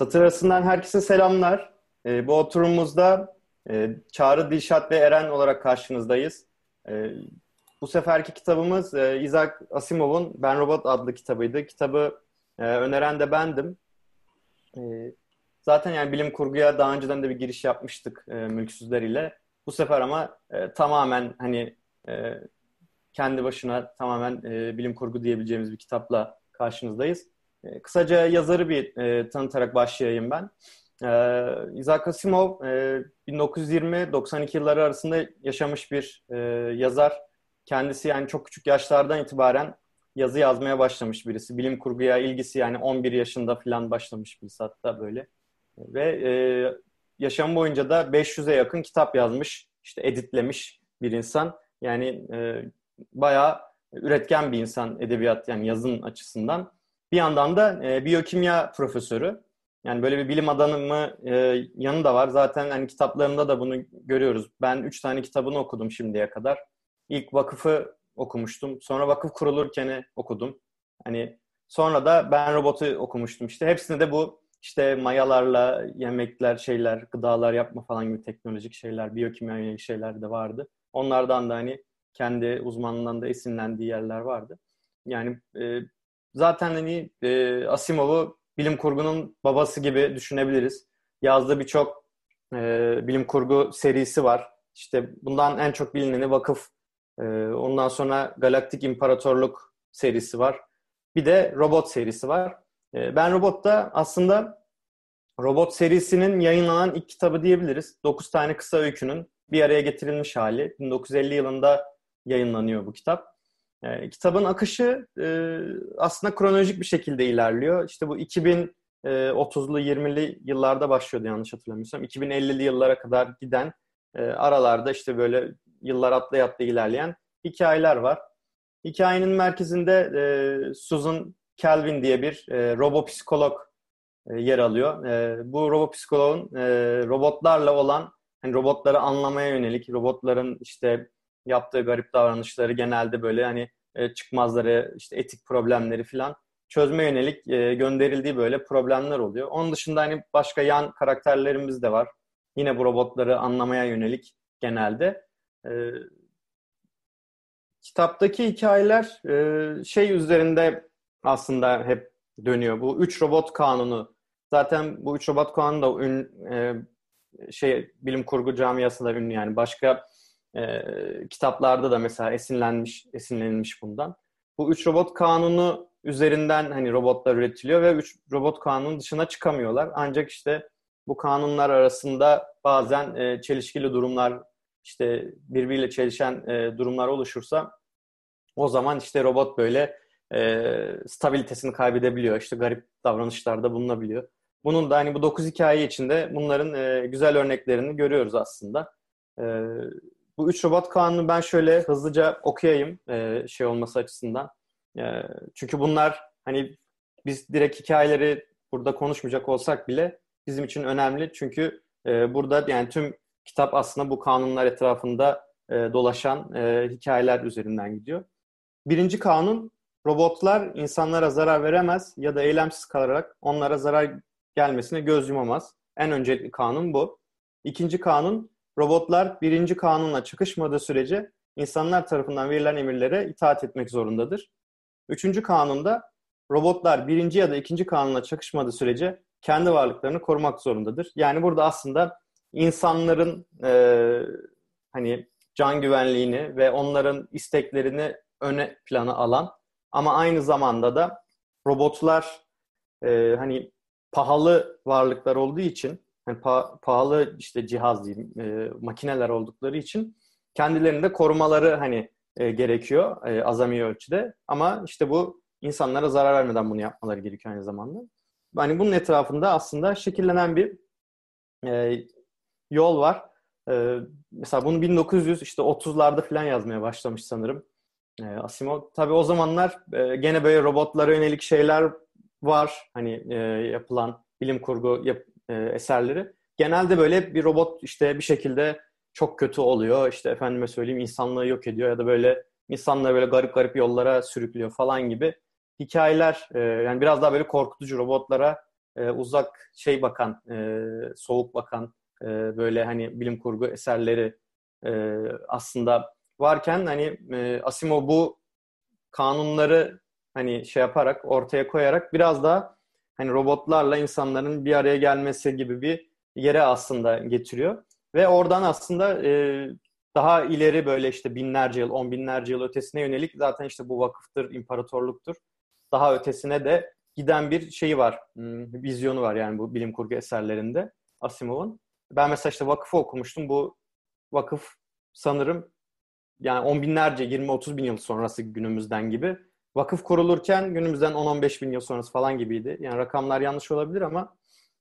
Satır arasından herkese selamlar. E, bu oturumumuzda e, Çağrı Dilşat ve Eren olarak karşınızdayız. E, bu seferki kitabımız e, Isaac Asimov'un Ben Robot adlı kitabıydı. Kitabı e, öneren de bendim. E, zaten yani bilim kurguya daha önceden de bir giriş yapmıştık e, Mülksüzler ile. Bu sefer ama e, tamamen hani e, kendi başına tamamen e, bilim kurgu diyebileceğimiz bir kitapla karşınızdayız. E, kısaca yazarı bir e, tanıtarak başlayayım ben. E, Isaac Asimov e, 1920-92 yılları arasında yaşamış bir e, yazar. Kendisi yani çok küçük yaşlardan itibaren yazı yazmaya başlamış birisi. Bilim kurguya ilgisi yani 11 yaşında falan başlamış birisi hatta böyle. Ve e, yaşam boyunca da 500'e yakın kitap yazmış, işte editlemiş bir insan. Yani e, bayağı üretken bir insan edebiyat yani yazın açısından. Bir yandan da e, biyokimya profesörü. Yani böyle bir bilim adamı e, yanı da var. Zaten hani kitaplarında da bunu görüyoruz. Ben üç tane kitabını okudum şimdiye kadar. İlk vakıfı okumuştum. Sonra vakıf kurulurken okudum. Hani sonra da Ben Robot'u okumuştum. İşte hepsinde de bu işte mayalarla yemekler, şeyler, gıdalar yapma falan gibi teknolojik şeyler, biyokimya yönelik şeyler de vardı. Onlardan da hani kendi uzmanlığından da esinlendiği yerler vardı. Yani e, zaten hani e, Asimov'u bilim kurgunun babası gibi düşünebiliriz. Yazdığı birçok e, bilim kurgu serisi var. İşte bundan en çok bilineni Vakıf, e, ondan sonra Galaktik İmparatorluk serisi var. Bir de Robot serisi var. E, ben Robot'ta aslında Robot serisinin yayınlanan ilk kitabı diyebiliriz. 9 tane kısa öykünün bir araya getirilmiş hali. 1950 yılında yayınlanıyor bu kitap. E, kitabın akışı e, aslında kronolojik bir şekilde ilerliyor. İşte bu 2030'lu 20'li yıllarda başlıyordu yanlış hatırlamıyorsam. 2050'li yıllara kadar giden e, aralarda işte böyle yıllar atlaya atlaya ilerleyen hikayeler var. Hikayenin merkezinde e, Susan Kelvin diye bir e, robopsikolog e, yer alıyor. E, bu robopsikologun e, robotlarla olan, hani robotları anlamaya yönelik, robotların işte yaptığı garip davranışları genelde böyle hani e, çıkmazları, işte etik problemleri falan çözme yönelik e, gönderildiği böyle problemler oluyor. Onun dışında hani başka yan karakterlerimiz de var. Yine bu robotları anlamaya yönelik genelde. E, kitaptaki hikayeler şey üzerinde aslında hep dönüyor. Bu üç robot kanunu. Zaten bu üç robot kanunu da ün, şey bilim kurgu camiasında ünlü yani başka e, kitaplarda da mesela esinlenmiş esinlenilmiş bundan. Bu üç robot kanunu üzerinden hani robotlar üretiliyor ve üç robot kanunun dışına çıkamıyorlar. Ancak işte bu kanunlar arasında bazen e, çelişkili durumlar işte birbiriyle çelişen e, durumlar oluşursa o zaman işte robot böyle e, stabilitesini kaybedebiliyor. İşte garip davranışlarda bulunabiliyor. Bunun da hani bu dokuz hikaye içinde bunların e, güzel örneklerini görüyoruz aslında. E, bu üç robot kanunu ben şöyle hızlıca okuyayım e, şey olması açısından. E, çünkü bunlar hani biz direkt hikayeleri burada konuşmayacak olsak bile bizim için önemli. Çünkü e, burada yani tüm kitap aslında bu kanunlar etrafında dolaşan hikayeler üzerinden gidiyor. Birinci kanun robotlar insanlara zarar veremez ya da eylemsiz kalarak onlara zarar gelmesine göz yumamaz. En öncelikli kanun bu. İkinci kanun robotlar birinci kanunla çıkışmadığı sürece insanlar tarafından verilen emirlere itaat etmek zorundadır. Üçüncü kanunda robotlar birinci ya da ikinci kanunla çakışmadığı sürece kendi varlıklarını korumak zorundadır. Yani burada aslında insanların e, hani can güvenliğini ve onların isteklerini öne plana alan ama aynı zamanda da robotlar e, hani pahalı varlıklar olduğu için yani pa- pahalı işte cihaz diyeyim, e, makineler oldukları için kendilerini de korumaları hani e, gerekiyor e, azami ölçüde. Ama işte bu insanlara zarar vermeden bunu yapmaları gerekiyor aynı zamanda. Hani bunun etrafında aslında şekillenen bir e, yol var. E, mesela bunu 1900 işte 30'larda falan yazmaya başlamış sanırım. E, Asimov. Tabii o zamanlar e, gene böyle robotlara yönelik şeyler var. Hani e, yapılan bilim kurgu yap, e, eserleri. Genelde böyle bir robot işte bir şekilde çok kötü oluyor. İşte efendime söyleyeyim insanlığı yok ediyor ya da böyle insanları böyle garip garip yollara sürüklüyor falan gibi hikayeler e, yani biraz daha böyle korkutucu robotlara e, uzak şey bakan, e, soğuk bakan e, böyle hani bilim kurgu eserleri e, aslında varken hani e, Asimov bu kanunları hani şey yaparak ortaya koyarak biraz daha hani robotlarla insanların bir araya gelmesi gibi bir yere aslında getiriyor. Ve oradan aslında e, daha ileri böyle işte binlerce yıl, on binlerce yıl ötesine yönelik zaten işte bu vakıftır, imparatorluktur. Daha ötesine de giden bir şeyi var, hmm, vizyonu var yani bu bilim kurgu eserlerinde Asimov'un. Ben mesela işte vakıfı okumuştum. Bu vakıf sanırım yani on binlerce, 20-30 bin yıl sonrası günümüzden gibi. Vakıf kurulurken günümüzden 10-15 bin yıl sonrası falan gibiydi. Yani rakamlar yanlış olabilir ama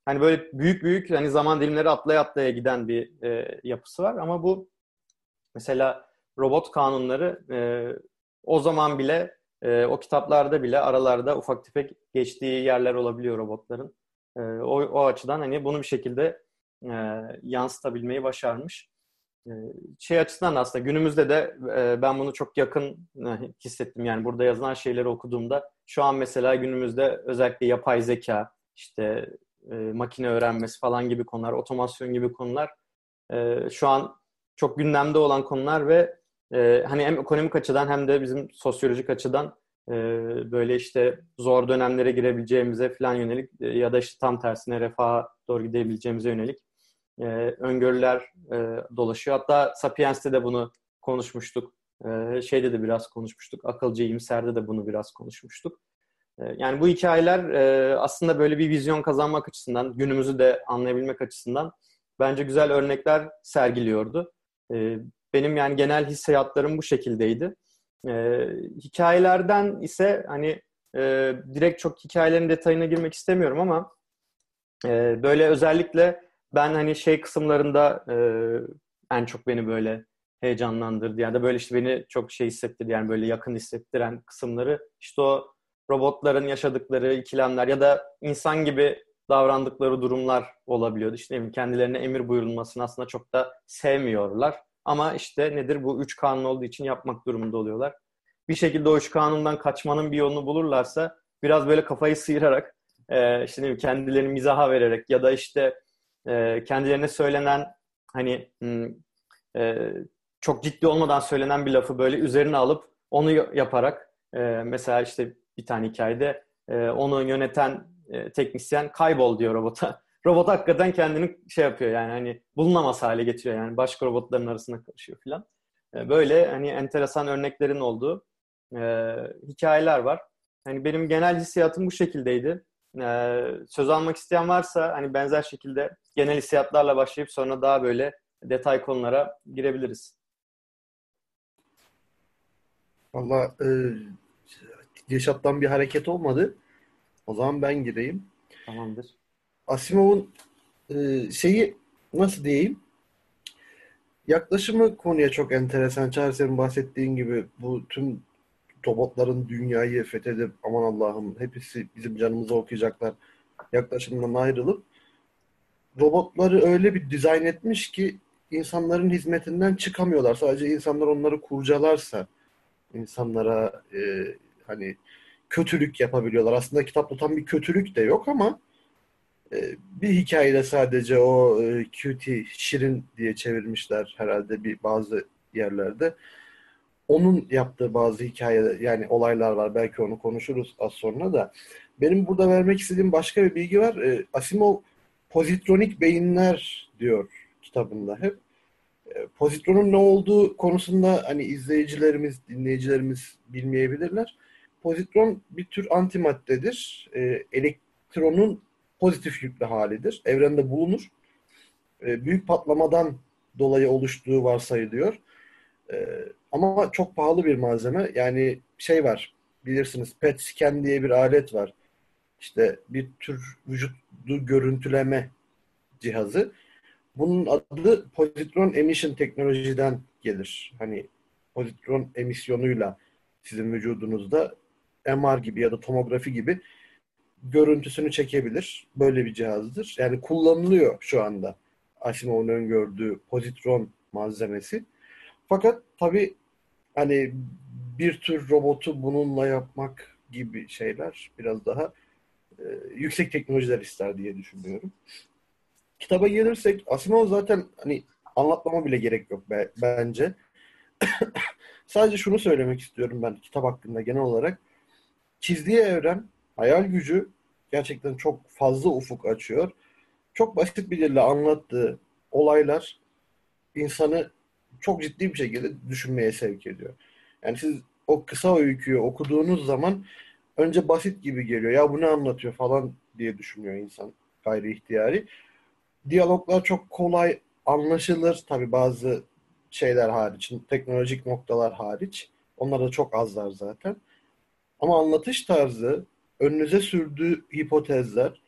hani böyle büyük büyük hani zaman dilimleri atlaya atlaya giden bir e, yapısı var. Ama bu mesela robot kanunları e, o zaman bile e, o kitaplarda bile aralarda ufak tefek geçtiği yerler olabiliyor robotların. E, o, o açıdan hani bunu bir şekilde e, yansıtabilmeyi başarmış. E, şey açısından aslında günümüzde de e, ben bunu çok yakın e, hissettim. Yani burada yazılan şeyleri okuduğumda şu an mesela günümüzde özellikle yapay zeka, işte e, makine öğrenmesi falan gibi konular, otomasyon gibi konular şu an çok gündemde olan konular ve hani hem ekonomik açıdan hem de bizim sosyolojik açıdan böyle işte zor dönemlere girebileceğimize falan yönelik ya da işte tam tersine refaha doğru gidebileceğimize yönelik e, öngörüler e, dolaşıyor. Hatta Sapiens'te de bunu konuşmuştuk. E, şeyde de biraz konuşmuştuk. Akılcı İyimser'de de bunu biraz konuşmuştuk. E, yani bu hikayeler e, aslında böyle bir vizyon kazanmak açısından, günümüzü de anlayabilmek açısından bence güzel örnekler sergiliyordu. E, benim yani genel hissiyatlarım bu şekildeydi. E, hikayelerden ise hani e, direkt çok hikayelerin detayına girmek istemiyorum ama e, böyle özellikle ben hani şey kısımlarında e, en çok beni böyle heyecanlandırdı. Yani da böyle işte beni çok şey hissettirdi yani böyle yakın hissettiren kısımları işte o robotların yaşadıkları ikilemler ya da insan gibi davrandıkları durumlar olabiliyordu. İşte kendilerine emir buyurulmasını aslında çok da sevmiyorlar. Ama işte nedir bu üç kanun olduğu için yapmak durumunda oluyorlar. Bir şekilde o üç kanundan kaçmanın bir yolunu bulurlarsa biraz böyle kafayı sıyırarak e, işte kendilerini mizaha vererek ya da işte e, kendilerine söylenen hani hmm, e, çok ciddi olmadan söylenen bir lafı böyle üzerine alıp onu yaparak e, mesela işte bir tane hikayede e, onu yöneten e, teknisyen kaybol diyor robota. Robot hakikaten kendini şey yapıyor yani hani bulunamaz hale getiriyor yani başka robotların arasına karışıyor filan. Böyle hani enteresan örneklerin olduğu hikayeler var. Hani benim genel hissiyatım bu şekildeydi. E, söz almak isteyen varsa hani benzer şekilde genel hissiyatlarla başlayıp sonra daha böyle detay konulara girebiliriz. Valla e, Yaşat'tan bir hareket olmadı. O zaman ben gireyim. Tamamdır. Asimov'un e, şeyi nasıl diyeyim? Yaklaşımı konuya çok enteresan. Çağrı senin bahsettiğin gibi bu tüm robotların dünyayı fethedip aman Allah'ım hepsi bizim canımızı okuyacaklar yaklaşımından ayrılıp robotları öyle bir dizayn etmiş ki insanların hizmetinden çıkamıyorlar. Sadece insanlar onları kurcalarsa insanlara e, hani kötülük yapabiliyorlar. Aslında kitapta tam bir kötülük de yok ama e, bir hikayede sadece o e, cutie, şirin diye çevirmişler herhalde bir bazı yerlerde. Onun yaptığı bazı hikaye yani olaylar var. Belki onu konuşuruz az sonra da. Benim burada vermek istediğim başka bir bilgi var. E, Asimov pozitronik beyinler diyor kitabında hep. E, pozitronun ne olduğu konusunda hani izleyicilerimiz, dinleyicilerimiz bilmeyebilirler. Pozitron bir tür antimaddedir. E, elektronun pozitif yüklü halidir. Evrende bulunur. E, büyük patlamadan dolayı oluştuğu varsayılıyor. E, ama çok pahalı bir malzeme. Yani şey var, bilirsiniz PET scan diye bir alet var. İşte bir tür vücudu görüntüleme cihazı. Bunun adı pozitron emission teknolojiden gelir. Hani pozitron emisyonuyla sizin vücudunuzda MR gibi ya da tomografi gibi görüntüsünü çekebilir. Böyle bir cihazdır. Yani kullanılıyor şu anda Asimov'un öngördüğü pozitron malzemesi. Fakat tabii hani bir tür robotu bununla yapmak gibi şeyler biraz daha e, yüksek teknolojiler ister diye düşünüyorum. Kitaba gelirsek Asimov zaten hani anlatmama bile gerek yok be, bence. Sadece şunu söylemek istiyorum ben kitap hakkında genel olarak. Çizdiği evren, hayal gücü gerçekten çok fazla ufuk açıyor. Çok basit bir dille anlattığı olaylar insanı çok ciddi bir şekilde düşünmeye sevk ediyor. Yani siz o kısa öyküyü okuduğunuz zaman önce basit gibi geliyor. Ya bu ne anlatıyor falan diye düşünüyor insan gayri ihtiyari. Diyaloglar çok kolay anlaşılır. Tabi bazı şeyler hariç, teknolojik noktalar hariç. Onlar da çok azlar zaten. Ama anlatış tarzı, önünüze sürdüğü hipotezler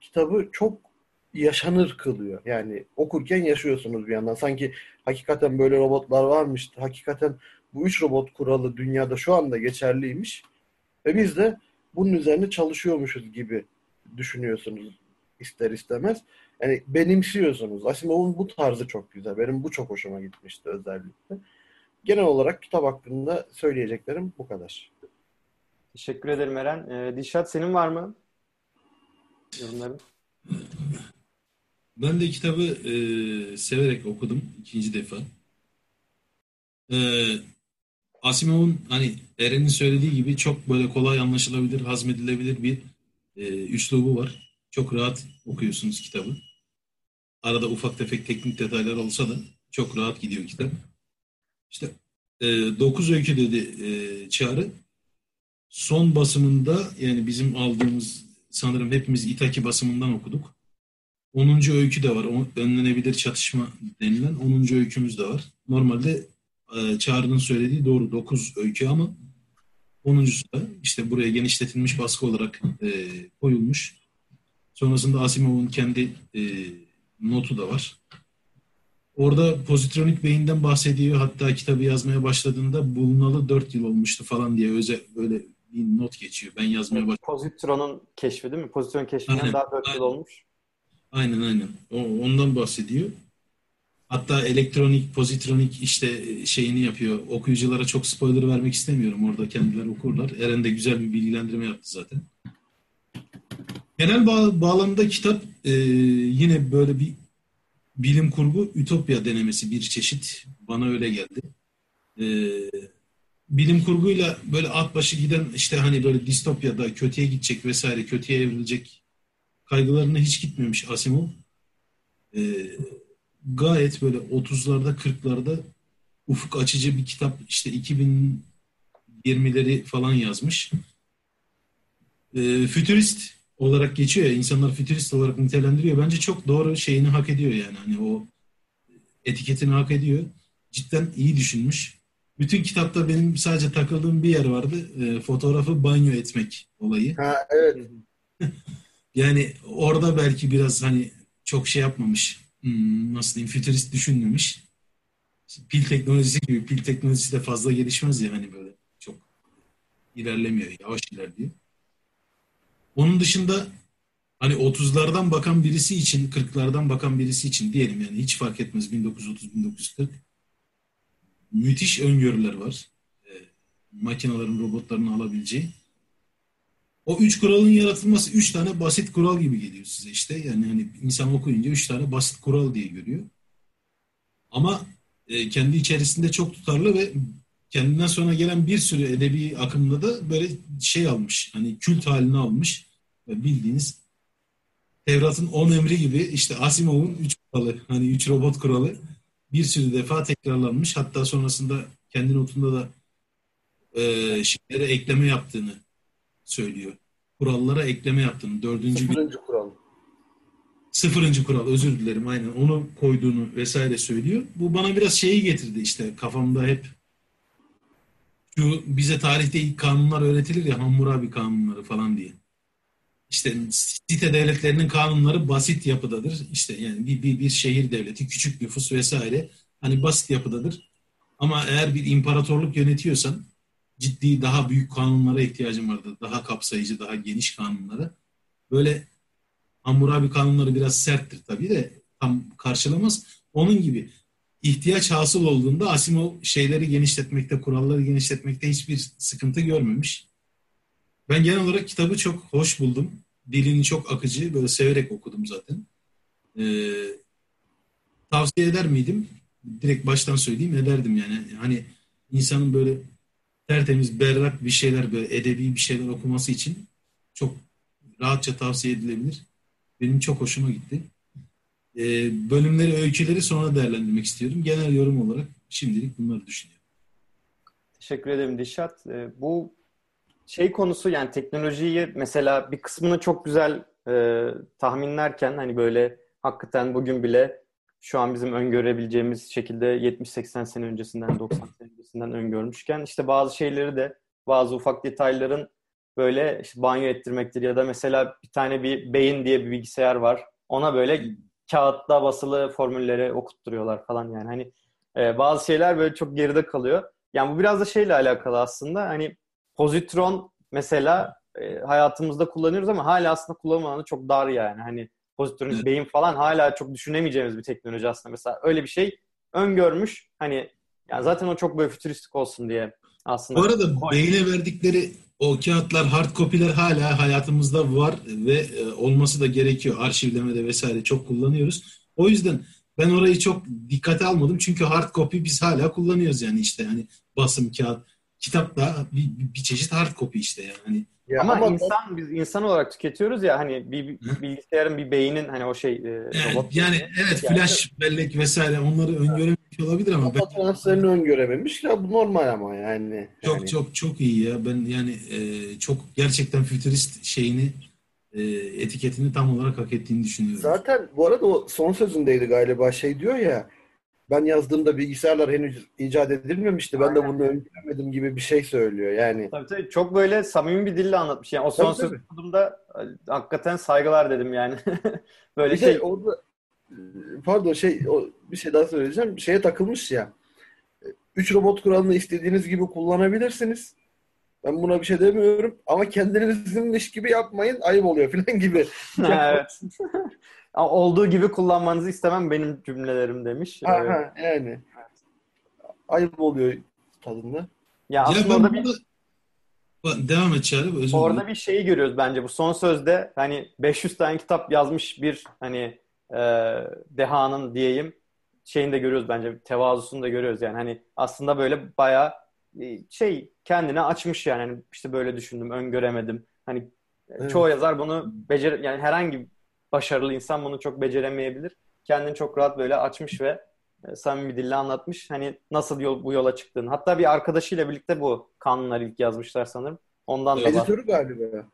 kitabı çok yaşanır kılıyor. Yani okurken yaşıyorsunuz bir yandan. Sanki hakikaten böyle robotlar varmış. Hakikaten bu üç robot kuralı dünyada şu anda geçerliymiş. Ve biz de bunun üzerine çalışıyormuşuz gibi düşünüyorsunuz ister istemez. Yani benimsiyorsunuz. Asimov'un bu tarzı çok güzel. Benim bu çok hoşuma gitmişti özellikle. Genel olarak kitap hakkında söyleyeceklerim bu kadar. Teşekkür ederim Eren. Ee, Dişat senin var mı? Yorumların. Ben de kitabı e, severek okudum ikinci defa. E, Asimov'un hani Eren'in söylediği gibi çok böyle kolay anlaşılabilir, hazmedilebilir bir e, üslubu var. Çok rahat okuyorsunuz kitabı. Arada ufak tefek teknik detaylar olsa da çok rahat gidiyor kitap. İşte e, 9 öykü dedi e, Çağrı. Son basımında yani bizim aldığımız sanırım hepimiz İtaki basımından okuduk. 10. öykü de var. Önlenebilir çatışma denilen 10. öykümüz de var. Normalde e, Çağrı'nın söylediği doğru 9 öykü ama 10.sü da işte buraya genişletilmiş baskı olarak e, koyulmuş. Sonrasında Asimov'un kendi e, notu da var. Orada pozitronik beyinden bahsediyor. Hatta kitabı yazmaya başladığında bulunalı 4 yıl olmuştu falan diye özel böyle bir not geçiyor. Ben yazmaya başladım. Pozitronun keşfi değil mi? Pozitron keşfinden Aynen, daha 4 yıl olmuş. Aynen aynen. O, ondan bahsediyor. Hatta elektronik, pozitronik işte şeyini yapıyor. Okuyuculara çok spoiler vermek istemiyorum. Orada kendileri okurlar. Eren de güzel bir bilgilendirme yaptı zaten. Genel bağ, bağlamda kitap e, yine böyle bir bilim kurgu ütopya denemesi bir çeşit. Bana öyle geldi. E, bilim kurguyla böyle at başı giden işte hani böyle distopyada kötüye gidecek vesaire kötüye evrilecek kaygılarına hiç gitmemiş Asimov. E, gayet böyle 30'larda 40'larda ufuk açıcı bir kitap işte 2020'leri falan yazmış. E, fütürist olarak geçiyor ya insanlar fütürist olarak nitelendiriyor. Bence çok doğru şeyini hak ediyor yani. Hani o etiketini hak ediyor. Cidden iyi düşünmüş. Bütün kitapta benim sadece takıldığım bir yer vardı. E, fotoğrafı banyo etmek olayı. Ha evet. Yani orada belki biraz hani çok şey yapmamış. Hmm, nasıl diyeyim fütürist düşünmemiş. Pil teknolojisi gibi pil teknolojisi de fazla gelişmez ya hani böyle çok ilerlemiyor. Yavaş ilerliyor. Onun dışında hani 30'lardan bakan birisi için 40'lardan bakan birisi için diyelim yani hiç fark etmez 1930-1940 müthiş öngörüler var. E, makinelerin, robotların alabileceği. O üç kuralın yaratılması üç tane basit kural gibi geliyor size işte. Yani hani insan okuyunca üç tane basit kural diye görüyor. Ama e, kendi içerisinde çok tutarlı ve kendinden sonra gelen bir sürü edebi akımda da böyle şey almış. Hani kült halini almış. Bildiğiniz Tevrat'ın 10 emri gibi işte Asimov'un 3 kuralı, hani 3 robot kuralı bir sürü defa tekrarlanmış. Hatta sonrasında kendi notunda da e, şeylere ekleme yaptığını söylüyor. Kurallara ekleme yaptığını. Dördüncü bir Sıfırıncı kural. sıfırıncı kural özür dilerim aynen onu koyduğunu vesaire söylüyor. Bu bana biraz şeyi getirdi işte kafamda hep şu bize tarihte ilk kanunlar öğretilir ya Hammurabi kanunları falan diye. İşte site devletlerinin kanunları basit yapıdadır. İşte yani bir, bir, bir şehir devleti, küçük nüfus vesaire hani basit yapıdadır. Ama eğer bir imparatorluk yönetiyorsan ciddi daha büyük kanunlara ihtiyacın vardır. Daha kapsayıcı, daha geniş kanunlara. Böyle Hammurabi kanunları biraz serttir tabii de tam karşılamaz. Onun gibi ihtiyaç hasıl olduğunda Asimov şeyleri genişletmekte, kuralları genişletmekte hiçbir sıkıntı görmemiş. Ben genel olarak kitabı çok hoş buldum. dilini çok akıcı, böyle severek okudum zaten. Ee, tavsiye eder miydim? Direkt baştan söyleyeyim ederdim yani. Hani insanın böyle tertemiz, berrak bir şeyler, böyle edebi bir şeyler okuması için çok rahatça tavsiye edilebilir. Benim çok hoşuma gitti. Ee, bölümleri, öyküleri sonra değerlendirmek istiyorum. Genel yorum olarak şimdilik bunları düşünüyorum. Teşekkür ederim Dişat. Ee, bu şey konusu yani teknolojiyi mesela bir kısmını çok güzel e, tahminlerken hani böyle hakikaten bugün bile şu an bizim öngörebileceğimiz şekilde 70-80 sene öncesinden 90 sene öncesinden öngörmüşken işte bazı şeyleri de bazı ufak detayların böyle işte banyo ettirmektir ya da mesela bir tane bir beyin diye bir bilgisayar var. Ona böyle kağıtta basılı formülleri okutturuyorlar falan yani. Hani e, bazı şeyler böyle çok geride kalıyor. Yani bu biraz da şeyle alakalı aslında. Hani pozitron mesela e, hayatımızda kullanıyoruz ama hala aslında kullanım alanı çok dar yani. Hani pozitron, evet. beyin falan hala çok düşünemeyeceğimiz bir teknoloji aslında. Mesela öyle bir şey öngörmüş. Hani yani zaten o çok böyle fütüristik olsun diye aslında. Bu arada beyine verdikleri o kağıtlar, hard copy'ler hala hayatımızda var ve e, olması da gerekiyor. Arşivlemede vesaire çok kullanıyoruz. O yüzden ben orayı çok dikkate almadım. Çünkü hard copy biz hala kullanıyoruz yani işte hani basım kağıt. Kitap da bir, bir çeşit hard copy işte yani. Ya ama, ama insan biz insan olarak tüketiyoruz ya hani bir, bir bilgisayarın bir beynin hani o şey e, robot yani evet yani, flash bellek vesaire onları öngörememiş olabilir ama ben transferini öngörememiş ya bu normal ama yani. Çok yani. çok çok iyi ya. Ben yani e, çok gerçekten fütürist şeyini e, etiketini tam olarak hak ettiğini düşünüyorum. Zaten bu arada o son sözündeydi galiba şey diyor ya ben yazdığımda bilgisayarlar henüz icat edilmemişti. Ben Aynen. de bunu öngöremedim gibi bir şey söylüyor yani. Tabii tabii çok böyle samimi bir dille anlatmış. Yani o son tabii, söz okuduğumda hakikaten saygılar dedim yani. böyle bir şey. De orada pardon şey o, bir şey daha söyleyeceğim. Şeye takılmış ya. Üç robot kuralını istediğiniz gibi kullanabilirsiniz. Ben buna bir şey demiyorum ama kendinizinmiş gibi yapmayın ayıp oluyor falan gibi. evet. Olduğu gibi kullanmanızı istemem benim cümlelerim demiş. Ha, ha, yani. Ayıp oluyor tadında. Ya aslında orada bir... Devam et Çağrı. Özür orada bir şeyi görüyoruz bence bu son sözde hani 500 tane kitap yazmış bir hani e, dehanın diyeyim şeyini de görüyoruz bence tevazusunu da görüyoruz yani hani aslında böyle bayağı e, şey kendine açmış yani hani işte böyle düşündüm öngöremedim hani evet. çoğu yazar bunu becer yani herhangi başarılı insan bunu çok beceremeyebilir. Kendini çok rahat böyle açmış ve e, samimi bir dille anlatmış. Hani nasıl yol, bu yola çıktığını. Hatta bir arkadaşıyla birlikte bu kanunları ilk yazmışlar sanırım. Ondan da Editörü galiba.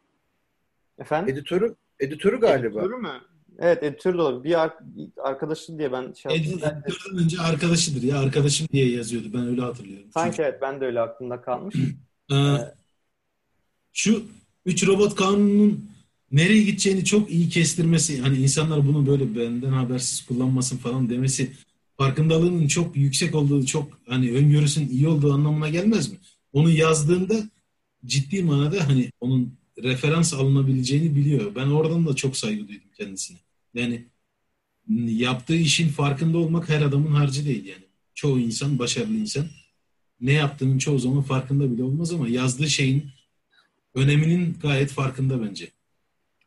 Efendim? Editörü, editörü galiba. Editörü mü? Evet editörü de olabilir. Bir ar- arkadaşı diye ben şey. Editörden önce arkadaşıdır ya. Arkadaşım diye yazıyordu. Ben öyle hatırlıyorum. Sanki Çünkü... evet ben de öyle aklımda kalmış. ee, şu üç robot kanunun nereye gideceğini çok iyi kestirmesi, hani insanlar bunu böyle benden habersiz kullanmasın falan demesi farkındalığının çok yüksek olduğu, çok hani öngörüsün iyi olduğu anlamına gelmez mi? Onu yazdığında ciddi manada hani onun referans alınabileceğini biliyor. Ben oradan da çok saygı duydum kendisine. Yani yaptığı işin farkında olmak her adamın harcı değil yani. Çoğu insan, başarılı insan ne yaptığının çoğu zaman farkında bile olmaz ama yazdığı şeyin öneminin gayet farkında bence.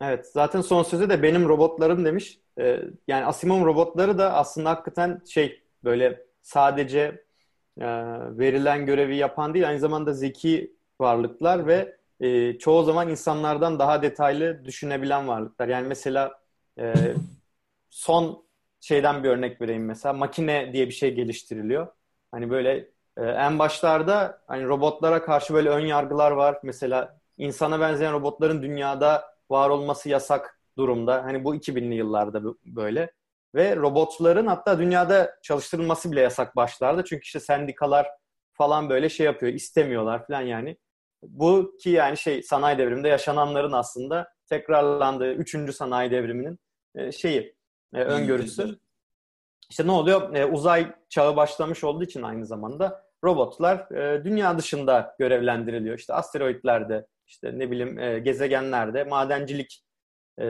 Evet zaten son sözü de benim robotlarım demiş. Ee, yani Asimov robotları da aslında hakikaten şey böyle sadece e, verilen görevi yapan değil aynı zamanda zeki varlıklar ve e, çoğu zaman insanlardan daha detaylı düşünebilen varlıklar. Yani mesela e, son şeyden bir örnek vereyim mesela makine diye bir şey geliştiriliyor. Hani böyle en başlarda hani robotlara karşı böyle ön yargılar var. Mesela insana benzeyen robotların dünyada var olması yasak durumda. Hani bu 2000'li yıllarda böyle. Ve robotların hatta dünyada çalıştırılması bile yasak başlarda. Çünkü işte sendikalar falan böyle şey yapıyor, istemiyorlar falan yani. Bu ki yani şey sanayi devriminde yaşananların aslında tekrarlandığı 3. sanayi devriminin e, şeyi, e, öngörüsü. İşte ne oluyor? E, uzay çağı başlamış olduğu için aynı zamanda robotlar dünya dışında görevlendiriliyor. İşte asteroitlerde, işte ne bileyim e, gezegenlerde madencilik e,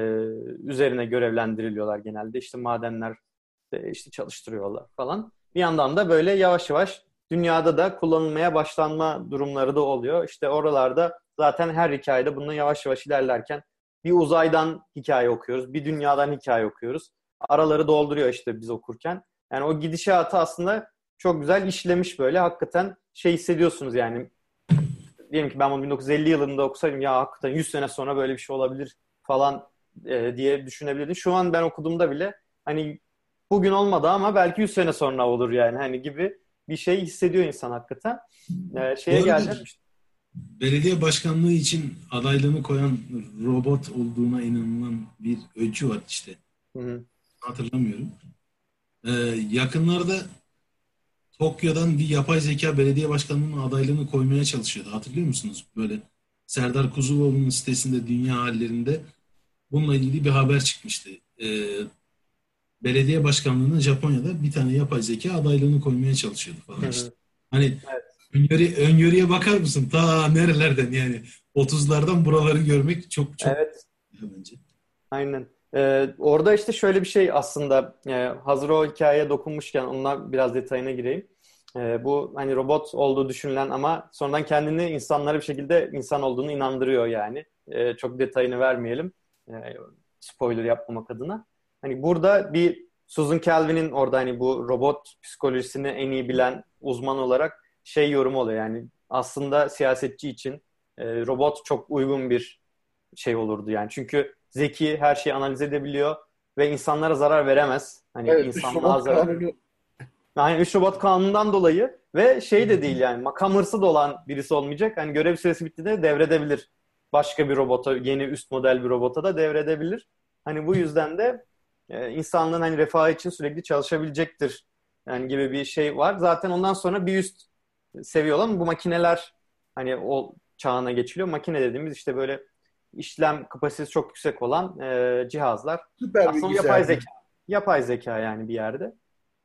üzerine görevlendiriliyorlar genelde. İşte madenler e, işte çalıştırıyorlar falan. Bir yandan da böyle yavaş yavaş dünyada da kullanılmaya başlanma durumları da oluyor. İşte oralarda zaten her hikayede bununla yavaş yavaş ilerlerken bir uzaydan hikaye okuyoruz, bir dünyadan hikaye okuyoruz. Araları dolduruyor işte biz okurken. Yani o gidişatı aslında çok güzel işlemiş böyle. Hakikaten şey hissediyorsunuz yani. Diyelim ki ben bunu 1950 yılında okusaydım ya hakikaten 100 sene sonra böyle bir şey olabilir falan e, diye düşünebilirdim. Şu an ben okuduğumda bile hani bugün olmadı ama belki 100 sene sonra olur yani hani gibi bir şey hissediyor insan hakikaten. E, şeye geldim. Belediye başkanlığı için adaylığını koyan robot olduğuna inanılan bir ölçü var işte. Hı hı. Hatırlamıyorum. Ee, yakınlarda Tokyo'dan bir yapay zeka belediye başkanlığının adaylığını koymaya çalışıyordu. Hatırlıyor musunuz? Böyle Serdar Kuzuloğlu'nun sitesinde dünya hallerinde bununla ilgili bir haber çıkmıştı. Ee, belediye başkanlığına Japonya'da bir tane yapay zeka adaylığını koymaya çalışıyordu falan işte. Hani evet. öngörü, öngörüye bakar mısın? Ta nerelerden yani 30'lardan buraları görmek çok çok evet. bence. Aynen. Ee, orada işte şöyle bir şey aslında e, hazır o hikayeye dokunmuşken onunla biraz detayına gireyim. E, bu hani robot olduğu düşünülen ama sonradan kendini insanlara bir şekilde insan olduğunu inandırıyor yani. E, çok detayını vermeyelim. E, spoiler yapmamak adına. Hani burada bir Susan Calvin'in orada hani bu robot psikolojisini en iyi bilen uzman olarak şey yorumu oluyor yani aslında siyasetçi için e, robot çok uygun bir şey olurdu yani. Çünkü zeki, her şeyi analiz edebiliyor ve insanlara zarar veremez. Hani evet, insanlığa zarar. Kanunu. Yani üç robot kanunundan dolayı ve şey de değil yani makam hırsı da olan birisi olmayacak. Hani görev süresi bitti de devredebilir. Başka bir robota, yeni üst model bir robota da devredebilir. Hani bu yüzden de e, insanlığın hani refahı için sürekli çalışabilecektir. Yani gibi bir şey var. Zaten ondan sonra bir üst seviye olan bu makineler hani o çağına geçiliyor. Makine dediğimiz işte böyle işlem kapasitesi çok yüksek olan e, cihazlar. Süper Aslında yapay zeka. Yapay zeka yani bir yerde.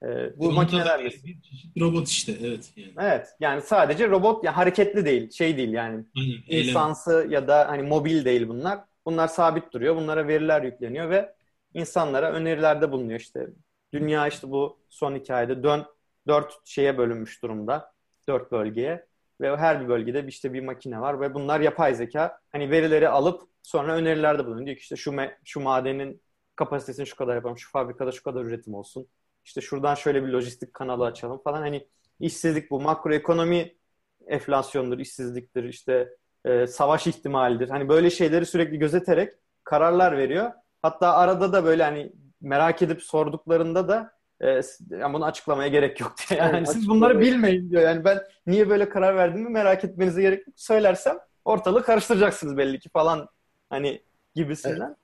E, bu makinelerle. Bir çeşit robot işte evet. Yani. Evet yani sadece robot yani hareketli değil şey değil yani. Aynen, insansı ya da hani mobil değil bunlar. Bunlar sabit duruyor. Bunlara veriler yükleniyor ve insanlara önerilerde bulunuyor işte. Dünya işte bu son hikayede dön, dört şeye bölünmüş durumda. Dört bölgeye. Ve her bir bölgede işte bir makine var ve bunlar yapay zeka. Hani verileri alıp sonra önerilerde bulunuyor. Diyor ki işte şu, me- şu madenin kapasitesini şu kadar yapalım, şu fabrikada şu kadar üretim olsun. İşte şuradan şöyle bir lojistik kanalı açalım falan. Hani işsizlik bu. Makroekonomi enflasyondur, işsizliktir, işte e, savaş ihtimalidir. Hani böyle şeyleri sürekli gözeterek kararlar veriyor. Hatta arada da böyle hani merak edip sorduklarında da e, yani bunu açıklamaya gerek yok diyor. Yani evet, siz bunları bilmeyin diyor. Yani ben niye böyle karar verdiğimi merak etmenize gerek yok. Söylersem ortalığı karıştıracaksınız belli ki falan hani gibisinden. Evet.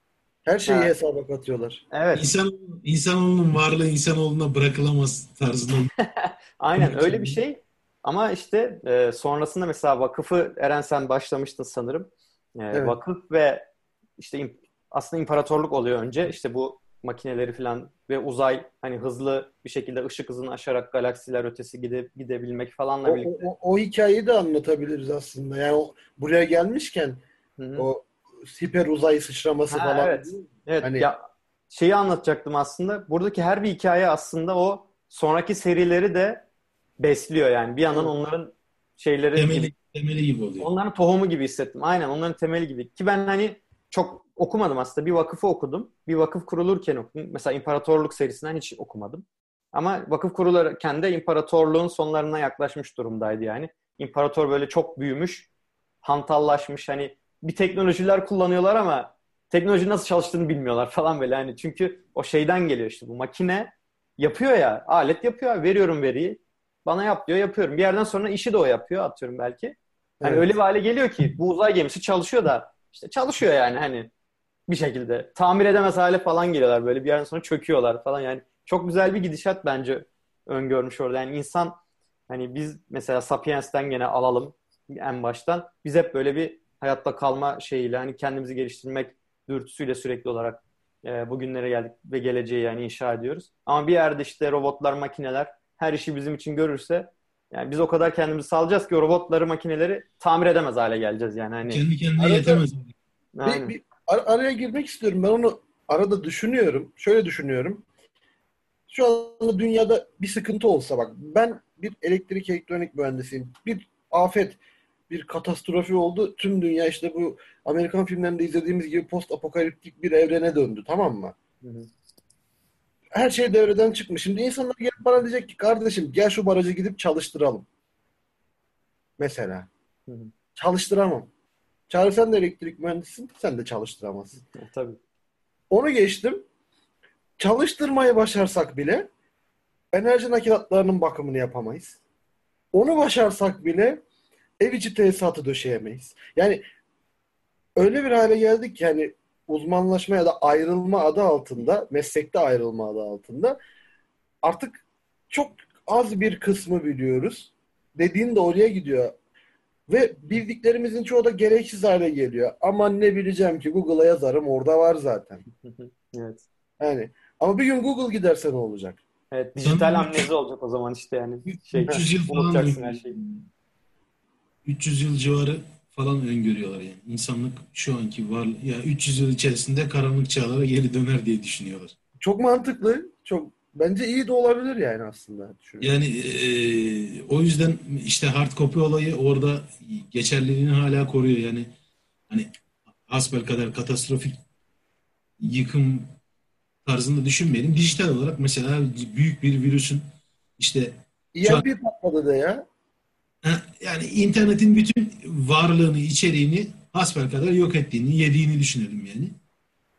Her şeyi yani. hesaba katıyorlar. Evet. İnsan, insanoğlunun varlığı insanoğluna bırakılamaz tarzında. Aynen öyle bir şey. Ama işte e, sonrasında mesela vakıfı Eren sen başlamıştın sanırım. E, evet. Vakıf ve işte aslında imparatorluk oluyor önce. İşte bu makineleri falan ve uzay hani hızlı bir şekilde ışık hızını aşarak galaksiler ötesi gide, gidebilmek falanla o, birlikte. O, o, o hikayeyi de anlatabiliriz aslında. Yani o, buraya gelmişken Hı-hı. o hiper uzay sıçraması ha, falan. Evet. Evet. Hani... Ya şeyi anlatacaktım aslında. Buradaki her bir hikaye aslında o sonraki serileri de besliyor yani. Bir yandan onların şeyleri temeli gibi, temeli gibi oluyor. Onların tohumu gibi hissettim. Aynen onların temeli gibi. Ki ben hani çok okumadım aslında. Bir vakıfı okudum. Bir vakıf kurulurken okudum. Mesela İmparatorluk serisinden hiç okumadım. Ama vakıf kurulurken de imparatorluğun sonlarına yaklaşmış durumdaydı yani. İmparator böyle çok büyümüş, hantallaşmış. Hani bir teknolojiler kullanıyorlar ama teknoloji nasıl çalıştığını bilmiyorlar falan böyle. Hani çünkü o şeyden geliyor işte bu makine yapıyor ya, alet yapıyor. Veriyorum veriyi. Bana yap diyor, yapıyorum. Bir yerden sonra işi de o yapıyor atıyorum belki. Hani evet. öyle bir hale geliyor ki bu uzay gemisi çalışıyor da işte çalışıyor yani hani bir şekilde. Tamir edemez hale falan geliyorlar böyle bir yerden sonra çöküyorlar falan yani. Çok güzel bir gidişat bence öngörmüş orada. Yani insan hani biz mesela Sapiens'ten gene alalım en baştan. Biz hep böyle bir hayatta kalma şeyiyle hani kendimizi geliştirmek dürtüsüyle sürekli olarak e, bugünlere geldik ve geleceği yani inşa ediyoruz. Ama bir yerde işte robotlar, makineler her işi bizim için görürse yani biz o kadar kendimizi salacağız ki o robotları, makineleri tamir edemez hale geleceğiz yani. Hani, Kendi kendine yetemez. Bir, bir, ar- araya girmek istiyorum. Ben onu arada düşünüyorum. Şöyle düşünüyorum. Şu anda dünyada bir sıkıntı olsa bak ben bir elektrik elektronik mühendisiyim. Bir afet, bir katastrofi oldu. Tüm dünya işte bu Amerikan filmlerinde izlediğimiz gibi post apokaliptik bir evrene döndü tamam mı? Hı hı. Her şey devreden çıkmış. Şimdi insanlar gelip bana diyecek ki kardeşim gel şu barajı gidip çalıştıralım. Mesela. Hı hı. Çalıştıramam. Çağrı sen de elektrik mühendisisin. Sen de çalıştıramazsın. E, Tabii. Onu geçtim. Çalıştırmayı başarsak bile enerji nakilatlarının bakımını yapamayız. Onu başarsak bile ev içi tesisatı döşeyemeyiz. Yani öyle bir hale geldik ki hani uzmanlaşma ya da ayrılma adı altında, meslekte ayrılma adı altında artık çok az bir kısmı biliyoruz. Dediğin de oraya gidiyor. Ve bildiklerimizin çoğu da gereksiz hale geliyor. Aman ne bileceğim ki Google'a yazarım orada var zaten. Evet. Yani ama bir gün Google giderse ne olacak? Evet, dijital amnezi olacak o zaman işte yani. Şey, 300 yıl falan unutacaksın her şeyi. 300 yıl civarı falan öngörüyorlar yani. İnsanlık şu anki var ya 300 yıl içerisinde karanlık çağlara geri döner diye düşünüyorlar. Çok mantıklı. Çok bence iyi de olabilir yani aslında. Düşünüyorum. Yani eee, o yüzden işte hard copy olayı orada geçerliliğini hala koruyor. Yani hani hasbelkader katastrofik yıkım tarzında düşünmeyelim. Dijital olarak mesela büyük bir virüsün işte EMP patladı da ya. Yani internetin bütün varlığını, içeriğini hasbelkader yok ettiğini, yediğini düşünelim yani.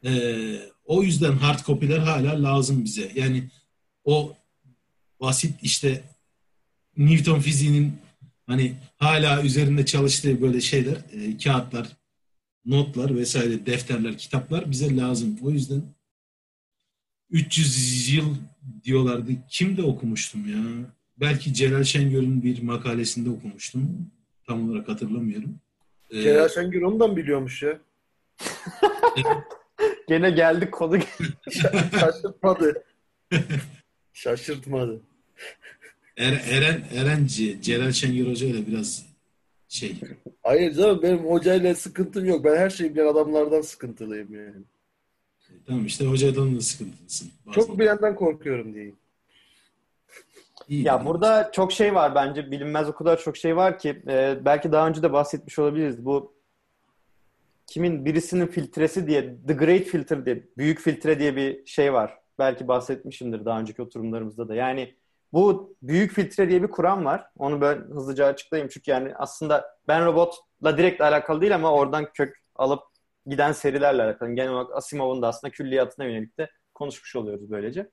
Ee, o yüzden hard copy'ler hala lazım bize. Yani o basit işte Newton fiziğinin hani hala üzerinde çalıştığı böyle şeyler, e, kağıtlar, notlar vesaire, defterler, kitaplar bize lazım. O yüzden 300 yıl diyorlardı. Kim de okumuştum ya? Belki Celal Şengör'ün bir makalesinde okumuştum. Tam olarak hatırlamıyorum. Ee, Celal Şengör ondan biliyormuş ya. Gene geldik konu. Şaşırtmadı. Şaşırtmadı. Er- Eren Erenci, Celal Şengör Hoca ile biraz şey. Hayır canım benim hocayla sıkıntım yok. Ben her şeyi bilen adamlardan sıkıntılıyım yani. Tamam işte hocadan da sıkıntılısın. bazen. Çok bilenden korkuyorum diyeyim. İyi. Ya burada çok şey var bence bilinmez o kadar çok şey var ki e, belki daha önce de bahsetmiş olabiliriz. Bu kimin birisinin filtresi diye The Great Filter diye büyük filtre diye bir şey var. Belki bahsetmişimdir daha önceki oturumlarımızda da. Yani bu büyük filtre diye bir kuram var. Onu ben hızlıca açıklayayım çünkü yani aslında Ben Robot'la direkt alakalı değil ama oradan kök alıp giden serilerle alakalı. Genel olarak Asimov'un da aslında külliyatına yönelik de konuşmuş oluyoruz böylece.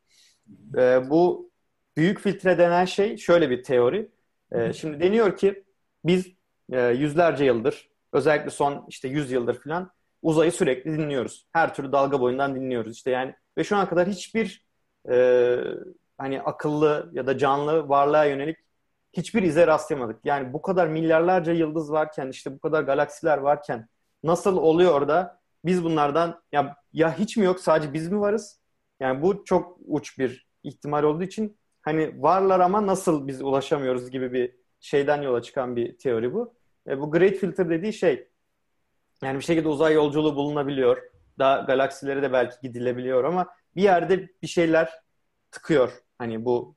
E, bu büyük filtre denen şey şöyle bir teori. Ee, şimdi deniyor ki biz e, yüzlerce yıldır özellikle son işte 100 yıldır falan uzayı sürekli dinliyoruz. Her türlü dalga boyundan dinliyoruz. İşte yani ve şu ana kadar hiçbir e, hani akıllı ya da canlı varlığa yönelik hiçbir ize rastlamadık. Yani bu kadar milyarlarca yıldız varken işte bu kadar galaksiler varken nasıl oluyor da biz bunlardan ya ya hiç mi yok sadece biz mi varız? Yani bu çok uç bir ihtimal olduğu için hani varlar ama nasıl biz ulaşamıyoruz gibi bir şeyden yola çıkan bir teori bu. E, bu Great Filter dediği şey yani bir şekilde uzay yolculuğu bulunabiliyor. Daha galaksilere de belki gidilebiliyor ama bir yerde bir şeyler tıkıyor hani bu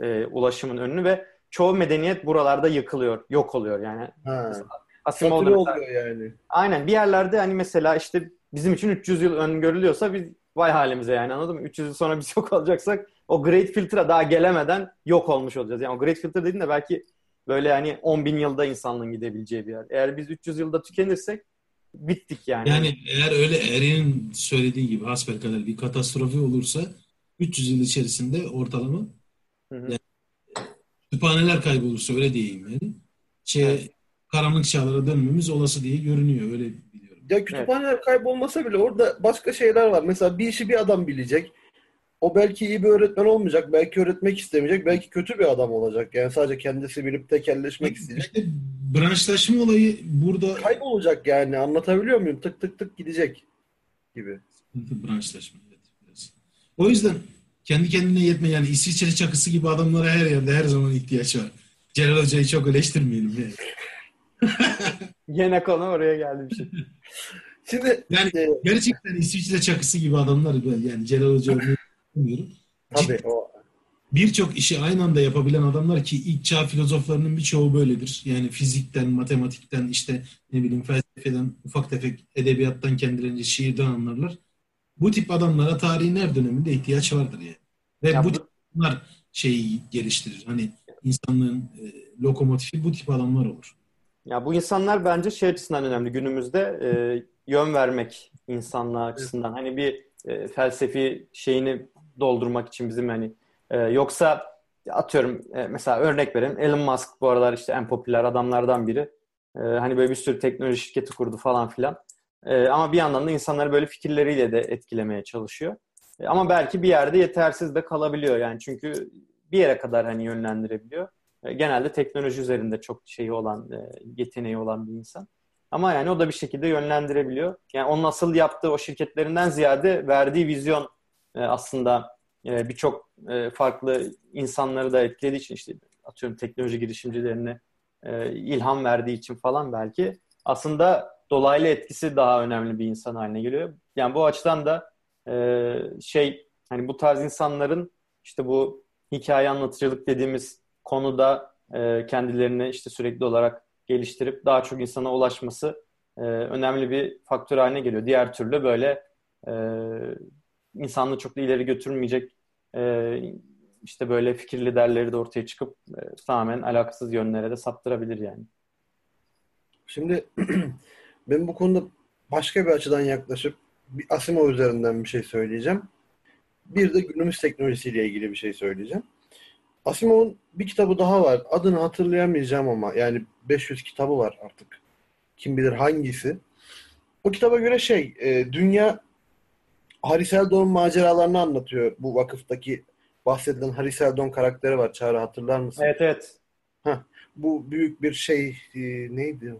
e, ulaşımın önünü ve çoğu medeniyet buralarda yıkılıyor, yok oluyor yani. Asimov'da mesela- oluyor yani. Aynen bir yerlerde hani mesela işte bizim için 300 yıl öngörülüyorsa biz vay halimize yani anladın mı? 300 yıl sonra biz yok olacaksak o Great Filter'a daha gelemeden yok olmuş olacağız. Yani o Great Filter dediğin de belki böyle hani 10 bin yılda insanlığın gidebileceği bir yer. Eğer biz 300 yılda tükenirsek bittik yani. Yani eğer öyle Eren'in söylediği gibi hasbelkader bir katastrofi olursa 300 yıl içerisinde ortalama Hı hı. yani kütüphaneler kaybolursa öyle diyeyim yani. Şey, Evet. karanlık çağlara dönmemiz olası diye görünüyor öyle biliyorum. Ya kütüphaneler kaybolmasa bile orada başka şeyler var. Mesela bir işi bir adam bilecek. O belki iyi bir öğretmen olmayacak. Belki öğretmek istemeyecek. Belki kötü bir adam olacak. Yani sadece kendisi bilip tekelleşmek isteyecek. İşte branşlaşma olayı burada Kaybolacak yani. Anlatabiliyor muyum? Tık tık tık gidecek gibi. branşlaşma. Evet, biraz. O yüzden kendi kendine yetme yani İsviçre çakısı gibi adamlara her yerde her zaman ihtiyaç var. Celal Hoca'yı çok eleştirmeyelim yani. Yine konu oraya geldi bir şey. Şimdi Yani e, gerçekten İsviçre çakısı gibi adamlar yani Celal Hoca örneği bilmiyorum. tabii o birçok işi aynı anda yapabilen adamlar ki ilk çağ filozoflarının birçoğu böyledir. Yani fizikten, matematikten, işte ne bileyim felsefeden, ufak tefek edebiyattan kendilerince şiirden anlarlar. Bu tip adamlara tarihin her döneminde ihtiyaç vardır yani. Ve Ya bu bu- tip adamlar şeyi geliştirir. Hani insanlığın e, lokomotifi bu tip adamlar olur. Ya bu insanlar bence şey açısından önemli günümüzde e, yön vermek insanlığa açısından. Hani bir e, felsefi şeyini doldurmak için bizim hani e, yoksa atıyorum e, mesela örnek verelim Elon Musk bu aralar işte en popüler adamlardan biri. E, hani böyle bir sürü teknoloji şirketi kurdu falan filan. E, ama bir yandan da insanları böyle fikirleriyle de etkilemeye çalışıyor. E, ama belki bir yerde yetersiz de kalabiliyor yani çünkü bir yere kadar hani yönlendirebiliyor. E, genelde teknoloji üzerinde çok şeyi olan, e, yeteneği olan bir insan. Ama yani o da bir şekilde yönlendirebiliyor. Yani onun asıl yaptığı o şirketlerinden ziyade verdiği vizyon e, aslında e, birçok e, farklı insanları da etkilediği için işte atıyorum teknoloji girişimcilerine ilham verdiği için falan belki aslında dolaylı etkisi daha önemli bir insan haline geliyor. Yani bu açıdan da şey hani bu tarz insanların işte bu hikaye anlatıcılık dediğimiz konuda kendilerini işte sürekli olarak geliştirip daha çok insana ulaşması önemli bir faktör haline geliyor. Diğer türlü böyle insanlığı çok da ileri götürmeyecek e, işte böyle fikir liderleri de ortaya çıkıp e, tamamen alakasız yönlere de saptırabilir yani. Şimdi ben bu konuda başka bir açıdan yaklaşıp bir Asimov üzerinden bir şey söyleyeceğim. Bir de günümüz teknolojisiyle ilgili bir şey söyleyeceğim. Asimov'un bir kitabı daha var. Adını hatırlayamayacağım ama yani 500 kitabı var artık. Kim bilir hangisi. O kitaba göre şey, e, dünya Harry Seldon maceralarını anlatıyor. Bu vakıftaki bahsedilen Harry Seldon karakteri var. Çağrı hatırlar mısın? Evet evet. Bu büyük bir şey e, neydi?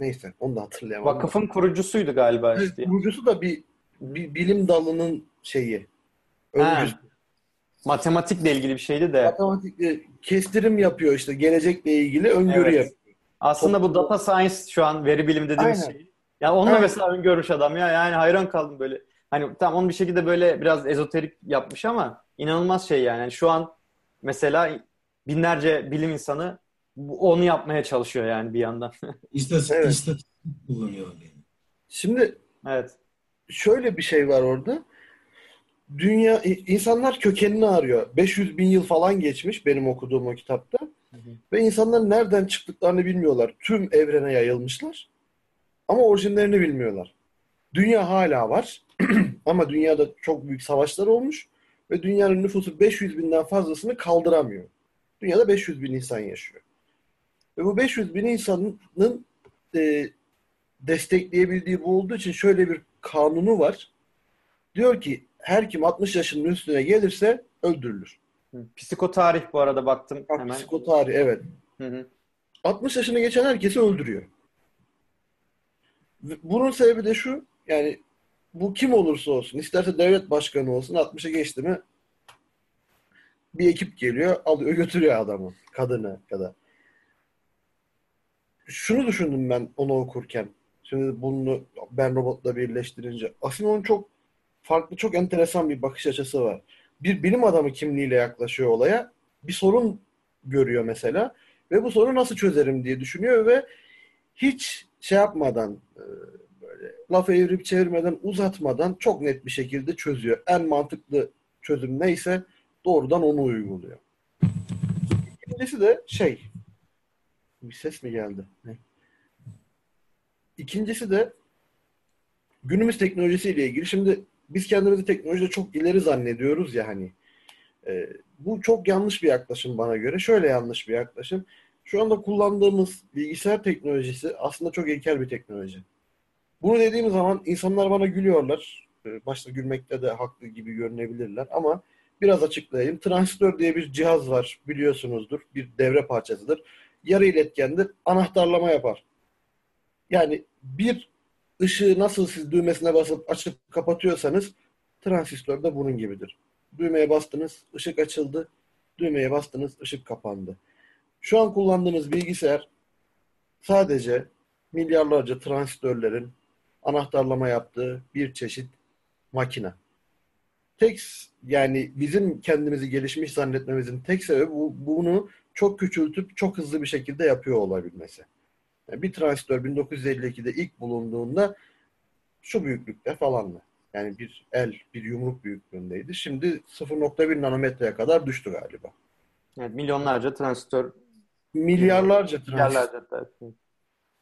Neyse onu da hatırlayamadım. Vakıfın kurucusuydu galiba Evet, işte. kurucusu da bir, bir bilim dalının şeyi. Öncüsü. Matematikle ilgili bir şeydi de. Matematikle kestirim yapıyor işte gelecekle ilgili öngörü Evet. yapıyor. Aslında bu Toplum- data science şu an veri bilimi dediğimiz Aynen. şey. Ya onunla Evet. mesela öngörmüş adam ya. Yani hayran kaldım böyle. Hani tam onu bir şekilde böyle biraz ezoterik yapmış ama inanılmaz şey yani. Yani şu an mesela binlerce bilim insanı onu yapmaya çalışıyor yani bir yandan. İstatistik, Evet. istatistik kullanıyorlar yani. Şimdi Evet. şöyle bir şey var orada. Dünya insanlar kökenini arıyor. 500 bin yıl falan geçmiş benim okuduğum o kitapta. Hı hı. Ve insanlar nereden çıktıklarını bilmiyorlar. Tüm evrene yayılmışlar. Ama orijinlerini bilmiyorlar. Dünya hala var. Ama dünyada çok büyük savaşlar olmuş. Ve dünyanın nüfusu 500 binden fazlasını kaldıramıyor. Dünyada 500 bin insan yaşıyor. Ve bu 500 bin insanın e, destekleyebildiği bu olduğu için şöyle bir kanunu var. Diyor ki her kim 60 yaşının üstüne gelirse öldürülür. Psikotarih bu arada baktım Bak, hemen. psikotarih evet. Hı hı. 60 yaşını geçen herkesi öldürüyor. Bunun sebebi de şu, yani bu kim olursa olsun, isterse devlet başkanı olsun, 60'a geçti mi bir ekip geliyor, alıyor götürüyor adamı, kadını ya da. Şunu düşündüm ben onu okurken. Şimdi bunu ben robotla birleştirince. Asimov'un çok farklı, çok enteresan bir bakış açısı var. Bir bilim adamı kimliğiyle yaklaşıyor olaya. Bir sorun görüyor mesela. Ve bu sorunu nasıl çözerim diye düşünüyor ve hiç şey yapmadan e, laf evirip çevirmeden uzatmadan çok net bir şekilde çözüyor. En mantıklı çözüm neyse doğrudan onu uyguluyor. İkincisi de şey bir ses mi geldi? Ne? İkincisi de günümüz teknolojisiyle ilgili. Şimdi biz kendimizi teknolojide çok ileri zannediyoruz ya hani. E, bu çok yanlış bir yaklaşım bana göre. Şöyle yanlış bir yaklaşım. Şu anda kullandığımız bilgisayar teknolojisi aslında çok ilkel bir teknoloji. Bunu dediğim zaman insanlar bana gülüyorlar. Ee, Başta gülmekte de haklı gibi görünebilirler ama biraz açıklayayım. Transistör diye bir cihaz var biliyorsunuzdur. Bir devre parçasıdır. Yarı iletkendir. Anahtarlama yapar. Yani bir ışığı nasıl siz düğmesine basıp açıp kapatıyorsanız transistör de bunun gibidir. Düğmeye bastınız, ışık açıldı. Düğmeye bastınız, ışık kapandı. Şu an kullandığınız bilgisayar sadece milyarlarca transistörlerin anahtarlama yaptığı bir çeşit makine. tek yani bizim kendimizi gelişmiş zannetmemizin tek sebebi bu, bunu çok küçültüp çok hızlı bir şekilde yapıyor olabilmesi. Yani bir transistör 1952'de ilk bulunduğunda şu büyüklükte falandı. Yani bir el, bir yumruk büyüklüğündeydi. Şimdi 0.1 nanometreye kadar düştü galiba. Evet, milyonlarca transistör. Milyarlarca transistör. Milyarlarca. Evet.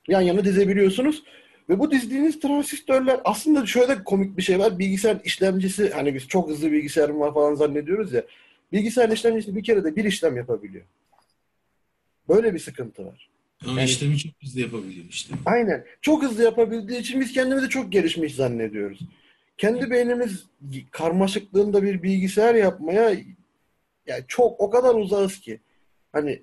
Yan yana dizebiliyorsunuz. Ve bu dizdiğiniz transistörler aslında şöyle komik bir şey var. Bilgisayar işlemcisi hani biz çok hızlı bilgisayarım var falan zannediyoruz ya. Bilgisayar işlemcisi bir kere de bir işlem yapabiliyor. Böyle bir sıkıntı var. Ama Yani- işlemi çok hızlı yapabiliyor işte. Aynen. Çok hızlı yapabildiği için biz kendimizi çok gelişmiş zannediyoruz. Kendi beynimiz karmaşıklığında bir bilgisayar yapmaya yani çok o kadar uzağız ki. Hani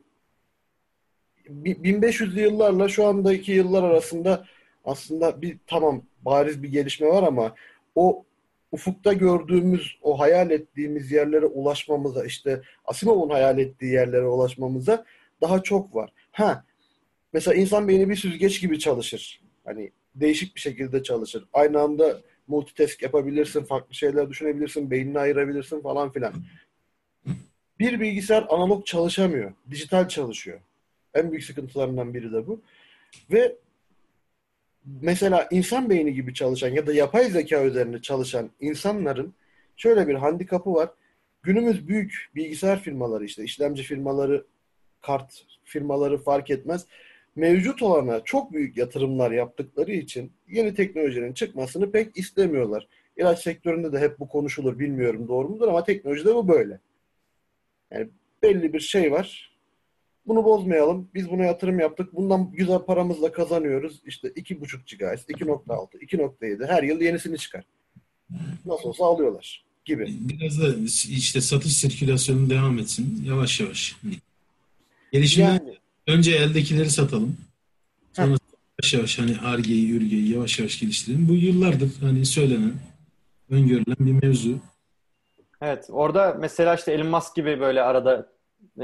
bi- 1500'lü yıllarla şu andaki yıllar arasında aslında bir tamam bariz bir gelişme var ama o ufukta gördüğümüz, o hayal ettiğimiz yerlere ulaşmamıza, işte Asimov'un hayal ettiği yerlere ulaşmamıza daha çok var. Ha, mesela insan beyni bir süzgeç gibi çalışır. Hani değişik bir şekilde çalışır. Aynı anda multitask yapabilirsin, farklı şeyler düşünebilirsin, beynini ayırabilirsin falan filan. Bir bilgisayar analog çalışamıyor. Dijital çalışıyor. En büyük sıkıntılarından biri de bu. Ve mesela insan beyni gibi çalışan ya da yapay zeka üzerine çalışan insanların şöyle bir handikapı var. Günümüz büyük bilgisayar firmaları işte işlemci firmaları, kart firmaları fark etmez. Mevcut olana çok büyük yatırımlar yaptıkları için yeni teknolojinin çıkmasını pek istemiyorlar. İlaç sektöründe de hep bu konuşulur. Bilmiyorum doğru mudur ama teknolojide bu böyle. Yani belli bir şey var. Bunu bozmayalım. Biz buna yatırım yaptık. Bundan güzel paramızla kazanıyoruz. İşte 2.5 GHz, 2.6, 2.7 her yıl yenisini çıkar. Nasıl olsa alıyorlar gibi. Biraz da işte satış sirkülasyonu devam etsin yavaş yavaş. Hani Gelişimde Yani önce eldekileri satalım. Sonra yavaş yavaş hani Ar-Ge'yi, Ürge'yi yavaş yavaş geliştirelim. Bu yıllardır hani söylenen, öngörülen bir mevzu. Evet, orada mesela işte Elon Musk gibi böyle arada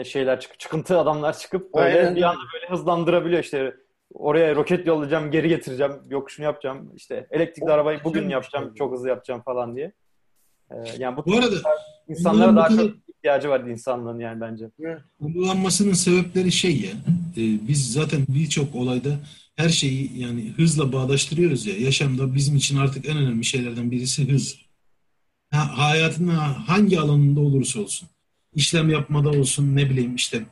şeyler çıkıp çıkıntı adamlar çıkıp böyle Aynen. bir anda böyle hızlandırabiliyor işte oraya roket yollayacağım, geri getireceğim, yok şunu yapacağım, işte elektrikli O- arabayı bugün yapacağım, tabii. çok hızlı yapacağım falan diye. Ee, yani bu Bu arada insanlara daha kadar- çok ihtiyacı var insanlığın yani bence. Uygulanmasının sebepleri şey ya, e, biz zaten birçok olayda her şeyi yani hızla bağdaştırıyoruz ya. Yaşamda bizim için artık en önemli şeylerden birisi hız. Ha, hayatın hangi alanında olursa olsun, işlem yapmada olsun, ne bileyim işte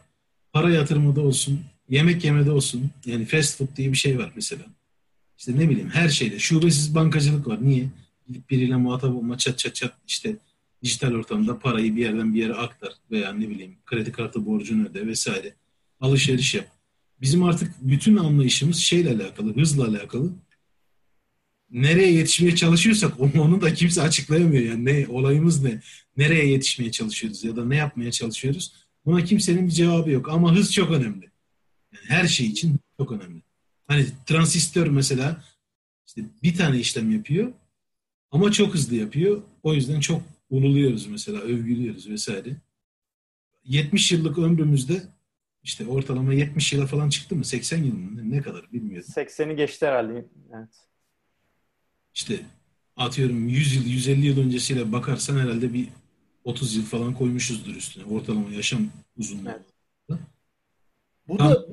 para yatırmada olsun, yemek yemede olsun. Yani fast food diye bir şey var mesela. İşte ne bileyim her şeyde. Şubesiz bankacılık var. Niye? Gidip biriyle muhatap olma çat çat çat işte dijital ortamda parayı bir yerden bir yere aktar veya ne bileyim kredi kartı borcunu öde vesaire. Alışveriş yap. Bizim artık bütün anlayışımız şeyle alakalı, hızla alakalı. Nereye yetişmeye çalışıyorsak onu, da kimse açıklayamıyor. Yani ne olayımız ne? Nereye yetişmeye çalışıyoruz ya da ne yapmaya çalışıyoruz? Buna kimsenin bir cevabı yok. Ama hız çok önemli. Yani her şey için çok önemli. Hani transistör mesela işte bir tane işlem yapıyor ama çok hızlı yapıyor. O yüzden çok unuluyoruz mesela, övgülüyoruz vesaire. 70 yıllık ömrümüzde işte ortalama 70 yıla falan çıktı mı? 80 yıl mı? Ne kadar bilmiyorum. 80'i geçti herhalde. Evet. İşte atıyorum 100 yıl, 150 yıl öncesiyle bakarsan herhalde bir 30 yıl falan koymuşuzdur üstüne. Ortalama yaşam uzunluğu. Evet. Bu da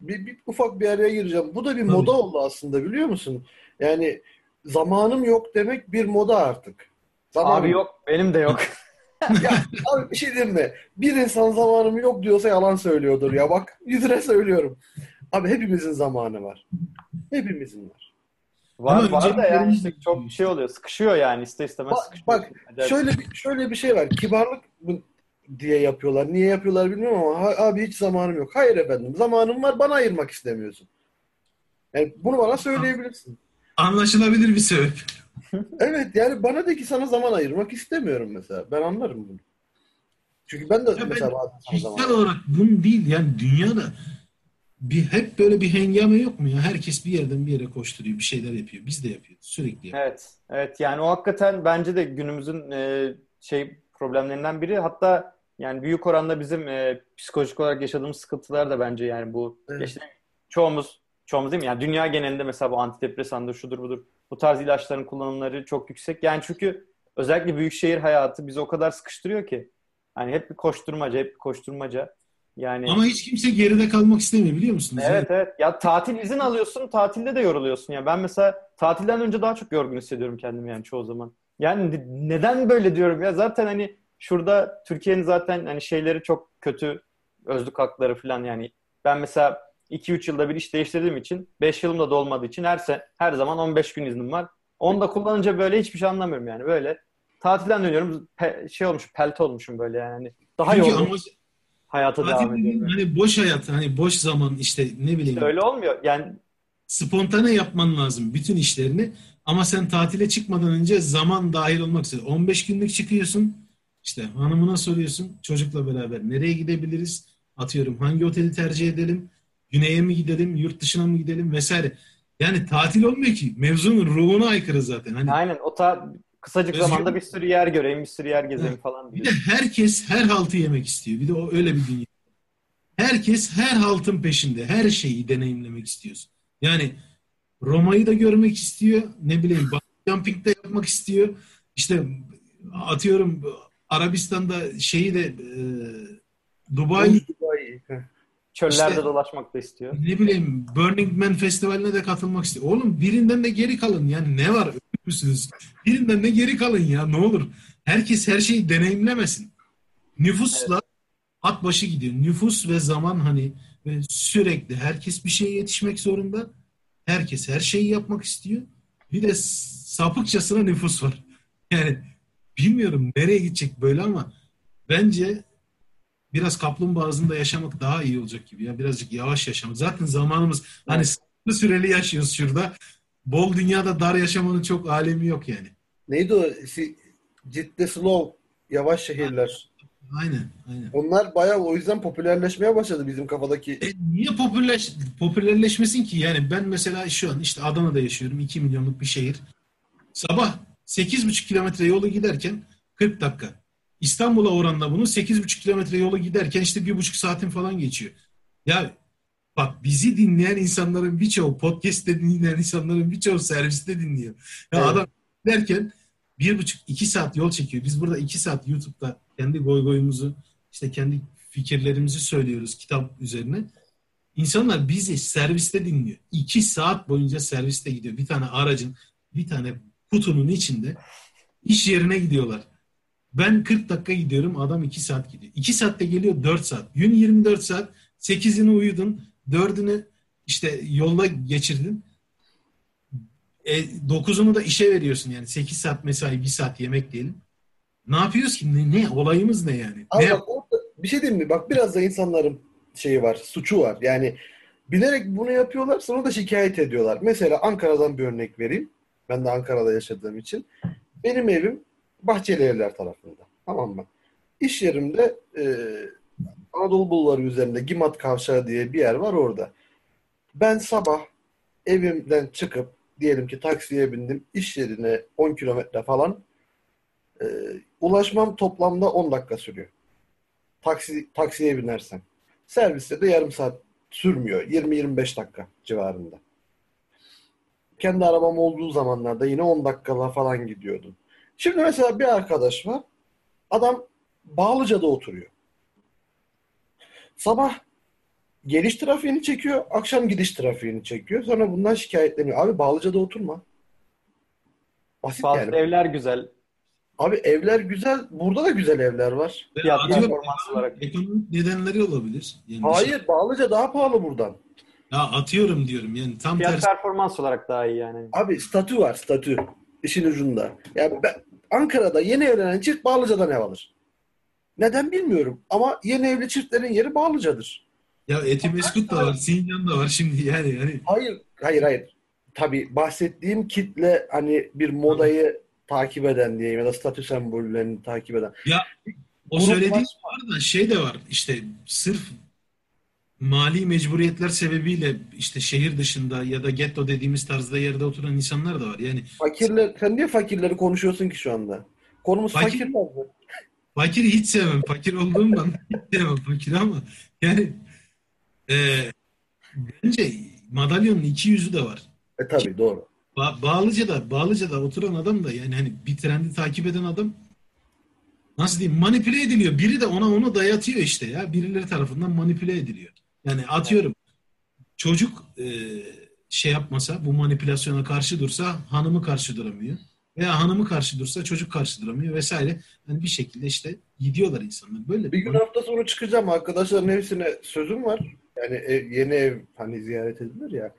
bir, bir ufak bir araya gireceğim. Bu da bir Tabii. moda oldu aslında biliyor musun? Yani zamanım yok demek bir moda artık. Zamanım Abi yok, benim de yok. Ya abi bir şey diyeyim mi? Bir insan zamanım yok diyorsa yalan söylüyordur ya. Bak yüzüne söylüyorum. Abi hepimizin zamanı var. Hepimizin var. Var Ama var da yani işte çok şey oluyor. Sıkışıyor yani ister istemez Bak- sıkışıyor. bak, Acayip. Şöyle bir, şöyle bir şey var. Kibarlık diye yapıyorlar. Niye yapıyorlar bilmiyorum ama "Ha- abi hiç zamanım yok. Hayır efendim. Zamanım var. Bana ayırmak istemiyorsun. Yani bunu bana söyleyebilirsin. Anlaşılabilir bir sebep. Evet yani bana de ki sana zaman ayırmak istemiyorum mesela. Ben anlarım bunu. Çünkü ben de ben mesela bazen sana zaman olarak bunun değil yani dünyada bir hep böyle bir hengame yok mu ya? Herkes bir yerden bir yere koşturuyor, bir şeyler yapıyor. Biz de yapıyoruz. Sürekli yapıyoruz. Evet, evet yani o hakikaten bence de günümüzün e, şey problemlerinden biri. Hatta yani büyük oranda bizim e, psikolojik olarak yaşadığımız sıkıntılar da bence yani bu Evet. işte çoğumuz çoğumuz değil mi? Yani dünya genelinde mesela bu antidepresandır, şudur budur. Bu tarz ilaçların kullanımları çok yüksek. Yani çünkü özellikle büyük şehir hayatı bizi o kadar sıkıştırıyor ki. Hani hep bir koşturmaca, hep bir koşturmaca. Yani Ama hiç kimse geride kalmak istemiyor biliyor musunuz? Evet evet. Ya tatil izin alıyorsun, tatilde de yoruluyorsun. Ya ben mesela tatilden önce daha çok yorgun hissediyorum kendimi yani çoğu zaman. Yani ne- neden böyle diyorum ya? Zaten hani şurada Türkiye'nin zaten hani şeyleri çok kötü. Özlük hakları falan yani. Ben mesela 2-3 yılda bir iş değiştirdiğim için 5 yılım da dolmadığı için her se her zaman 15 gün iznim var. Onu da kullanınca böyle hiçbir şey anlamıyorum yani. Böyle tatilden dönüyorum pe- şey olmuş, pelte olmuşum böyle yani. Daha Çünkü yorgun amaç hayata devam tatil dediğin ediyorum. hani boş hayat, hani boş zaman işte ne bileyim Öyle olmuyor. Yani spontane yapman lazım bütün işlerini. Ama sen tatile çıkmadan önce zaman dahil olmak üzere 15 günlük çıkıyorsun. İşte hanımına soruyorsun çocukla beraber nereye gidebiliriz? Atıyorum hangi oteli tercih edelim? Güney'e mi gidelim? Yurt dışına mı gidelim? Vesaire. Yani tatil olmuyor ki. Mevzunun ruhuna aykırı zaten. Hani Aynen o ta kısacık Özgür- zamanda bir sürü yer göreyim, bir sürü yer gezeyim falan Bir de herkes her haltı yemek istiyor. Bir de o öyle bir dünya. Herkes her haltın peşinde. Her şeyi deneyimlemek istiyorsun. Yani Roma'yı da görmek istiyor. Ne bileyim jumping de yapmak istiyor. İşte atıyorum Arabistan'da şeyi de e, Dubai Dubai. Çöllerde İşte- dolaşmak da istiyor. ne bileyim Burning Man Festivali'ne de katılmak istiyor. Oğlum birinden de geri kalın. Yani ne var müsünüz? De geri kalın ya ne olur. Herkes her şeyi deneyimlemesin. Nüfusla at başı gidiyor. Nüfus ve zaman hani ve sürekli herkes bir şeye yetişmek zorunda. Herkes her şeyi yapmak istiyor. Bir de sapıkçasına nüfus var. Yani bilmiyorum nereye gidecek böyle ama bence biraz kaplumbağa ağzında yaşamak daha iyi olacak gibi ya. Birazcık yavaş yaşamak. Zaten zamanımız hani sınırlı süreli yaşıyoruz şurada. Bol dünyada dar yaşamanın çok alemi yok yani. Neydi o? Si- Ciddi slow. Yavaş şehirler. Aynen, aynen. Onlar bayağı o yüzden popülerleşmeye başladı bizim kafadaki. E, niye popülerleş, popülerleşmesin ki? Yani ben mesela şu an işte Adana'da yaşıyorum. 2 milyonluk bir şehir. Sabah 8,5 kilometre yolu giderken 40 dakika. İstanbul'a oranla bunu 8,5 kilometre yolu giderken işte bir buçuk saatin falan geçiyor. Ya bak bizi dinleyen insanların birçoğu podcast'te dinleyen insanların birçoğu serviste dinliyor. Ya Evet. adam derken bir buçuk iki saat yol çekiyor. Biz burada iki saat YouTube'da kendi goy goyumuzu işte kendi fikirlerimizi söylüyoruz kitap üzerine. İnsanlar bizi serviste dinliyor. İki saat boyunca serviste gidiyor. Bir tane aracın, bir tane kutunun içinde iş yerine gidiyorlar. Ben 40 dakika gidiyorum, adam 2 saat gidiyor. 2 saatte geliyor 4 saat. Gün 24 saat, 8'ini uyudun, 4'ünü işte yolda geçirdin. E, 9'unu da işe veriyorsun yani 8 saat mesai, 1 saat yemek diyelim. Ne yapıyoruz ki? Ne, ne? Olayımız ne yani? Ne bak orada bir şey diyeyim mi? Bak biraz da insanların şeyi var, suçu var. Yani bilerek bunu yapıyorlar, sonra da şikayet ediyorlar. Mesela Ankara'dan bir örnek vereyim. Ben de Ankara'da yaşadığım için. Benim evim Bahçeli Evler tarafında. Tamam mı? İş yerimde e, Anadolu Bulvarı üzerinde Gimat Kavşağı diye bir yer var orada. Ben sabah evimden çıkıp diyelim ki taksiye bindim. iş yerine 10 kilometre falan e, ulaşmam toplamda 10 dakika sürüyor. Taksi, taksiye binersem. Serviste de yarım saat sürmüyor. 20-25 dakika civarında. Kendi arabam olduğu zamanlarda yine 10 dakikala falan gidiyordum. Şimdi mesela bir arkadaş var. Adam Bağlıca'da oturuyor. Sabah geliş trafiğini çekiyor, akşam gidiş trafiğini çekiyor. Sonra bundan şikayetleniyor. Abi Bağlıca'da oturma. Basit Bazı yani. evler güzel. Abi evler güzel. Burada da güzel evler var. Fiyat atıyorum, performans olarak. ekonomik nedenleri olabilir. Yani Hayır, Bağlıca daha pahalı buradan. Ya atıyorum diyorum yani tam Fiyat tersi. performans olarak daha iyi yani. Abi statü var, statü. İşin ucunda. Yani ben, Ankara'da yeni evlenen çift Bağlıca'dan ev alır. Neden bilmiyorum ama yeni evli çiftlerin yeri Bağlıca'dır. Ya Etimeskut da var, Sincan da var şimdi yani. hani Hayır, hayır, hayır. Tabii bahsettiğim kitle hani bir modayı takip eden diyeyim ya da statü sembollerini takip eden. o Grup söylediğin var. da şey de var işte sırf mali mecburiyetler sebebiyle işte şehir dışında ya da getto dediğimiz tarzda yerde oturan insanlar da var. Yani Fakirler, sen niye fakirleri konuşuyorsun ki şu anda? Konumuz Fakir- fakirler? Fakiri hiç sevmem. Fakir olduğumdan hiç sevmem fakir ama yani e, bence madalyonun iki yüzü de var. E tabii doğru. Ba Bağlıca'da, Bağlıca'da oturan adam da yani hani bir trendi takip eden adam nasıl diyeyim manipüle ediliyor. Biri de ona onu dayatıyor işte ya. Birileri tarafından manipüle ediliyor. Yani atıyorum çocuk e, şey yapmasa bu manipülasyona karşı dursa hanımı karşı duramıyor. Veya hanımı karşı dursa çocuk karşı duramıyor vesaire. Yani bir şekilde işte gidiyorlar insanlar. Böyle Bir gün hafta sonu çıkacağım. Arkadaşların hepsine sözüm var. Yani ev, yeni ev hani ziyaret edilir ya.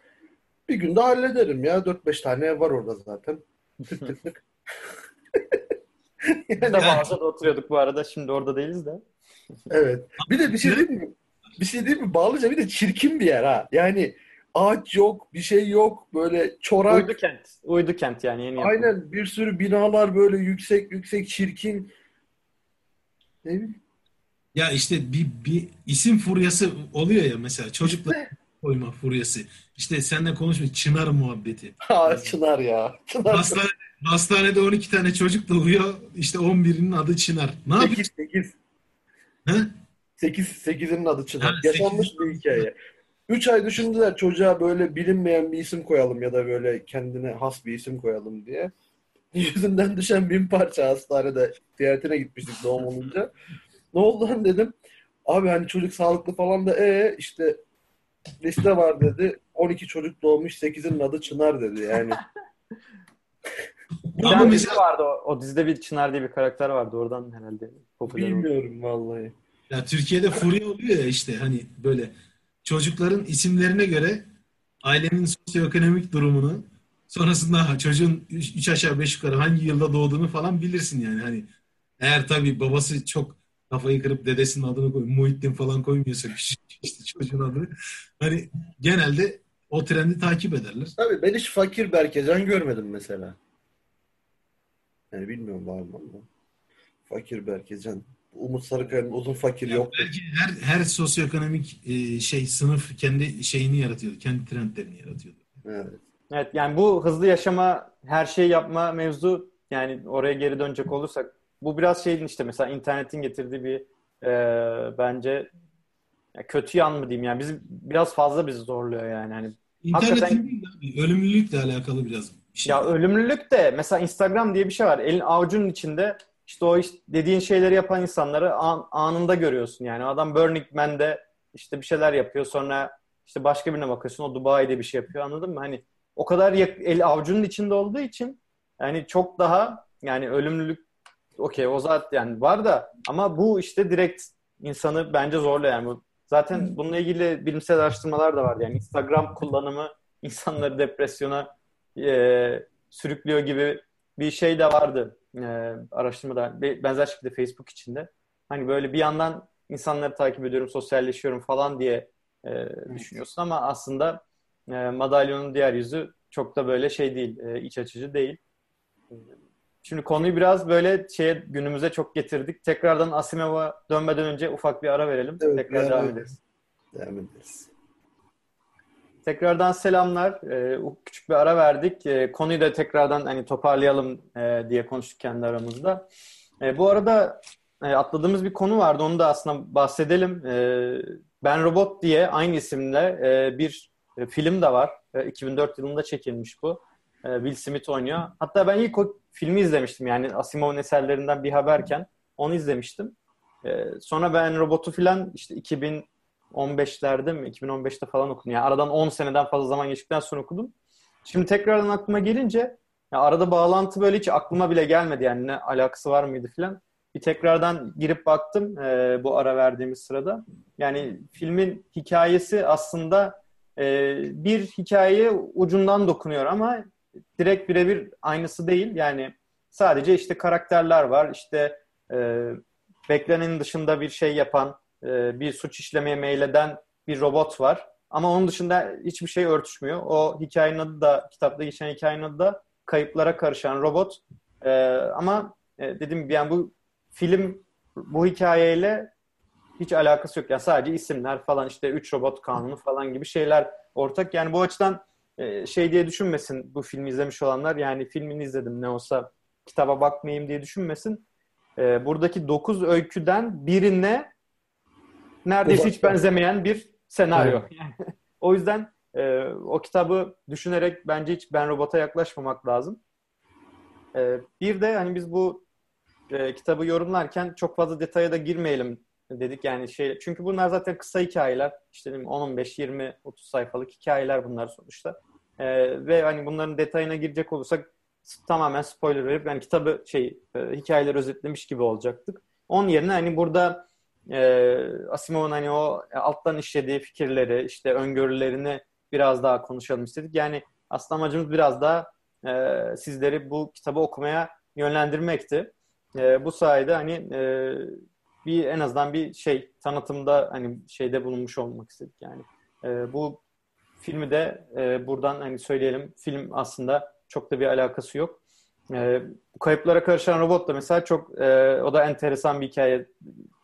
Bir günde hallederim ya. 4-5 tane ev var orada zaten. Tık tık tık. Biz de Bağlıca'da oturuyorduk bu arada. Şimdi orada değiliz de. Evet. Bir de bir şey diyeyim mi? Bir şey diyeyim mi? Bağlıca bir de çirkin bir yer ha. Yani ağaç yok, bir şey yok. Böyle çorak. Uydu kent. Uydu kent yani yeni yapım. Aynen bir sürü binalar böyle yüksek yüksek çirkin. Ne bileyim. Ya işte bir, bir isim furyası oluyor ya mesela çocuklar koyma furyası. İşte seninle konuşmuş Çınar muhabbeti. Ha, Çınar ya. Çınar. Hastane, hastanede 12 tane çocuk doğuyor. İşte 11'inin adı Çınar. Ne yapıyor? 8 8. He? 8 8'inin adı Çınar. Ha, Yaşanmış sekiz. bir hikaye. 3 ay düşündüler çocuğa böyle bilinmeyen bir isim koyalım ya da böyle kendine has bir isim koyalım diye. Yüzünden düşen bin parça hastanede ziyaretine gitmiştik doğum olunca. Ne oldu lan dedim. Abi hani çocuk sağlıklı falan da e işte liste var dedi. 12 çocuk doğmuş 8'inin adı Çınar dedi yani. Bir Ama tane dizi vardı. O, o dizide bir Çınar diye bir karakter vardı. Oradan herhalde popüler oldu. Bilmiyorum vallahi. Ya Türkiye'de furya oluyor ya işte hani böyle çocukların isimlerine göre ailenin sosyoekonomik durumunu sonrasında çocuğun 3 aşağı 5 yukarı hangi yılda doğduğunu falan bilirsin yani hani eğer tabii babası çok kafayı kırıp dedesinin adını koy Muhittin falan koymuyorsa işte çocuğun adını hani genelde o trendi takip ederler. Tabii ben hiç fakir Berkecan görmedim mesela. Yani bilmiyorum var mı. Fakir Berkecan. Umut Sarıkaya'nın uzun fakir Ya yok. belki her her sosyoekonomik e, şey sınıf kendi şeyini yaratıyordu, kendi trendlerini yaratıyordu. Evet. Evet yani bu hızlı yaşama, her şeyi yapma mevzu yani oraya geri dönecek olursak bu biraz şeyin işte mesela internetin getirdiği bir e, bence ya kötü yan mı diyeyim yani bizim biraz fazla bizi zorluyor yani hani İnternetin Hakikaten- değil abi, ölümlülükle alakalı biraz bir şey. Ya ölümlülük de mesela Instagram diye bir şey var. Elin avucunun içinde işte o işte dediğin şeyleri yapan insanları an- anında görüyorsun. Yani adam Burning Man'de işte bir şeyler yapıyor sonra işte başka birine bakıyorsun o Dubai'de bir şey yapıyor anladın mı? Hani o kadar el avucunun içinde olduğu için yani çok daha yani ölümlülük okey o zaten yani var da ama bu işte direkt insanı bence zorluyor yani bu. Zaten bununla ilgili bilimsel araştırmalar da var yani Instagram kullanımı insanları depresyona e, sürüklüyor gibi bir şey de vardı e, araştırmada. Be- Benzer şekilde Facebook içinde. Hani böyle bir yandan insanları takip ediyorum, sosyalleşiyorum falan diye e, düşünüyorsun ama aslında e, madalyonun diğer yüzü çok da böyle şey değil, e, iç açıcı değil. Şimdi konuyu biraz böyle şeye günümüze çok getirdik. Tekrardan Asimov'a dönmeden önce ufak bir ara verelim. Evet, Tekrar devam ederiz. Devam ederiz. Tekrardan selamlar. Ee, küçük bir ara verdik. Ee, konuyu da tekrardan hani toparlayalım e, diye konuştuk kendi aramızda. E, bu arada e, atladığımız bir konu vardı. Onu da aslında bahsedelim. Ben Robot diye aynı isimle bir film de var. E, 2004 yılında çekilmiş bu. Will Smith oynuyor. Hatta ben ilk o filmi izlemiştim. Yani Asimov'un eserlerinden bir haberken onu izlemiştim. Sonra ben Robot'u filan işte 2000 15'lerde mi? 2015'te falan okudum. Yani aradan 10 seneden fazla zaman geçtikten sonra okudum. Şimdi tekrardan aklıma gelince ya arada bağlantı böyle hiç aklıma bile gelmedi. Yani ne alakası var mıydı falan. Bir tekrardan girip baktım e, bu ara verdiğimiz sırada. Yani filmin hikayesi aslında e, bir hikayeye ucundan dokunuyor ama direkt birebir aynısı değil. Yani sadece işte karakterler var. İşte e, beklenenin dışında bir şey yapan, e, bir suç işlemeye meyleden bir robot var. Ama onun dışında hiçbir şey örtüşmüyor. O hikayenin adı da, kitapta geçen hikayenin adı da Kayıplara Karışan Robot. E, ama e, gibi yani bu film bu hikayeyle hiç alakası yok. Yani sadece isimler falan işte 3 robot kanunu falan gibi şeyler ortak. Yani bu açıdan e, şey diye düşünmesin bu filmi izlemiş olanlar. Yani filmini izledim ne olsa kitaba bakmayayım diye düşünmesin. E, buradaki 9 öyküden birine neredeyse hiç benzemeyen bir senaryo. o yüzden e, o kitabı düşünerek bence hiç ben robota yaklaşmamak lazım. E, bir de hani biz bu e, kitabı yorumlarken çok fazla detaya da girmeyelim dedik yani şey çünkü bunlar zaten kısa hikayeler işte 10 15 20 30 sayfalık hikayeler bunlar sonuçta. E, ve hani bunların detayına girecek olursak tamamen spoiler verip yani kitabı şey e, hikayeleri özetlemiş gibi olacaktık. Onun yerine hani burada e, Asimov'un hani o alttan işlediği fikirleri işte öngörülerini biraz daha konuşalım istedik. Yani aslında amacımız biraz daha e, sizleri bu kitabı okumaya yönlendirmekti. E, bu sayede hani e, bir en azından bir şey tanıtımda hani şeyde bulunmuş olmak istedik yani. E, bu filmi de e, buradan hani söyleyelim. Film aslında çok da bir alakası yok. E, kayıplara karışan robot da mesela çok e, o da enteresan bir hikaye.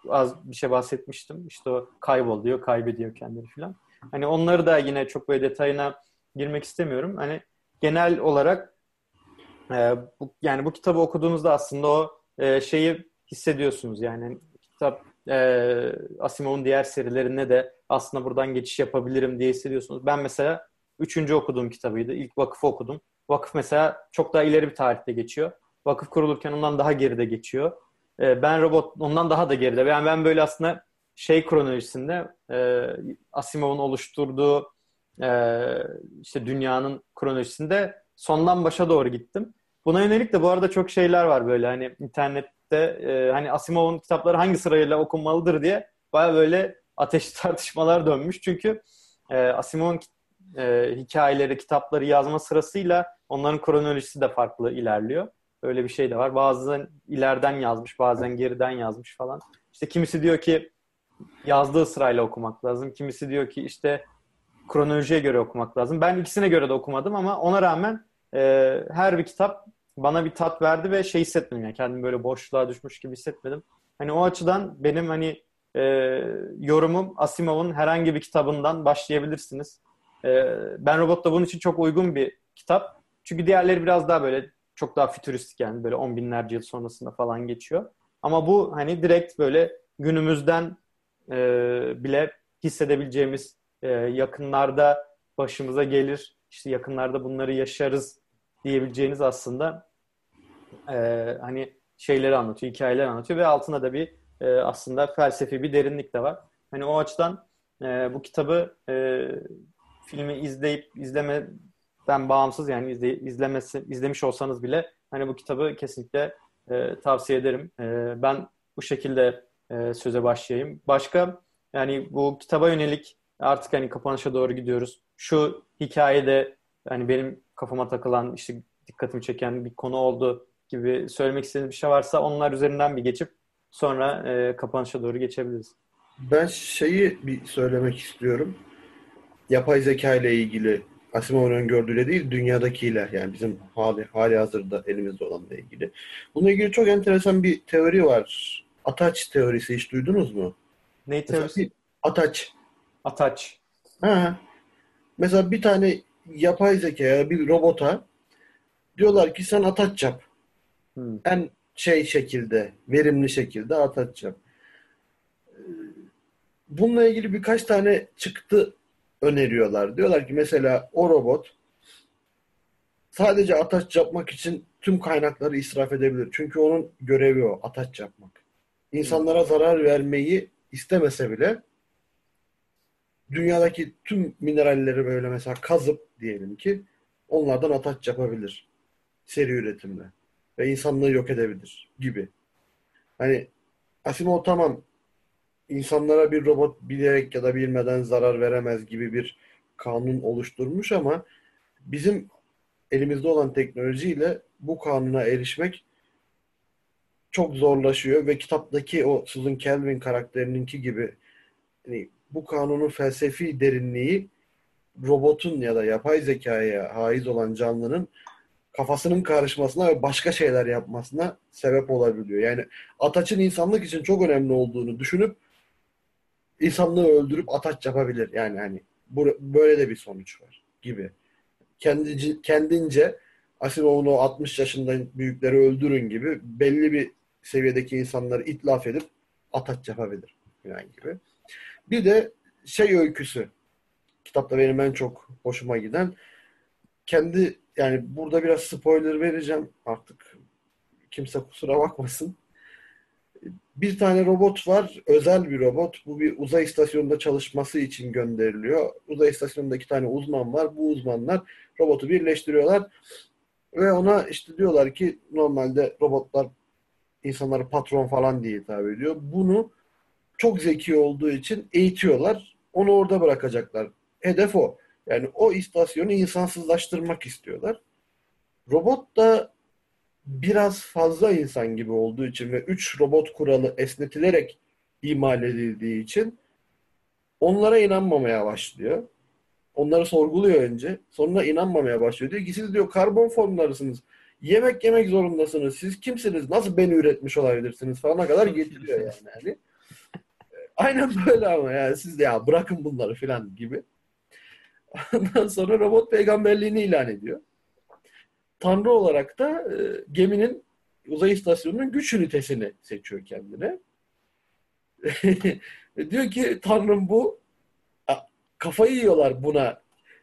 Az bir şey bahsetmiştim. İşte o kaybol diyor, kaybediyor kendini falan. Hani onları da yine çok böyle detayına girmek istemiyorum. Hani genel olarak e, bu, yani bu kitabı okuduğunuzda aslında o e, şeyi hissediyorsunuz yani kitap e, Asimov'un diğer serilerine de aslında buradan geçiş yapabilirim diye hissediyorsunuz. Ben mesela üçüncü okuduğum kitabıydı. İlk Vakıf'ı okudum. Vakıf mesela çok daha ileri bir tarihte geçiyor. Vakıf kurulurken ondan daha geride geçiyor. E, ben Robot ondan daha da geride. Yani ben böyle aslında şey kronolojisinde e, Asimov'un oluşturduğu e, işte dünyanın kronolojisinde sondan başa doğru gittim. Buna yönelik de bu arada çok şeyler var böyle hani internette e, hani Asimov'un kitapları hangi sırayla okunmalıdır diye baya böyle ateşli tartışmalar dönmüş. Çünkü e, Asimov'un e, hikayeleri, kitapları yazma sırasıyla onların kronolojisi de farklı ilerliyor. Öyle bir şey de var. Bazen ileriden yazmış, bazen geriden yazmış falan. İşte kimisi diyor ki yazdığı sırayla okumak lazım. Kimisi diyor ki işte kronolojiye göre okumak lazım. Ben ikisine göre de okumadım ama ona rağmen e, her bir kitap bana bir tat verdi ve şey hissetmedim yani kendimi böyle boşluğa düşmüş gibi hissetmedim. Hani o açıdan benim hani e, yorumum Asimov'un herhangi bir kitabından başlayabilirsiniz. E, ben Robot da bunun için çok uygun bir kitap. Çünkü diğerleri biraz daha böyle çok daha fütüristik yani böyle on binlerce yıl sonrasında falan geçiyor. Ama bu hani direkt böyle günümüzden e, bile hissedebileceğimiz e, yakınlarda başımıza gelir, işte yakınlarda bunları yaşarız diyebileceğiniz aslında e, hani şeyleri anlatıyor, hikayeler anlatıyor ve altında da bir e, aslında felsefi bir derinlik de var. Hani o açıdan e, bu kitabı e, filmi izleyip izlemeden bağımsız yani izle, izlemesi izlemiş olsanız bile hani bu kitabı kesinlikle e, tavsiye ederim. E, ben bu şekilde e, söze başlayayım. Başka yani bu kitaba yönelik artık hani kapanışa doğru gidiyoruz. Şu hikayede hani benim kafama takılan işte dikkatimi çeken bir konu oldu gibi söylemek istediğiniz bir şey varsa onlar üzerinden bir geçip sonra e, kapanışa doğru geçebiliriz. Ben şeyi bir söylemek istiyorum. Yapay zeka ile ilgili Asimov'un öngördüğüyle değil dünyadakiyle yani bizim hali, hali hazırda elimizde olanla ilgili. Bununla ilgili çok enteresan bir teori var. Ataç teorisi hiç duydunuz mu? Ne teorisi? Ataç. Ataç. Ha. Mesela bir tane yapay zekaya, bir robota diyorlar ki sen ataç yap. Hmm. En şey şekilde, verimli şekilde ataç yap. Bununla ilgili birkaç tane çıktı öneriyorlar. Diyorlar ki mesela o robot sadece ataç yapmak için tüm kaynakları israf edebilir. Çünkü onun görevi o, ataç yapmak. İnsanlara zarar vermeyi istemese bile dünyadaki tüm mineralleri böyle mesela kazıp diyelim ki onlardan ataç yapabilir. Seri üretimle. Ve insanlığı yok edebilir gibi. Hani Asimov tamam insanlara bir robot bilerek ya da bilmeden zarar veremez gibi bir kanun oluşturmuş ama bizim elimizde olan teknolojiyle bu kanuna erişmek çok zorlaşıyor ve kitaptaki o Susan Kelvin karakterininki gibi hani bu kanunun felsefi derinliği robotun ya da yapay zekaya haiz olan canlının kafasının karışmasına ve başka şeyler yapmasına sebep olabiliyor. Yani Ataç'ın insanlık için çok önemli olduğunu düşünüp insanlığı öldürüp Ataç yapabilir. Yani hani bu, böyle de bir sonuç var gibi. Kendici, kendince Asimov'un o 60 yaşında büyükleri öldürün gibi belli bir seviyedeki insanları itlaf edip Ataç yapabilir. Yani gibi. Bir de şey öyküsü. kitapta benim en çok hoşuma giden kendi yani burada biraz spoiler vereceğim artık kimse kusura bakmasın. Bir tane robot var, özel bir robot. Bu bir uzay istasyonunda çalışması için gönderiliyor. Uzay istasyonunda iki tane uzman var. Bu uzmanlar robotu birleştiriyorlar ve ona işte diyorlar ki normalde robotlar insanları patron falan diye hitap ediyor. Bunu çok zeki olduğu için eğitiyorlar. Onu orada bırakacaklar. Hedef o. Yani o istasyonu insansızlaştırmak istiyorlar. Robot da biraz fazla insan gibi olduğu için ve 3 robot kuralı esnetilerek imal edildiği için onlara inanmamaya başlıyor. Onları sorguluyor önce. Sonra inanmamaya başlıyor. Diyor ki siz diyor karbon formlarısınız. Yemek yemek zorundasınız. Siz kimsiniz? Nasıl beni üretmiş olabilirsiniz falana kadar getiriyor yani. yani. Aynen böyle ama yani siz de ya bırakın bunları filan gibi. Ondan sonra robot peygamberliğini ilan ediyor. Tanrı olarak da e, geminin uzay istasyonunun güç ünitesini seçiyor kendine. diyor ki Tanrım bu kafayı yiyorlar buna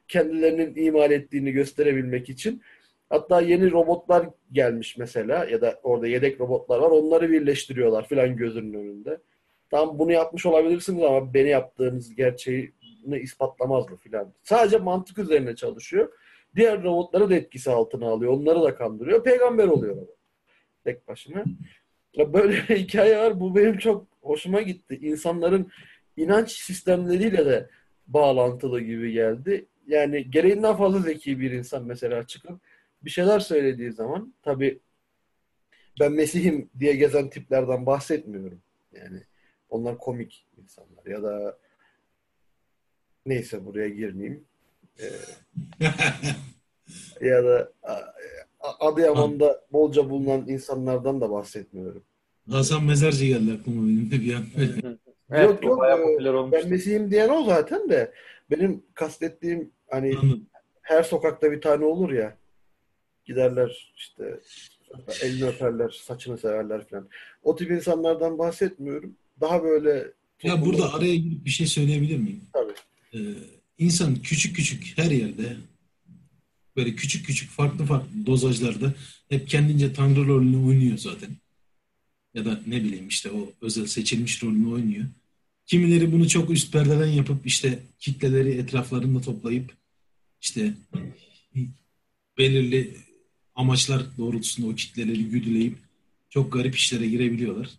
kendilerinin imal ettiğini gösterebilmek için. Hatta yeni robotlar gelmiş mesela ya da orada yedek robotlar var. Onları birleştiriyorlar filan gözünün önünde. Tam bunu yapmış olabilirsiniz ama beni yaptığınız gerçeğini ispatlamazdı filan. Sadece mantık üzerine çalışıyor. Diğer robotları da etkisi altına alıyor. Onları da kandırıyor. Peygamber oluyor robot. Tek başına. Böyle bir hikaye var. Bu benim çok hoşuma gitti. İnsanların inanç sistemleriyle de bağlantılı gibi geldi. Yani gereğinden fazla zeki bir insan mesela çıkıp bir şeyler söylediği zaman tabii ben Mesih'im diye gezen tiplerden bahsetmiyorum. Yani onlar komik insanlar ya da neyse buraya girmeyeyim. Ee, ya da Adıyaman'da bolca bulunan insanlardan da bahsetmiyorum. Hasan Mezarcı geldi aklıma benim de bir an. Evet, yok yok e, ben Mesih'im diyen o zaten de benim kastettiğim hani Anladım. her sokakta bir tane olur ya giderler işte elini öperler, saçını severler falan. O tip insanlardan bahsetmiyorum. Daha böyle ya burada araya girip bir şey söyleyebilir miyim? Tabii. Ee, insan küçük küçük her yerde böyle küçük küçük farklı farklı dozajlarda hep kendince tanrı rolünü oynuyor zaten. Ya da ne bileyim işte o özel seçilmiş rolünü oynuyor. Kimileri bunu çok üst perdeden yapıp işte kitleleri etraflarında toplayıp işte belirli amaçlar doğrultusunda o kitleleri güdüleyip çok garip işlere girebiliyorlar.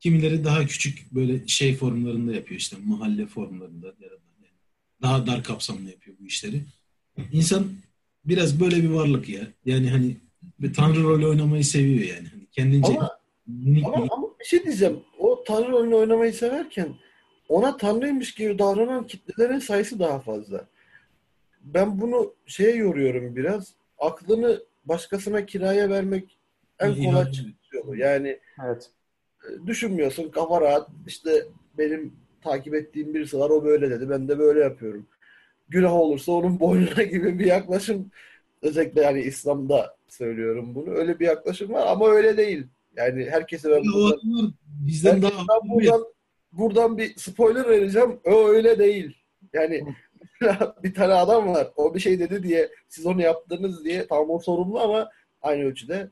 Kimileri daha küçük böyle şey formlarında yapıyor işte mahalle formlarında daha dar kapsamlı yapıyor bu işleri. İnsan biraz böyle bir varlık ya. Yani hani bir tanrı rolü oynamayı seviyor yani. Hani kendince ama, ama, bir... ama bir şey diyeceğim. O tanrı rolünü oynamayı severken ona tanrıymış gibi davranan kitlelerin sayısı daha fazla. Ben bunu şeye yoruyorum biraz. Aklını başkasına kiraya vermek en kolay yolu. Yani evet. E, düşünmüyorsun kafa rahat. İşte benim takip ettiğim birisi var o böyle dedi. Ben de böyle yapıyorum. Günah olursa onun boynuna gibi bir yaklaşım özellikle yani İslam'da söylüyorum bunu. Öyle bir yaklaşım var ama öyle değil. Yani herkese ben buradan, bizden daha buradan, buradan bir spoiler vereceğim. O öyle değil. Yani bir tane adam var. O bir şey dedi diye siz onu yaptınız diye tamam o sorumlu ama aynı ölçüde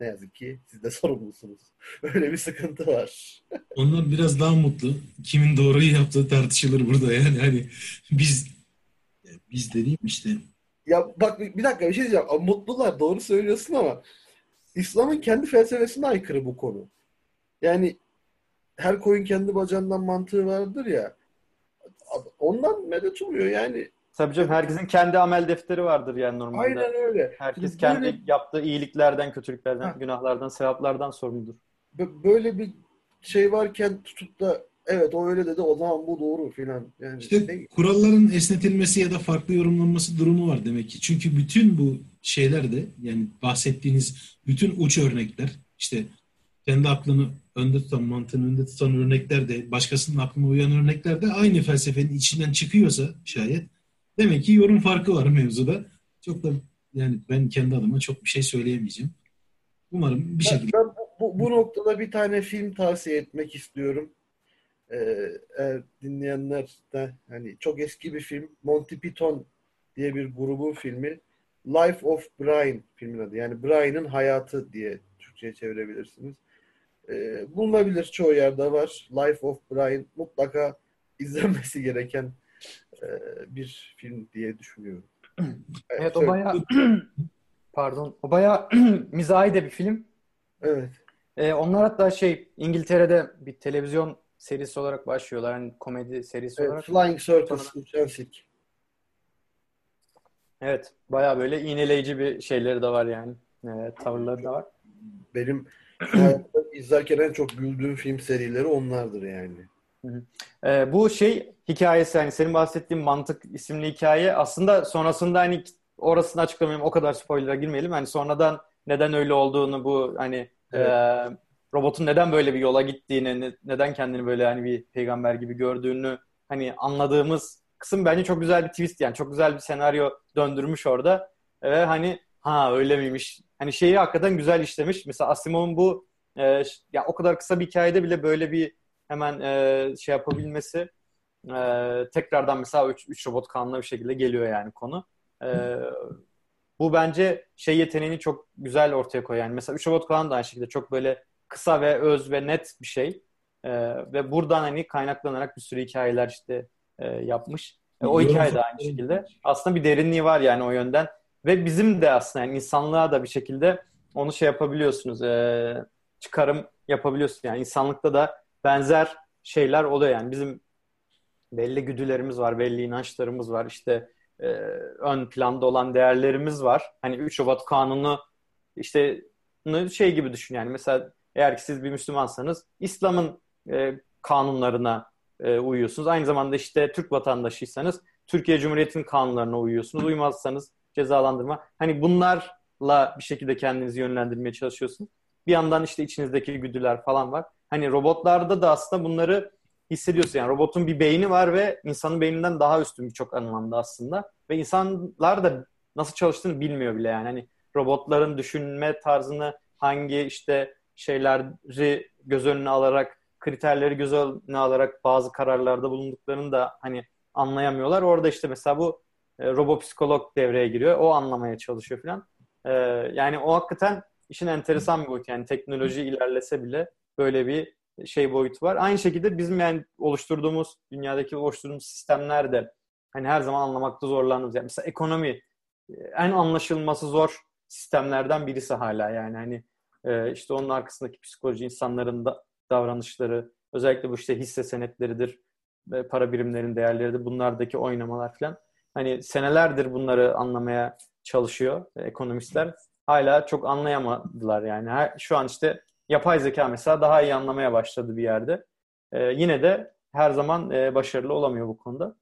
ne yazık ki siz de sorumlusunuz. Öyle bir sıkıntı var. Onlar biraz daha mutlu. Kimin doğruyu yaptığı tartışılır burada yani. Hani biz biz dediğim işte. Ya bak bir dakika bir şey diyeceğim. Mutlular doğru söylüyorsun ama İslam'ın kendi felsefesine aykırı bu konu. Yani her koyun kendi bacağından mantığı vardır ya. Ondan medet umuyor yani. Tabii canım herkesin kendi amel defteri vardır yani normalde. Aynen öyle. Herkes kendi böyle... yaptığı iyiliklerden, kötülüklerden, ha. günahlardan, sevaplardan sorumludur. Böyle bir şey varken tutup da evet o öyle dedi o zaman bu doğru filan. Yani işte değil. kuralların esnetilmesi ya da farklı yorumlanması durumu var demek ki. Çünkü bütün bu şeyler de yani bahsettiğiniz bütün uç örnekler işte kendi aklını önde tutan, mantığını önde tutan örnekler de başkasının aklına uyan örnekler de aynı felsefenin içinden çıkıyorsa şayet demek ki yorum farkı var mevzuda. Çok da yani ben kendi adıma çok bir şey söyleyemeyeceğim. Umarım bir şekilde. Ben bu, bu noktada bir tane film tavsiye etmek istiyorum. Ee, eğer dinleyenler de hani çok eski bir film Monty Python diye bir grubun filmi Life of Brian filmin adı. Yani Brian'ın hayatı diye Türkçe'ye çevirebilirsiniz. Ee, bulunabilir çoğu yerde var. Life of Brian mutlaka izlenmesi gereken e, bir film diye düşünüyorum. Evet o bayağı pardon o bayağı mizahi de bir film. Evet. Ee, onlar hatta şey İngiltere'de bir televizyon serisi olarak başlıyorlar. Yani komedi serisi evet olarak. Flying Circus, Uçan Sirk. Evet. Bayağı böyle iğneleyici bir şeyleri de var yani. Evet, tavırları da var. Benim izlerken en çok güldüğüm film serileri onlardır yani. Ee, bu şey hikayesi hani senin bahsettiğin Mantık isimli hikaye aslında sonrasında hani orasını açıklamayayım o kadar spoiler'a girmeyelim. Hani sonradan neden öyle olduğunu bu hani Evet. e, robotun neden böyle bir yola gittiğini ne- neden kendini böyle hani bir peygamber gibi gördüğünü hani anladığımız kısım bence çok güzel bir twist yani çok güzel bir senaryo döndürmüş orada ve hani ha öyle miymiş hani şeyi hakikaten güzel işlemiş. Mesela Asimov'un bu e, ya o kadar kısa bir hikayede bile böyle bir hemen e, şey yapabilmesi e, tekrardan mesela 3 robot kanuna bir şekilde geliyor yani konu. E, bu bence şey yeteneğini çok güzel ortaya koyuyor. Yani mesela 3 robot kanun da aynı şekilde çok böyle kısa ve öz ve net bir şey. E, ve buradan hani kaynaklanarak bir sürü hikayeler işte e, yapmış. E, o hikaye de aynı şekilde. Aslında bir derinliği var yani o yönden. Ve bizim de aslında yani insanlığa da bir şekilde onu şey yapabiliyorsunuz. e, çıkarım yapabiliyorsun. Yani insanlıkta da benzer şeyler oluyor yani. Bizim belli güdülerimiz var, belli inançlarımız var. İşte e, ön planda olan değerlerimiz var. Hani 3 Şubat kanunu işte şey gibi düşün yani. Mesela eğer ki siz bir Müslümansanız İslam'ın e, kanunlarına e, uyuyorsunuz. Aynı zamanda işte Türk vatandaşıysanız Türkiye Cumhuriyeti'nin kanunlarına uyuyorsunuz. Uymazsanız cezalandırma. Hani bunlarla bir şekilde kendinizi yönlendirmeye çalışıyorsunuz. Bir yandan işte içinizdeki güdüler falan var. Hani robotlarda da aslında bunları hissediyorsun. Yani robotun bir beyni var ve insanın beyninden daha üstün birçok anlamda aslında. Ve insanlar da nasıl çalıştığını bilmiyor bile yani. Hani robotların düşünme tarzını hangi işte şeyleri göz önüne alarak, kriterleri göz önüne alarak bazı kararlarda bulunduklarını da hani anlayamıyorlar. Orada işte mesela bu e, robopsikolog devreye giriyor. O anlamaya çalışıyor falan. E, yani o hakikaten işin enteresan bir boyutu. Yani teknoloji ilerlese bile böyle bir şey boyutu var. Aynı şekilde bizim yani oluşturduğumuz, dünyadaki oluşturduğumuz sistemler de hani her zaman anlamakta zorlandığımız. Yani mesela ekonomi e, en anlaşılması zor sistemlerden birisi hala yani hani e, işte onun arkasındaki psikoloji, insanların da davranışları, özellikle bu işte hisse senetleridir, e, para birimlerin değerleridir, bunlardaki oynamalar falan. Hani senelerdir bunları anlamaya çalışıyor ekonomistler. Hala çok anlayamadılar yani. Şu an işte yapay zeka mesela daha iyi anlamaya başladı bir yerde. E, yine de her zaman e, başarılı olamıyor bu konuda.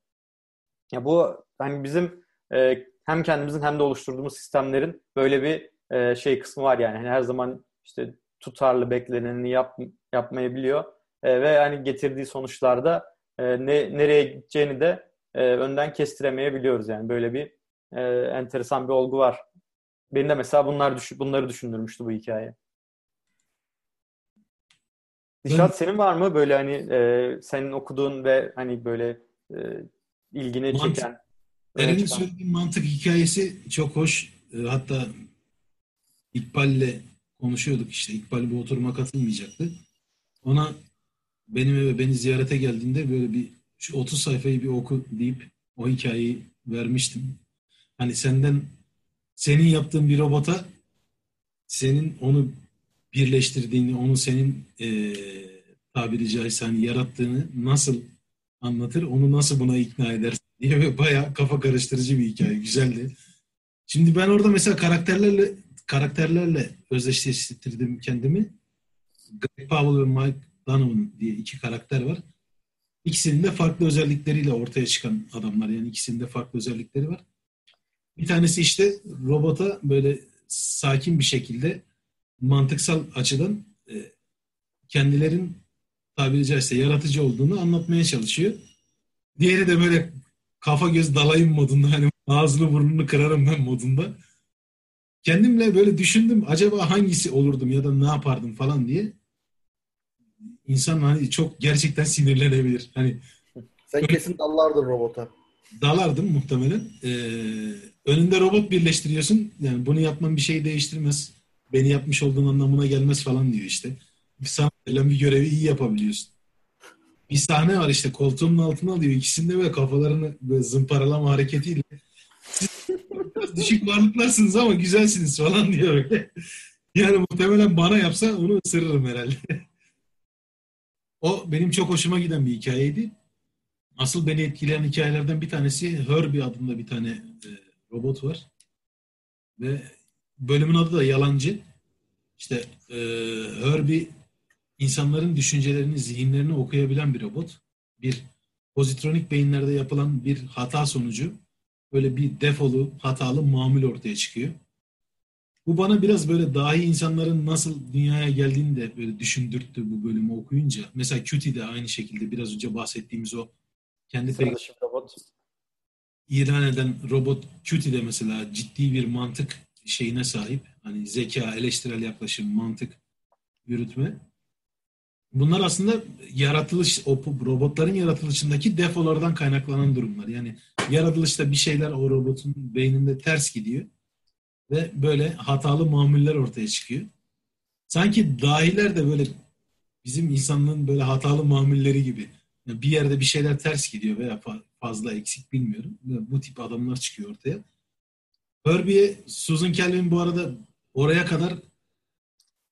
Ya bu hani bizim e, hem kendimizin hem de oluşturduğumuz sistemlerin böyle bir e, şey kısmı var yani. Hani her zaman işte tutarlı bekleneni yap, yapmayabiliyor. E, ve hani getirdiği sonuçlarda e, ne nereye gideceğini de e, önden kestiremeyebiliyoruz yani. Böyle bir e, enteresan bir olgu var. Beni de mesela bunlar düş bunları düşündürmüştü bu hikaye. Dişat senin var mı böyle hani e, senin okuduğun ve hani böyle e, ilgini Mantık- çeken Eren'in söylediği mantık hikayesi çok hoş. E, Hatta İkbal'le konuşuyorduk işte. İkbal bu oturuma katılmayacaktı. Ona benim eve beni ziyarete geldiğinde böyle bir şu 30 sayfayı bir oku deyip o hikayeyi vermiştim. Hani senden senin yaptığın bir robota senin onu birleştirdiğini, onu senin e, tabiri caizse hani yarattığını nasıl anlatır, onu nasıl buna ikna edersin diye ve bayağı kafa karıştırıcı bir hikaye. Güzeldi. Şimdi ben orada mesela karakterlerle karakterlerle özdeşleştirdim kendimi. Greg Powell ve Mike Donovan diye iki karakter var. İkisinin de farklı özellikleriyle ortaya çıkan adamlar. Yani ikisinin de farklı özellikleri var. Bir tanesi işte robota böyle sakin bir şekilde mantıksal açıdan e, kendilerin tabiri caizse yaratıcı olduğunu anlatmaya çalışıyor. Diğeri de böyle kafa göz dalayım modunda hani ağzını burnunu kırarım ben modunda. Kendimle böyle düşündüm acaba hangisi olurdum ya da ne yapardım falan diye. insan hani çok gerçekten sinirlenebilir. Hani Sen kesin dallardın robota. dalardım muhtemelen. Ee, önünde robot birleştiriyorsun. Yani bunu yapman bir şey değiştirmez. Beni yapmış olduğun anlamına gelmez falan diyor işte. Sana verilen bir görevi iyi yapabiliyorsun. Bir sahne var işte koltuğumun altına alıyor. İkisinde böyle kafalarını böyle zımparalama hareketiyle düşük varlıklarsınız ama güzelsiniz falan diyor öyle. Yani muhtemelen bana yapsa onu ısırırım herhalde. O benim çok hoşuma giden bir hikayeydi. Asıl beni etkileyen hikayelerden bir tanesi Herbie adında bir tane e, robot var. Ve bölümün adı da Yalancı. İşte e, Herbie insanların düşüncelerini, zihinlerini okuyabilen bir robot. Bir pozitronik beyinlerde yapılan bir hata sonucu böyle bir defolu, hatalı mamul ortaya çıkıyor. Bu bana biraz böyle dahi insanların nasıl dünyaya geldiğini de böyle düşündürttü bu bölümü okuyunca. Mesela Cutie de aynı şekilde biraz önce bahsettiğimiz o kendi pek robot. ilan eden robot Cutie de mesela ciddi bir mantık şeyine sahip. Hani zeka, eleştirel yaklaşım, mantık yürütme. Bunlar aslında yaratılış, o robotların yaratılışındaki defolardan kaynaklanan durumlar. Yani yaratılışta bir şeyler o robotun beyninde ters gidiyor ve böyle hatalı mamuller ortaya çıkıyor. Sanki dahiler de böyle bizim insanlığın böyle hatalı mamulleri gibi. Yani bir yerde bir şeyler ters gidiyor veya fa- fazla eksik bilmiyorum. Bu tip adamlar çıkıyor ortaya. Herbie'ye Susan Calvin bu arada oraya kadar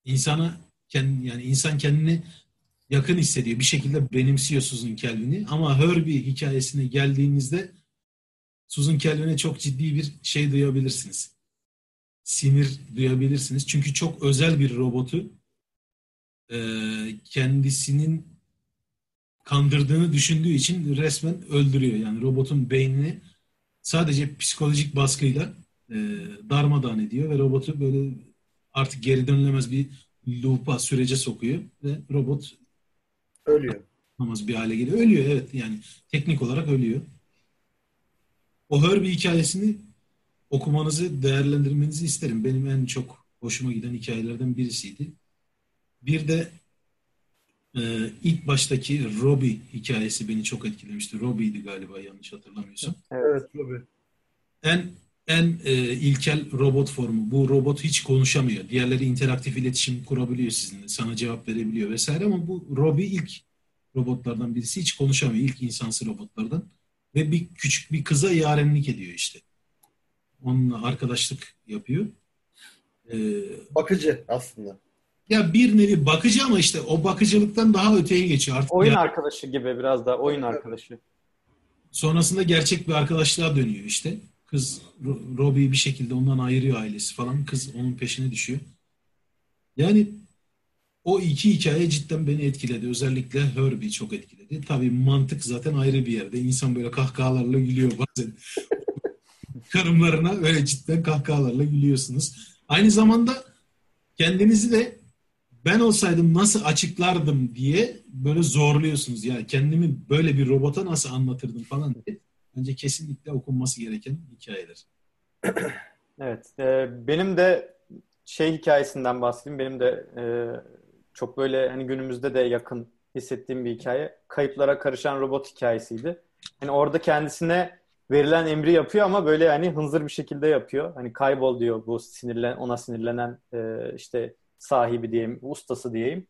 insana kendi, yani insan kendini yakın hissediyor. Bir şekilde benimsiyor Susan Calvin'i. Ama Herbie hikayesine geldiğinizde Susan Calvin'e çok ciddi bir şey duyabilirsiniz. Sinir duyabilirsiniz. Çünkü çok özel bir robotu kendisinin kandırdığını düşündüğü için resmen öldürüyor. Yani robotun beynini sadece psikolojik baskıyla e, darmadağın ediyor ve robotu böyle artık geri dönülemez bir loop'a, sürece sokuyor ve robot Ölüyor. namaz bir hale geliyor. Ölüyor evet yani teknik olarak ölüyor. O Herbie hikayesini okumanızı, değerlendirmenizi isterim. Benim en çok hoşuma giden hikayelerden birisiydi. Bir de e, ilk baştaki Robbie hikayesi beni çok etkilemişti. Robbie'ydi galiba yanlış hatırlamıyorsam. Evet tabii. En en e, ilkel robot formu. Bu robot hiç konuşamıyor. Diğerleri interaktif iletişim kurabiliyor sizinle. Sana cevap verebiliyor vesaire ama bu Robbie ilk robotlardan birisi hiç konuşamıyor. İlk insansı robotlardan. Ve bir küçük bir kıza yarenlik ediyor işte. Onunla arkadaşlık yapıyor. Ee, Bakıcı aslında. ya bir nevi bakıcı ama işte o bakıcılıktan daha öteye geçiyor. Artık Oyun ya- arkadaşı gibi biraz da oyun arkadaşı. Sonrasında gerçek bir arkadaşlığa dönüyor işte. Kız Ro- Robbie'yi bir şekilde ondan ayırıyor ailesi falan. Kız onun peşine düşüyor. Yani o iki hikaye cidden beni etkiledi. Özellikle Herbie çok etkiledi. Tabii mantık zaten ayrı bir yerde. İnsan böyle kahkahalarla gülüyor bazen. Karımlarına öyle cidden kahkahalarla gülüyorsunuz. Aynı zamanda kendinizi de ben olsaydım nasıl açıklardım diye böyle zorluyorsunuz. Yani kendimi böyle bir robota nasıl anlatırdım falan diye. Bence kesinlikle okunması gereken hikayeler. Evet. e, benim de şey hikayesinden bahsedeyim. Benim de e, çok böyle hani günümüzde de yakın hissettiğim bir hikaye. Kayıplara karışan robot hikayesiydi. Hani orada kendisine verilen emri yapıyor ama böyle hani hınzır bir şekilde yapıyor. Hani kaybol diyor bu sinirlen ona sinirlenen e, işte sahibi diyeyim, ustası diyeyim.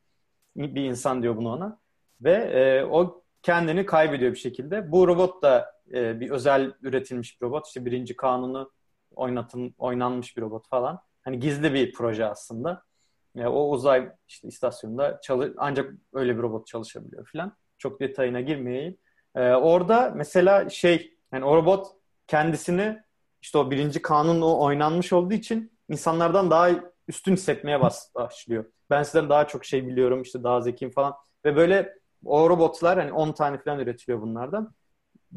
Bir insan diyor bunu ona. Ve e, o kendini kaybediyor bir şekilde. Bu robot da e, bir özel üretilmiş bir robot. İşte birinci kanunu oynatın, oynanmış bir robot falan. Hani gizli bir proje aslında. E, o uzay işte istasyonunda çalı ancak öyle bir robot çalışabiliyor falan. Çok detayına girmeyeyim. E, orada mesela şey yani o robot kendisini işte o birinci kanun o oynanmış olduğu için insanlardan daha üstün hissetmeye başlıyor. Ben sizden daha çok şey biliyorum işte daha zekiyim falan. Ve böyle o robotlar hani 10 tane falan üretiliyor bunlardan.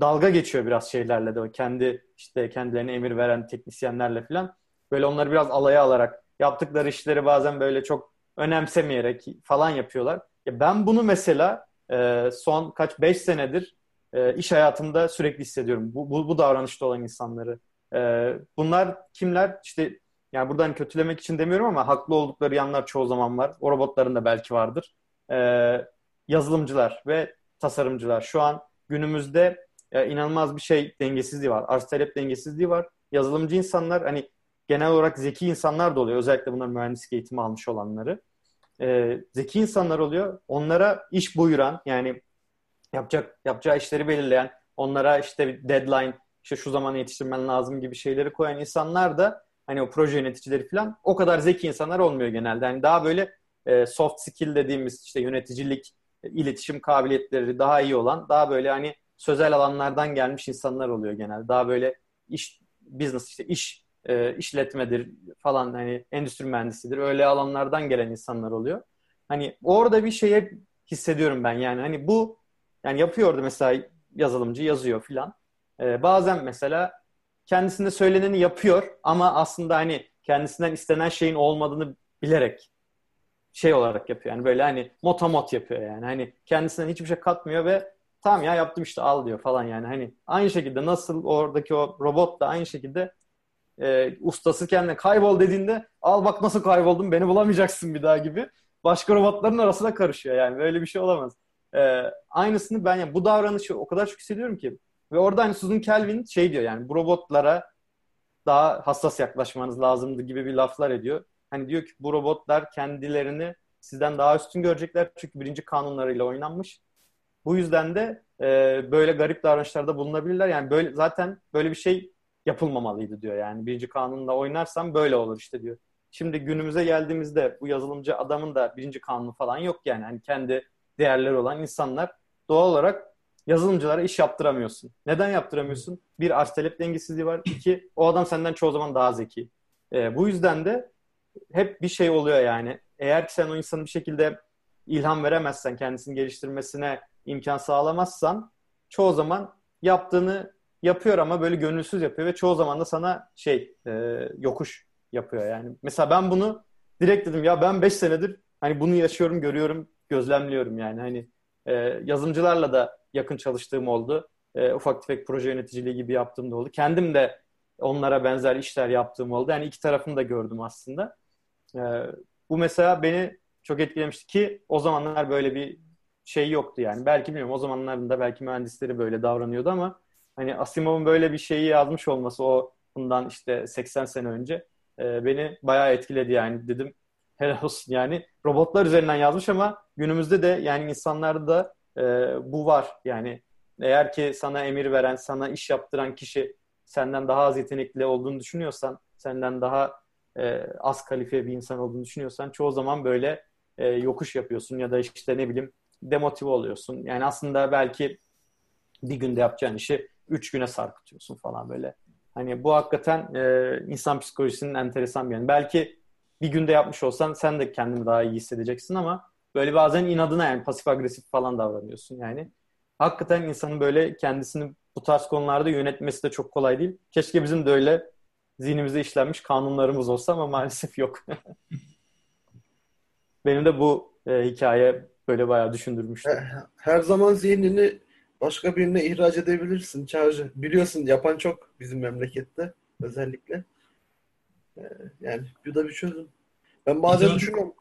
Dalga geçiyor biraz şeylerle de o kendi işte kendilerine emir veren teknisyenlerle falan. Böyle onları biraz alaya alarak yaptıkları işleri bazen böyle çok önemsemeyerek falan yapıyorlar. Ya ben bunu mesela e, son kaç 5 senedir e, iş hayatımda sürekli hissediyorum. Bu, bu, bu davranışta olan insanları. E, bunlar kimler? İşte yani buradan kötülemek için demiyorum ama haklı oldukları yanlar çoğu zaman var. O robotların da belki vardır. E, yazılımcılar ve tasarımcılar. Şu an günümüzde e, inanılmaz bir şey dengesizliği var. Arz talep dengesizliği var. Yazılımcı insanlar hani genel olarak zeki insanlar da oluyor. Özellikle bunlar mühendislik eğitimi almış olanları. E, zeki insanlar oluyor. Onlara iş buyuran yani yapacak yapacağı işleri belirleyen, onlara işte deadline, işte şu zaman yetiştirmen lazım gibi şeyleri koyan insanlar da hani o proje yöneticileri falan o kadar zeki insanlar olmuyor genelde. Yani daha böyle e, soft skill dediğimiz işte yöneticilik, iletişim kabiliyetleri daha iyi olan, daha böyle hani sözel alanlardan gelmiş insanlar oluyor genelde. Daha böyle iş business işte iş e, işletmedir falan hani endüstri mühendisidir. Öyle alanlardan gelen insanlar oluyor. Hani orada bir şeye hissediyorum ben yani hani bu yani yapıyordu mesela yazılımcı yazıyor filan. Ee, bazen mesela kendisinde söyleneni yapıyor ama aslında hani kendisinden istenen şeyin olmadığını bilerek şey olarak yapıyor. Yani böyle hani motamot yapıyor yani. Hani kendisinden hiçbir şey katmıyor ve tamam ya yaptım işte al diyor falan yani. Hani aynı şekilde nasıl oradaki o robot da aynı şekilde e, ustası kendine kaybol dediğinde al bak nasıl kayboldum beni bulamayacaksın bir daha gibi. Başka robotların arasına karışıyor yani. Böyle bir şey olamaz. E, aynısını ben yani bu davranışı o kadar çok hissediyorum ki. Ve orada hani Susan Kelvin şey diyor yani bu robotlara daha hassas yaklaşmanız lazımdı gibi bir laflar ediyor. Hani diyor ki bu robotlar kendilerini sizden daha üstün görecekler çünkü birinci kanunlarıyla oynanmış. Bu yüzden de e, böyle garip davranışlarda bulunabilirler. Yani böyle zaten böyle bir şey yapılmamalıydı diyor. Yani birinci kanunla oynarsam böyle olur işte diyor. Şimdi günümüze geldiğimizde bu yazılımcı adamın da birinci kanunu falan yok yani. Hani kendi değerleri olan insanlar doğal olarak yazılımcılara iş yaptıramıyorsun. Neden yaptıramıyorsun? Bir arz talep dengesizliği var. İki o adam senden çoğu zaman daha zeki. E, bu yüzden de hep bir şey oluyor yani. Eğer ki sen o insanın bir şekilde ilham veremezsen, kendisini geliştirmesine imkan sağlamazsan çoğu zaman yaptığını yapıyor ama böyle gönülsüz yapıyor ve çoğu zaman da sana şey e, yokuş yapıyor yani. Mesela ben bunu direkt dedim ya ben 5 senedir hani bunu yaşıyorum, görüyorum, gözlemliyorum yani. Hani e, yazılımcılarla da yakın çalıştığım oldu. E, ufak tefek proje yöneticiliği gibi yaptığım da oldu. Kendim de onlara benzer işler yaptığım oldu. Yani iki tarafını da gördüm aslında. E, bu mesela beni çok etkilemişti ki o zamanlar böyle bir şey yoktu yani. Belki bilmiyorum o zamanlarında belki mühendisleri böyle davranıyordu ama hani Asimov'un böyle bir şeyi yazmış olması o bundan işte 80 sene önce e, beni bayağı etkiledi yani. Dedim helal olsun. Yani robotlar üzerinden yazmış ama günümüzde de yani insanlarda da e, bu var. Yani eğer ki sana emir veren sana iş yaptıran kişi senden daha az yetenekli olduğunu düşünüyorsan senden daha e, az kalifiye bir insan olduğunu düşünüyorsan çoğu zaman böyle e, yokuş yapıyorsun ya da işte ne bileyim demotive oluyorsun. Yani aslında belki bir günde yapacağın işi üç güne sarkıtıyorsun falan böyle. Hani bu hakikaten e, insan psikolojisinin enteresan bir yanı. Belki bir günde yapmış olsan sen de kendini daha iyi hissedeceksin ama böyle bazen inadına yani pasif agresif falan davranıyorsun yani. Hakikaten insanın böyle kendisini bu tarz konularda yönetmesi de çok kolay değil. Keşke bizim de öyle zihnimize işlenmiş kanunlarımız olsa ama maalesef yok. Benim de bu e, hikaye böyle bayağı düşündürmüştü. Her zaman zihnini başka birine ihraç edebilirsin Çağrı. Biliyorsun yapan çok bizim memlekette özellikle. Ee, yani bu da bir çözüm. Ben bazen İtaat... düşünüyorum.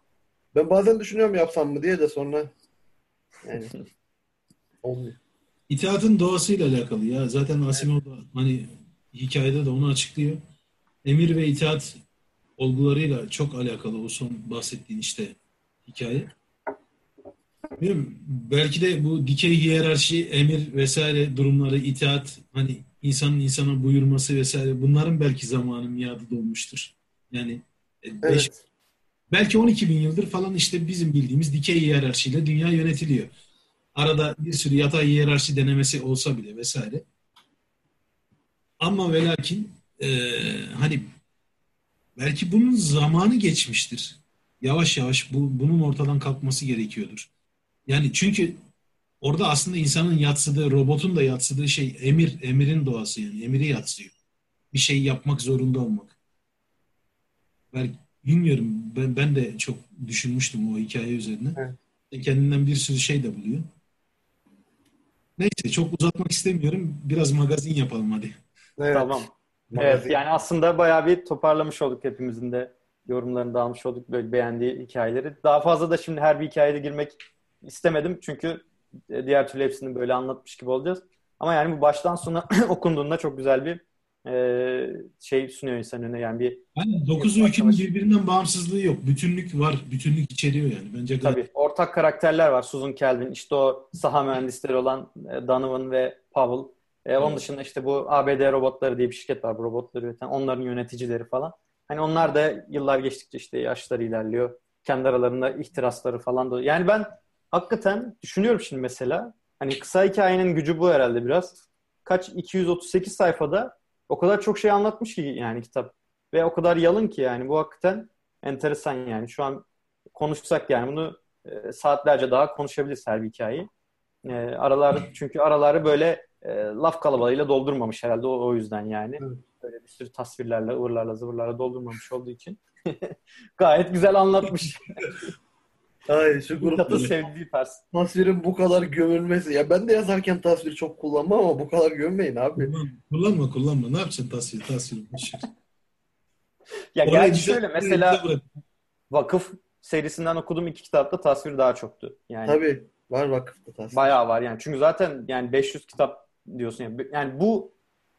Ben bazen düşünüyorum yapsam mı diye de sonra yani olmuyor. İtaatın doğasıyla alakalı ya. Zaten Asimov da hani hikayede de onu açıklıyor. Emir ve itaat olgularıyla çok alakalı o son bahsettiğin işte hikaye. Bilmiyorum, belki de bu dikey hiyerarşi, emir vesaire durumları, itaat, hani insanın insana buyurması vesaire bunların belki zamanı miadı dolmuştur. Yani e, beş, evet. belki 12 bin yıldır falan işte bizim bildiğimiz dikey hiyerarşiyle dünya yönetiliyor. Arada bir sürü yatay hiyerarşi denemesi olsa bile vesaire. Ama ve lakin e, hani belki bunun zamanı geçmiştir. Yavaş yavaş bu, bunun ortadan kalkması gerekiyordur. Yani çünkü orada aslında insanın yatsıdığı, robotun da yatsıdığı şey emir, emirin doğası yani. Emiri yatsıyor. Bir şey yapmak zorunda olmak. Ben bilmiyorum. Ben, ben de çok düşünmüştüm o hikaye üzerine. Evet. Kendinden bir sürü şey de buluyor. Neyse çok uzatmak istemiyorum. Biraz magazin yapalım hadi. Evet. Tamam. Magazin. Evet yani aslında bayağı bir toparlamış olduk hepimizin de yorumlarını da almış olduk böyle beğendiği hikayeleri. Daha fazla da şimdi her bir hikayede girmek istemedim çünkü e, diğer türlü hepsini böyle anlatmış gibi olacağız. Ama yani bu baştan sona okunduğunda çok güzel bir e, şey sunuyor insan önüne yani bir yani 9 öykünün birbirinden bağımsızlığı yok. Bütünlük var. Bütünlük içeriyor yani. Bence Tabii. Ortak karakterler var. Susan Kelvin, işte o saha mühendisleri olan e, Donovan ve Powell. E, onun dışında işte bu ABD robotları diye bir şirket var bu robotları üreten. Onların yöneticileri falan. Hani onlar da yıllar geçtikçe işte yaşları ilerliyor. Kendi aralarında ihtirasları falan da. Yani ben hakikaten düşünüyorum şimdi mesela. Hani kısa hikayenin gücü bu herhalde biraz. Kaç 238 sayfada o kadar çok şey anlatmış ki yani kitap. Ve o kadar yalın ki yani bu hakikaten enteresan yani. Şu an konuşsak yani bunu e, saatlerce daha konuşabiliriz her bir hikayeyi. E, aralar çünkü araları böyle e, laf kalabalığıyla doldurmamış herhalde o, o yüzden yani. Evet. Böyle bir sürü tasvirlerle, ıvırlarla, zıvırlarla doldurmamış olduğu için. Gayet güzel anlatmış. Ay şu grupta sevdiği tarz. Tasvirin bu kadar gömülmesi. Ya ben de yazarken tasvir çok kullanmam ama bu kadar gömmeyin abi. Kullanma kullanma. Ne yapacaksın tasvir? Tasvir. ya gerçi şöyle mesela vakıf serisinden okuduğum iki kitapta tasvir daha çoktu. Yani Tabii. Var vakıfta tasvir. Bayağı var yani. Çünkü zaten yani 500 kitap diyorsun yani. Yani bu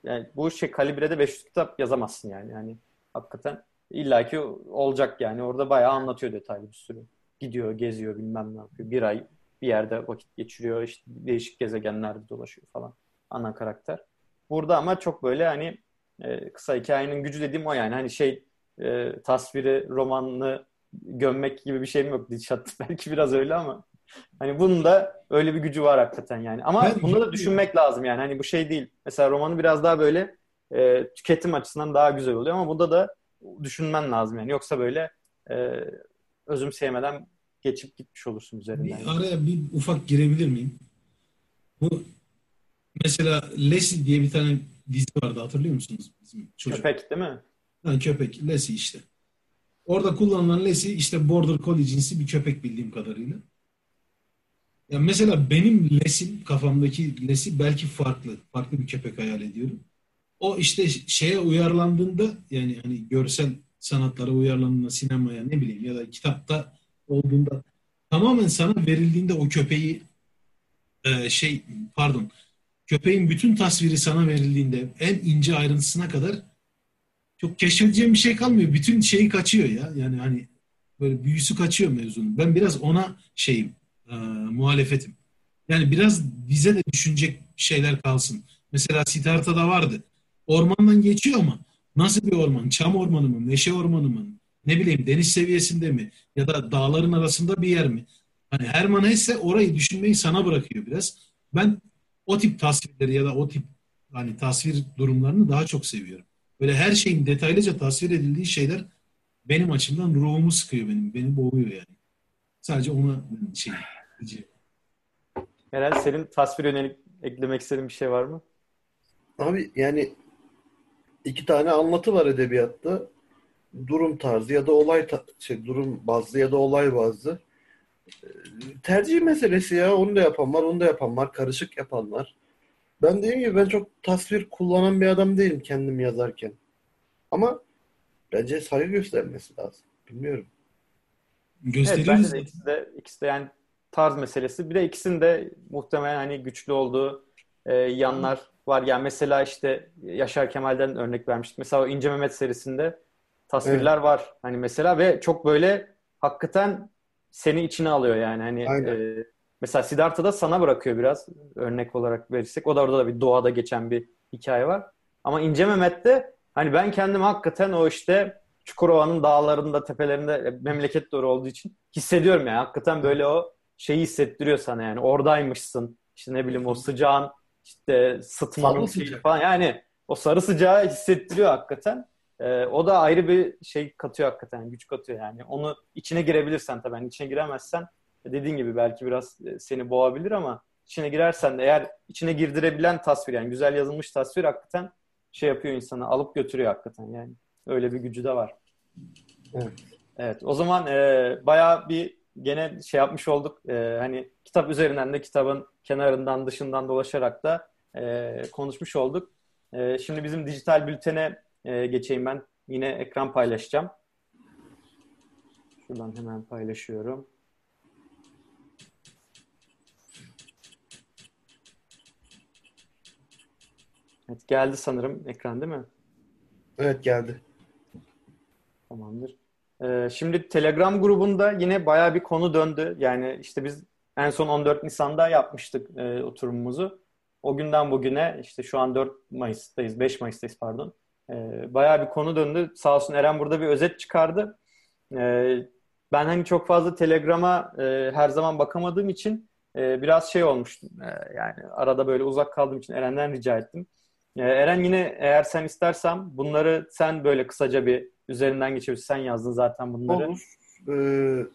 yani bu şey kalibrede 500 kitap yazamazsın yani. Yani hakikaten illaki olacak yani. Orada bayağı anlatıyor detaylı bir sürü. Gidiyor, geziyor, bilmem ne yapıyor. Bir ay bir yerde vakit geçiriyor. işte değişik gezegenlerde dolaşıyor falan. Ana karakter. Burada ama çok böyle hani e, kısa hikayenin gücü dediğim o yani. Hani şey e, tasviri, romanını gömmek gibi bir şey mi yok Dilşat? Belki biraz öyle ama Hani bunun da öyle bir gücü var hakikaten yani. Ama ben bunu da düşünmek lazım yani. Hani bu şey değil. Mesela romanı biraz daha böyle e, tüketim açısından daha güzel oluyor ama bunda da düşünmen lazım yani. Yoksa böyle e, özümseyemeden geçip gitmiş olursun üzerinden. Bir araya bir ufak girebilir miyim? Bu mesela Leslie diye bir tane dizi vardı hatırlıyor musunuz? Bizim çocuk. Köpek değil mi? Ha, köpek. Leslie işte. Orada kullanılan Leslie işte Border Collie cinsi bir köpek bildiğim kadarıyla. Ya mesela benim lesim kafamdaki lesi belki farklı. Farklı bir köpek hayal ediyorum. O işte şeye uyarlandığında yani hani görsel sanatlara uyarlandığında sinemaya ne bileyim ya da kitapta olduğunda tamamen sana verildiğinde o köpeği e, şey pardon köpeğin bütün tasviri sana verildiğinde en ince ayrıntısına kadar çok keşfedeceğim bir şey kalmıyor. Bütün şeyi kaçıyor ya. Yani hani böyle büyüsü kaçıyor mevzunun. Ben biraz ona şeyim e, muhalefetim. Yani biraz bize de düşünecek şeyler kalsın. Mesela Siddhartha'da vardı. Ormandan geçiyor ama nasıl bir orman? Çam ormanı mı? Meşe ormanı mı? Ne bileyim deniz seviyesinde mi? Ya da dağların arasında bir yer mi? Hani Herman Hesse orayı düşünmeyi sana bırakıyor biraz. Ben o tip tasvirleri ya da o tip hani tasvir durumlarını daha çok seviyorum. Böyle her şeyin detaylıca tasvir edildiği şeyler benim açımdan ruhumu sıkıyor benim. Beni boğuyor yani. Sadece ona şey Meral senin tasvir yönelik eklemek istediğin bir şey var mı? Abi yani iki tane anlatı var edebiyatta. Durum tarzı ya da olay ta- şey durum bazlı ya da olay bazlı. Ee, tercih meselesi ya. Onu da yapan var, onu da yapan var. Karışık yapan var. Ben dediğim gibi ben çok tasvir kullanan bir adam değilim kendim yazarken. Ama bence saygı göstermesi lazım. Bilmiyorum. Evet, bence de ikisi de, ikisi de yani tarz meselesi. Bir de ikisinin de muhtemelen hani güçlü olduğu e, yanlar var. Yani mesela işte Yaşar Kemal'den örnek vermiştik. Mesela o İnce Mehmet serisinde tasvirler evet. var. Hani mesela ve çok böyle hakikaten seni içine alıyor yani. Hani e, mesela Siddhartha'da sana bırakıyor biraz örnek olarak verirsek. O da orada da bir doğada geçen bir hikaye var. Ama İnce Mehmet'te hani ben kendim hakikaten o işte Çukurova'nın dağlarında, tepelerinde e, memleket doğru olduğu için hissediyorum yani. Hakikaten böyle o şeyi hissettiriyor sana yani. Oradaymışsın. İşte ne bileyim o sıcağın işte sıtmanın şeyi falan. Yani o sarı sıcağı hissettiriyor hakikaten. Ee, o da ayrı bir şey katıyor hakikaten. Güç katıyor yani. Onu içine girebilirsen tabii. Yani içine giremezsen dediğin gibi belki biraz e, seni boğabilir ama içine girersen de eğer içine girdirebilen tasvir yani güzel yazılmış tasvir hakikaten şey yapıyor insanı alıp götürüyor hakikaten yani. Öyle bir gücü de var. Evet. Evet. O zaman e, bayağı bir gene şey yapmış olduk. E, hani kitap üzerinden de kitabın kenarından dışından dolaşarak da e, konuşmuş olduk. E, şimdi bizim dijital bültene e, geçeyim ben. Yine ekran paylaşacağım. Şuradan hemen paylaşıyorum. Evet geldi sanırım ekran değil mi? Evet geldi. Tamamdır. Ee, şimdi Telegram grubunda yine baya bir konu döndü. Yani işte biz en son 14 Nisan'da yapmıştık e, oturumumuzu. O günden bugüne işte şu an 4 Mayıs'tayız, 5 Mayıs'tayız pardon. E, bayağı bir konu döndü. Sağ olsun Eren burada bir özet çıkardı. E, ben hani çok fazla Telegram'a e, her zaman bakamadığım için e, biraz şey olmuştu. Yani arada böyle uzak kaldığım için Eren'den rica ettim. Eren yine eğer sen istersen bunları sen böyle kısaca bir üzerinden geçebilirsin. Sen yazdın zaten bunları. Olur. Ee,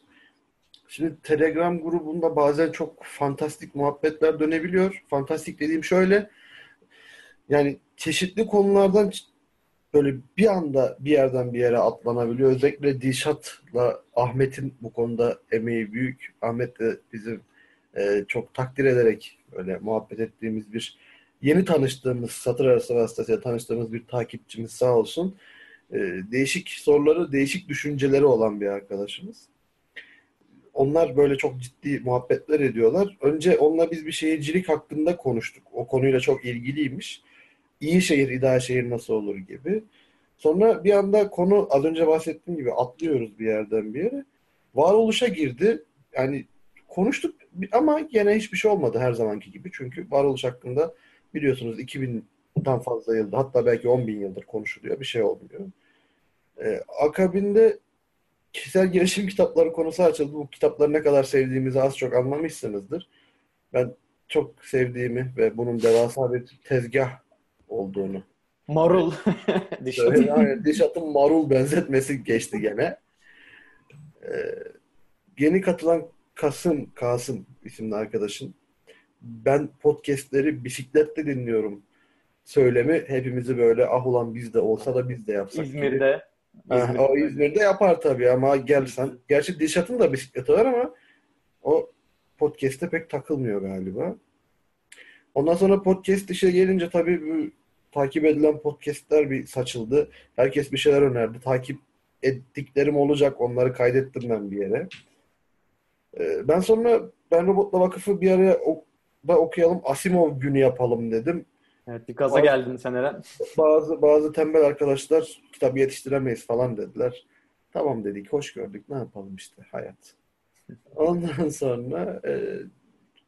şimdi Telegram grubunda bazen çok fantastik muhabbetler dönebiliyor. Fantastik dediğim şöyle. Yani çeşitli konulardan böyle bir anda bir yerden bir yere atlanabiliyor. Özellikle Dilşat'la Ahmet'in bu konuda emeği büyük. Ahmet de bizim e, çok takdir ederek böyle muhabbet ettiğimiz bir yeni tanıştığımız satır arası vasıtasıyla tanıştığımız bir takipçimiz sağ olsun. E, değişik soruları, değişik düşünceleri olan bir arkadaşımız. Onlar böyle çok ciddi muhabbetler ediyorlar. Önce onunla biz bir şehircilik hakkında konuştuk. O konuyla çok ilgiliymiş. İyi şehir, ideal şehir nasıl olur gibi. Sonra bir anda konu az önce bahsettiğim gibi atlıyoruz bir yerden bir yere. Varoluşa girdi. Yani konuştuk ama gene hiçbir şey olmadı her zamanki gibi. Çünkü varoluş hakkında biliyorsunuz 2000'den fazla yıldır hatta belki 10 bin yıldır konuşuluyor. Bir şey olmuyor. Ee, akabinde kişisel gelişim kitapları konusu açıldı. Bu kitapları ne kadar sevdiğimizi az çok anlamışsınızdır. Ben çok sevdiğimi ve bunun devasa bir tezgah olduğunu. Marul. Dişat'ın yani Dişat'ın marul benzetmesi geçti gene. Ee, yeni katılan Kasım, Kasım isimli arkadaşın ben podcastleri bisikletle dinliyorum söylemi hepimizi böyle ah ulan biz de olsa da biz de yapsak İzmir'de. İzmir'de. o İzmir'de yapar tabii ama gelsen. Gerçi Dişat'ın da bisikleti var ama o podcast'te pek takılmıyor galiba. Ondan sonra podcast işe gelince tabii bu takip edilen podcastler bir saçıldı. Herkes bir şeyler önerdi. Takip ettiklerim olacak. Onları kaydettim ben bir yere. Ee, ben sonra Ben Robot'la Vakıfı bir araya da okuyalım. Asimov günü yapalım dedim. Evet bir gaza geldin sen Eren. Bazı bazı tembel arkadaşlar kitap yetiştiremeyiz falan dediler. Tamam dedik, hoş gördük. Ne yapalım işte hayat. Ondan sonra e,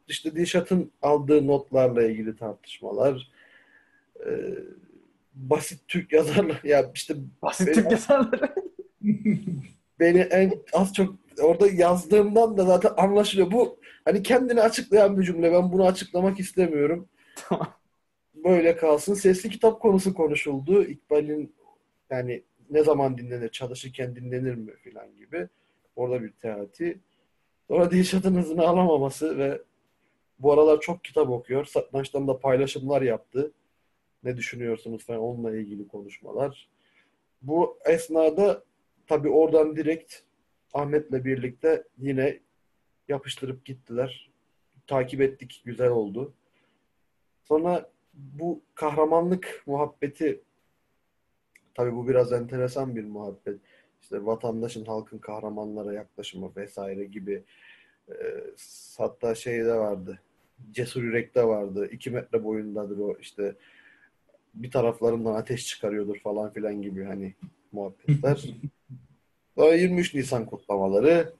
işte Dilşat'ın aldığı notlarla ilgili tartışmalar, e, basit Türk yazarlar ya işte basit Türk yazarları beni en az çok orada yazdığımdan da zaten anlaşılıyor. Bu hani kendini açıklayan bir cümle. Ben bunu açıklamak istemiyorum. Böyle kalsın. Sesli kitap konusu konuşuldu. İkbal'in yani ne zaman dinlenir, çalışırken dinlenir mi filan gibi. Orada bir teati. Sonra Dilşat'ın hızını alamaması ve bu aralar çok kitap okuyor. Satrançtan da paylaşımlar yaptı. Ne düşünüyorsunuz falan onunla ilgili konuşmalar. Bu esnada tabii oradan direkt Ahmet'le birlikte yine yapıştırıp gittiler. Takip ettik. Güzel oldu. Sonra bu kahramanlık muhabbeti tabii bu biraz enteresan bir muhabbet. İşte vatandaşın halkın kahramanlara yaklaşımı vesaire gibi e, hatta şeyde vardı. Cesur Yürek'te vardı. iki metre boyundadır o işte bir taraflarından ateş çıkarıyordur falan filan gibi hani muhabbetler. Sonra 23 Nisan kutlamaları.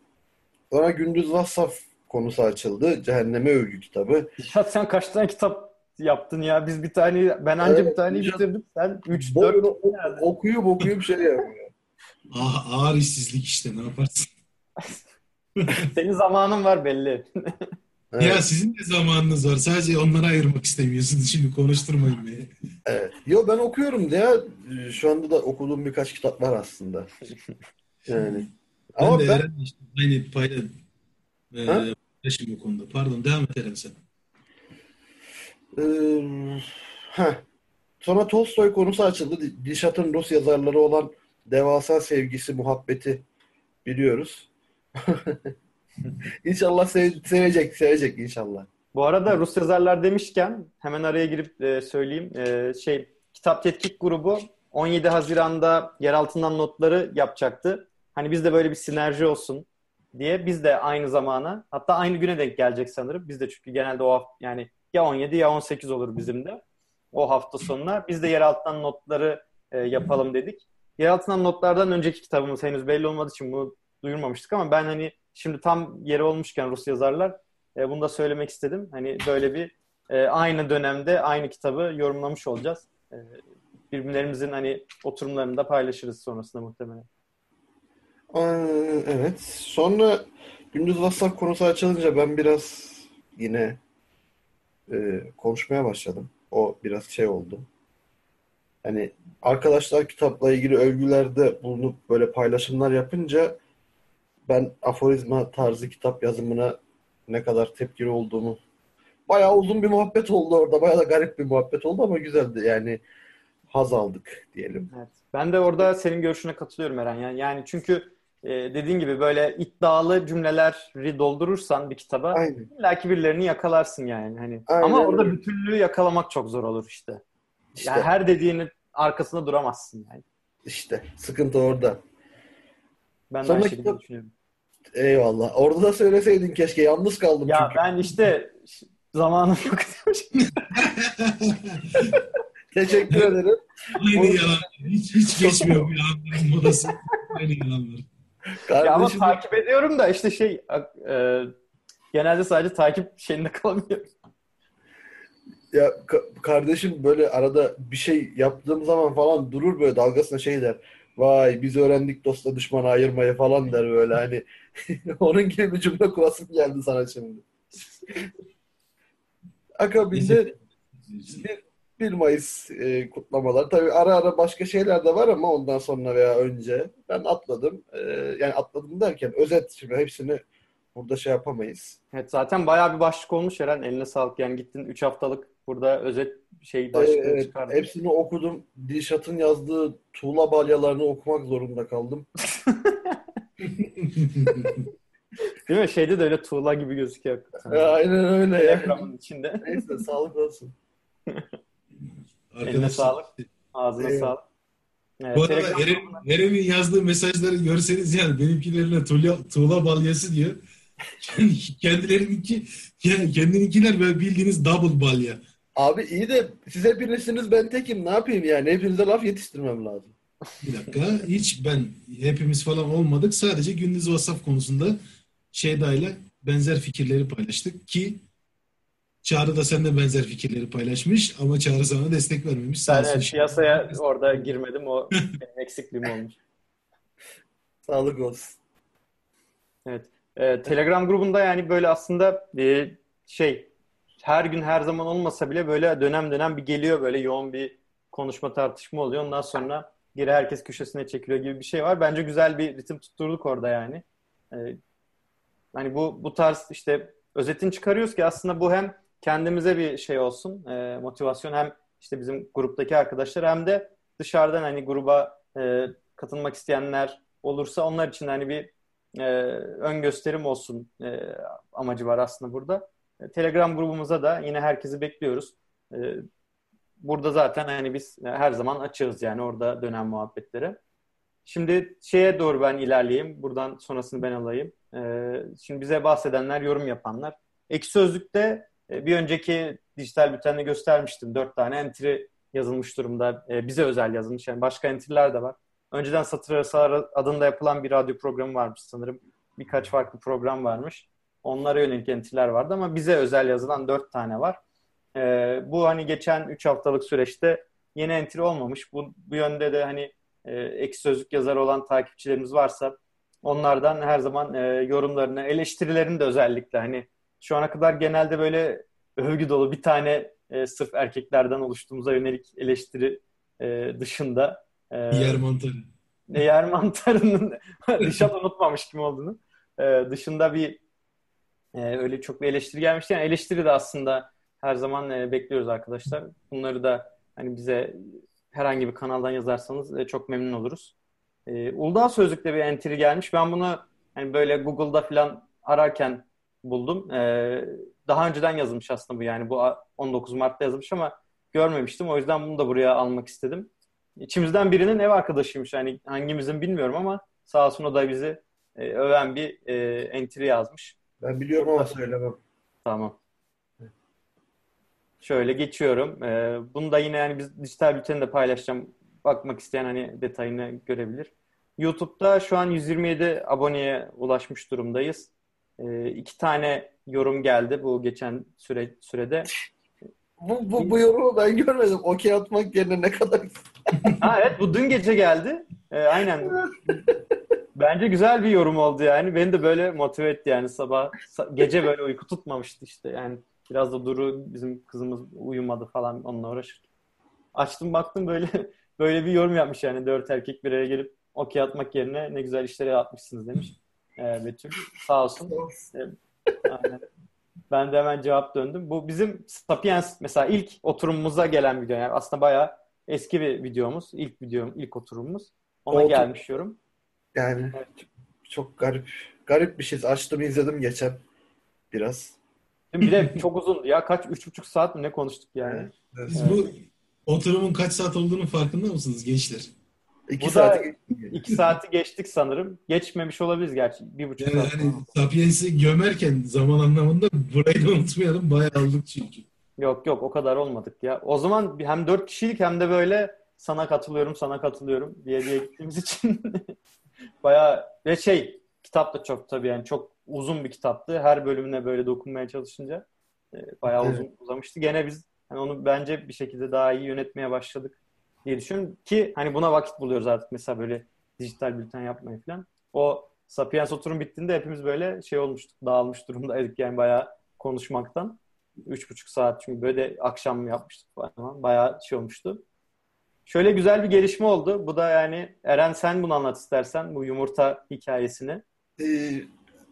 Sonra Gündüz Vassaf konusu açıldı. Cehenneme Övgü kitabı. Ya sen kaç tane kitap yaptın ya? Biz bir tane, ben anca evet, bir taneyi bitirdim. Sen 3 4 okuyup okuyup şey yapıyor. Ah, ağır işsizlik işte ne yaparsın? Senin zamanın var belli. Evet. Ya sizin de zamanınız var. Sadece onlara ayırmak istemiyorsunuz. Şimdi konuşturmayın beni. Evet. Yo ben okuyorum ya. Şu anda da okuduğum birkaç kitap var aslında. Yani. Ben Ama de ben... İşte aynı payda e, bu konuda. Pardon devam et Eren sen. Ee. Sonra Tolstoy konusu açıldı. Dilşat'ın Rus yazarları olan devasa sevgisi, muhabbeti biliyoruz. İnşallah sev, sevecek, sevecek inşallah. Bu arada Rus yazarlar demişken hemen araya girip e, söyleyeyim. E, şey Kitap Tetkik grubu 17 Haziran'da yer altından notları yapacaktı. Hani bizde böyle bir sinerji olsun diye biz de aynı zamana hatta aynı güne denk gelecek sanırım. Biz de çünkü genelde o yani ya 17 ya 18 olur bizim de. o hafta sonuna. Biz de yer altından notları e, yapalım dedik. Yer altından notlardan önceki kitabımız henüz belli olmadığı için bunu duyurmamıştık ama ben hani şimdi tam yeri olmuşken Rus yazarlar e, bunu da söylemek istedim. Hani böyle bir e, aynı dönemde aynı kitabı yorumlamış olacağız. E, birbirlerimizin hani oturumlarını da paylaşırız sonrasında muhtemelen. Evet. Sonra gündüz WhatsApp konusu açılınca ben biraz yine e, konuşmaya başladım. O biraz şey oldu. Hani arkadaşlar kitapla ilgili övgülerde bulunup böyle paylaşımlar yapınca ben aforizma tarzı kitap yazımına ne kadar tepkili olduğumu bayağı uzun bir muhabbet oldu orada. Bayağı da garip bir muhabbet oldu ama güzeldi. Yani haz aldık diyelim. Evet. Ben de orada senin görüşüne katılıyorum Eren. Yani, yani çünkü e, dediğin gibi böyle iddialı cümleleri doldurursan bir kitaba Aynen. illaki birilerini yakalarsın yani. Hani Aynen ama orada bütünlüğü yakalamak çok zor olur işte. İşte, Yani her dediğinin arkasında duramazsın yani. işte sıkıntı orada. Ben de Sonra aynı şekilde kitap- düşünüyorum. Eyvallah. Orada da söyleseydin keşke. Yalnız kaldım Ya çünkü. ben işte zamanım yok. Teşekkür ederim. Aynı yalan. Hiç, hiç geçmiyor bu yalanların modası. Aynı yalanlar. ya ama Kardeşim, takip ediyorum da işte şey e, genelde sadece takip şeyinde kalamıyorum. ya ka- kardeşim böyle arada bir şey yaptığım zaman falan durur böyle dalgasına şey der. Vay biz öğrendik dostla düşmanı ayırmayı falan der böyle hani. Onun gibi bir cümle kurasım geldi sana şimdi. Akabinde 1 Mayıs e, kutlamalar. Tabii ara ara başka şeyler de var ama ondan sonra veya önce ben atladım. E, yani atladım derken özet şimdi hepsini burada şey yapamayız. Evet zaten bayağı bir başlık olmuş Eren. Eline sağlık. Yani gittin 3 haftalık burada özet şey E, başlıkları evet, çıkardın. hepsini okudum. Dilşat'ın yazdığı tuğla balyalarını okumak zorunda kaldım. Değil mi? Şeyde de öyle tuğla gibi gözüküyor. Aynen öyle ya. Telegram'ın içinde. Neyse sağlık olsun. Eline Arkadaşlar, sağlık. Ağzına Eyvallah. sağlık. Evet, Bu arada Eren, Eren'in yazdığı mesajları görseniz yani benimkilerine tuğla, tuğla balyası diyor. Kendilerininki yani kendininkiler böyle bildiğiniz double balya. Abi iyi de siz hepinizsiniz ben tekim. Ne yapayım yani? Hepinize laf yetiştirmem lazım. Bir dakika. Hiç ben hepimiz falan olmadık. Sadece gündüz WhatsApp konusunda Şeyda ile benzer fikirleri paylaştık ki Çağrı da seninle benzer fikirleri paylaşmış ama Çağrı sana destek vermemiş. Ben evet, piyasaya orada girmedim. O benim eksikliğim olmuş. Sağlık olsun. Evet. Ee, Telegram grubunda yani böyle aslında e, şey her gün her zaman olmasa bile böyle dönem dönem bir geliyor böyle yoğun bir konuşma tartışma oluyor. Ondan sonra geri herkes köşesine çekiliyor gibi bir şey var. Bence güzel bir ritim tutturduk orada yani. Ee, hani bu bu tarz işte özetini çıkarıyoruz ki aslında bu hem kendimize bir şey olsun e, motivasyon hem işte bizim gruptaki arkadaşlar hem de dışarıdan hani gruba e, katılmak isteyenler olursa onlar için hani bir e, ön gösterim olsun e, amacı var aslında burada. E, Telegram grubumuza da yine herkesi bekliyoruz. E, burada zaten hani biz her zaman açığız yani orada dönen muhabbetlere. Şimdi şeye doğru ben ilerleyeyim. Buradan sonrasını ben alayım. E, şimdi bize bahsedenler, yorum yapanlar. Ekşi Sözlük'te bir önceki dijital bültende göstermiştim. Dört tane entry yazılmış durumda. E, bize özel yazılmış. Yani başka entry'ler de var. Önceden Satır Arası adında yapılan bir radyo programı varmış sanırım. Birkaç farklı program varmış. Onlara yönelik entry'ler vardı ama bize özel yazılan dört tane var. Ee, bu hani geçen üç haftalık süreçte yeni entry olmamış. Bu, bu yönde de hani e, ek sözlük yazarı olan takipçilerimiz varsa onlardan her zaman e, yorumlarını, eleştirilerini de özellikle hani şu ana kadar genelde böyle övgü dolu bir tane e, sırf erkeklerden oluştuğumuza yönelik eleştiri e, dışında e, Yer mantarı. yer mantarının Dişat unutmamış kim olduğunu. Ee, dışında bir e, öyle çok bir eleştiri gelmişti. Yani eleştiri de aslında her zaman e, bekliyoruz arkadaşlar. Bunları da hani bize herhangi bir kanaldan yazarsanız e, çok memnun oluruz. E, Uludağ Sözlük'te bir entry gelmiş. Ben bunu hani böyle Google'da falan ararken buldum. E, daha önceden yazılmış aslında bu yani. Bu 19 Mart'ta yazılmış ama görmemiştim. O yüzden bunu da buraya almak istedim. İçimizden birinin ev arkadaşıymış. Yani hangimizin bilmiyorum ama sağ olsun o da bizi e, öven bir e, entry yazmış. Ben biliyorum ama söylemem. Tamam. Şöyle geçiyorum. Ee, bunu da yine yani biz dijital bülteni de paylaşacağım. Bakmak isteyen hani detayını görebilir. YouTube'da şu an 127 aboneye ulaşmış durumdayız. Ee, iki tane yorum geldi bu geçen süre sürede. Bu, bu, bu yorumu ben görmedim. Okey atmak yerine ne kadar Ha evet bu dün gece geldi. Ee, aynen. Bence güzel bir yorum oldu yani. Beni de böyle motive etti yani sabah. sa- Gece böyle uyku tutmamıştı işte. Yani biraz da Duru bizim kızımız uyumadı falan onunla uğraşırken. Açtım baktım böyle böyle bir yorum yapmış yani. Dört erkek bir araya gelip okey atmak yerine ne güzel işlere atmışsınız demiş. Ee, Betül sağ olsun. Aynen. Ben de hemen cevap döndüm. Bu bizim Sapiens mesela ilk oturumumuza gelen video. Yani aslında bayağı eski bir videomuz. İlk videom, ilk oturumumuz. Ona Oldu. gelmiş yorum. Yani çok garip. Garip bir şey. Açtım izledim geçen biraz. Bir de çok uzundu ya. Kaç? Üç buçuk saat mi ne konuştuk yani? Evet. Siz bu oturumun kaç saat olduğunu farkında mısınız gençler? İki Bu da-. İki saati geçtik sanırım. Geçmemiş olabiliriz gerçi. Bir buçuk Yani saat. hani Sapiens'i gömerken zaman anlamında burayı da unutmayalım. Bayağı aldık çünkü. Yok yok o kadar olmadık ya. O zaman hem dört kişilik hem de böyle sana katılıyorum, sana katılıyorum diye diye gittiğimiz için bayağı ve şey kitap da çok tabii yani çok uzun bir kitaptı. Her bölümüne böyle dokunmaya çalışınca e, bayağı Evet. uzun uzamıştı. Gene biz hani onu bence bir şekilde daha iyi yönetmeye başladık diye düşünüyorum ki hani buna vakit buluyoruz artık mesela böyle dijital bülten yapmayı falan. O Sapiens oturum bittiğinde hepimiz böyle şey olmuştuk, dağılmış durumdaydık yani bayağı konuşmaktan. Üç buçuk saat çünkü böyle akşam yapmıştık falan. Bayağı şey olmuştu. Şöyle güzel bir gelişme oldu. Bu da yani Eren sen bunu anlat istersen bu yumurta hikayesini. Ee,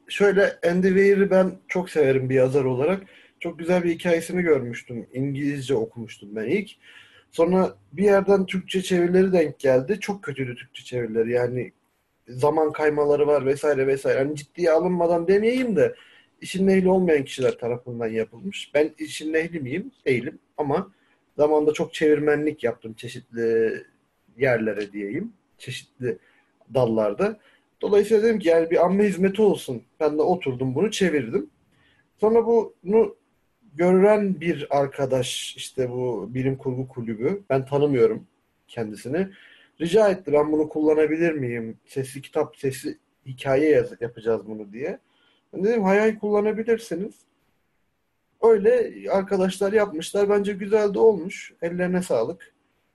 şöyle Andy Weir'i ben çok severim bir yazar olarak. Çok güzel bir hikayesini görmüştüm. İngilizce okumuştum ben ilk. Sonra bir yerden Türkçe çevirileri denk geldi. Çok kötüydü Türkçe çevirileri. Yani zaman kaymaları var vesaire vesaire. Hani ciddiye alınmadan demeyeyim de işin ehli olmayan kişiler tarafından yapılmış. Ben işin ehli miyim? Değilim. Ama zamanda çok çevirmenlik yaptım çeşitli yerlere diyeyim. Çeşitli dallarda. Dolayısıyla dedim ki yani bir amme hizmeti olsun. Ben de oturdum bunu çevirdim. Sonra bunu gören bir arkadaş işte bu bilim kurgu kulübü. Ben tanımıyorum kendisini. Rica etti ben bunu kullanabilir miyim? Sesli kitap, sesli hikaye yaz, yapacağız bunu diye. Ben dedim hayal kullanabilirsiniz. Öyle arkadaşlar yapmışlar. Bence güzel de olmuş. Ellerine sağlık.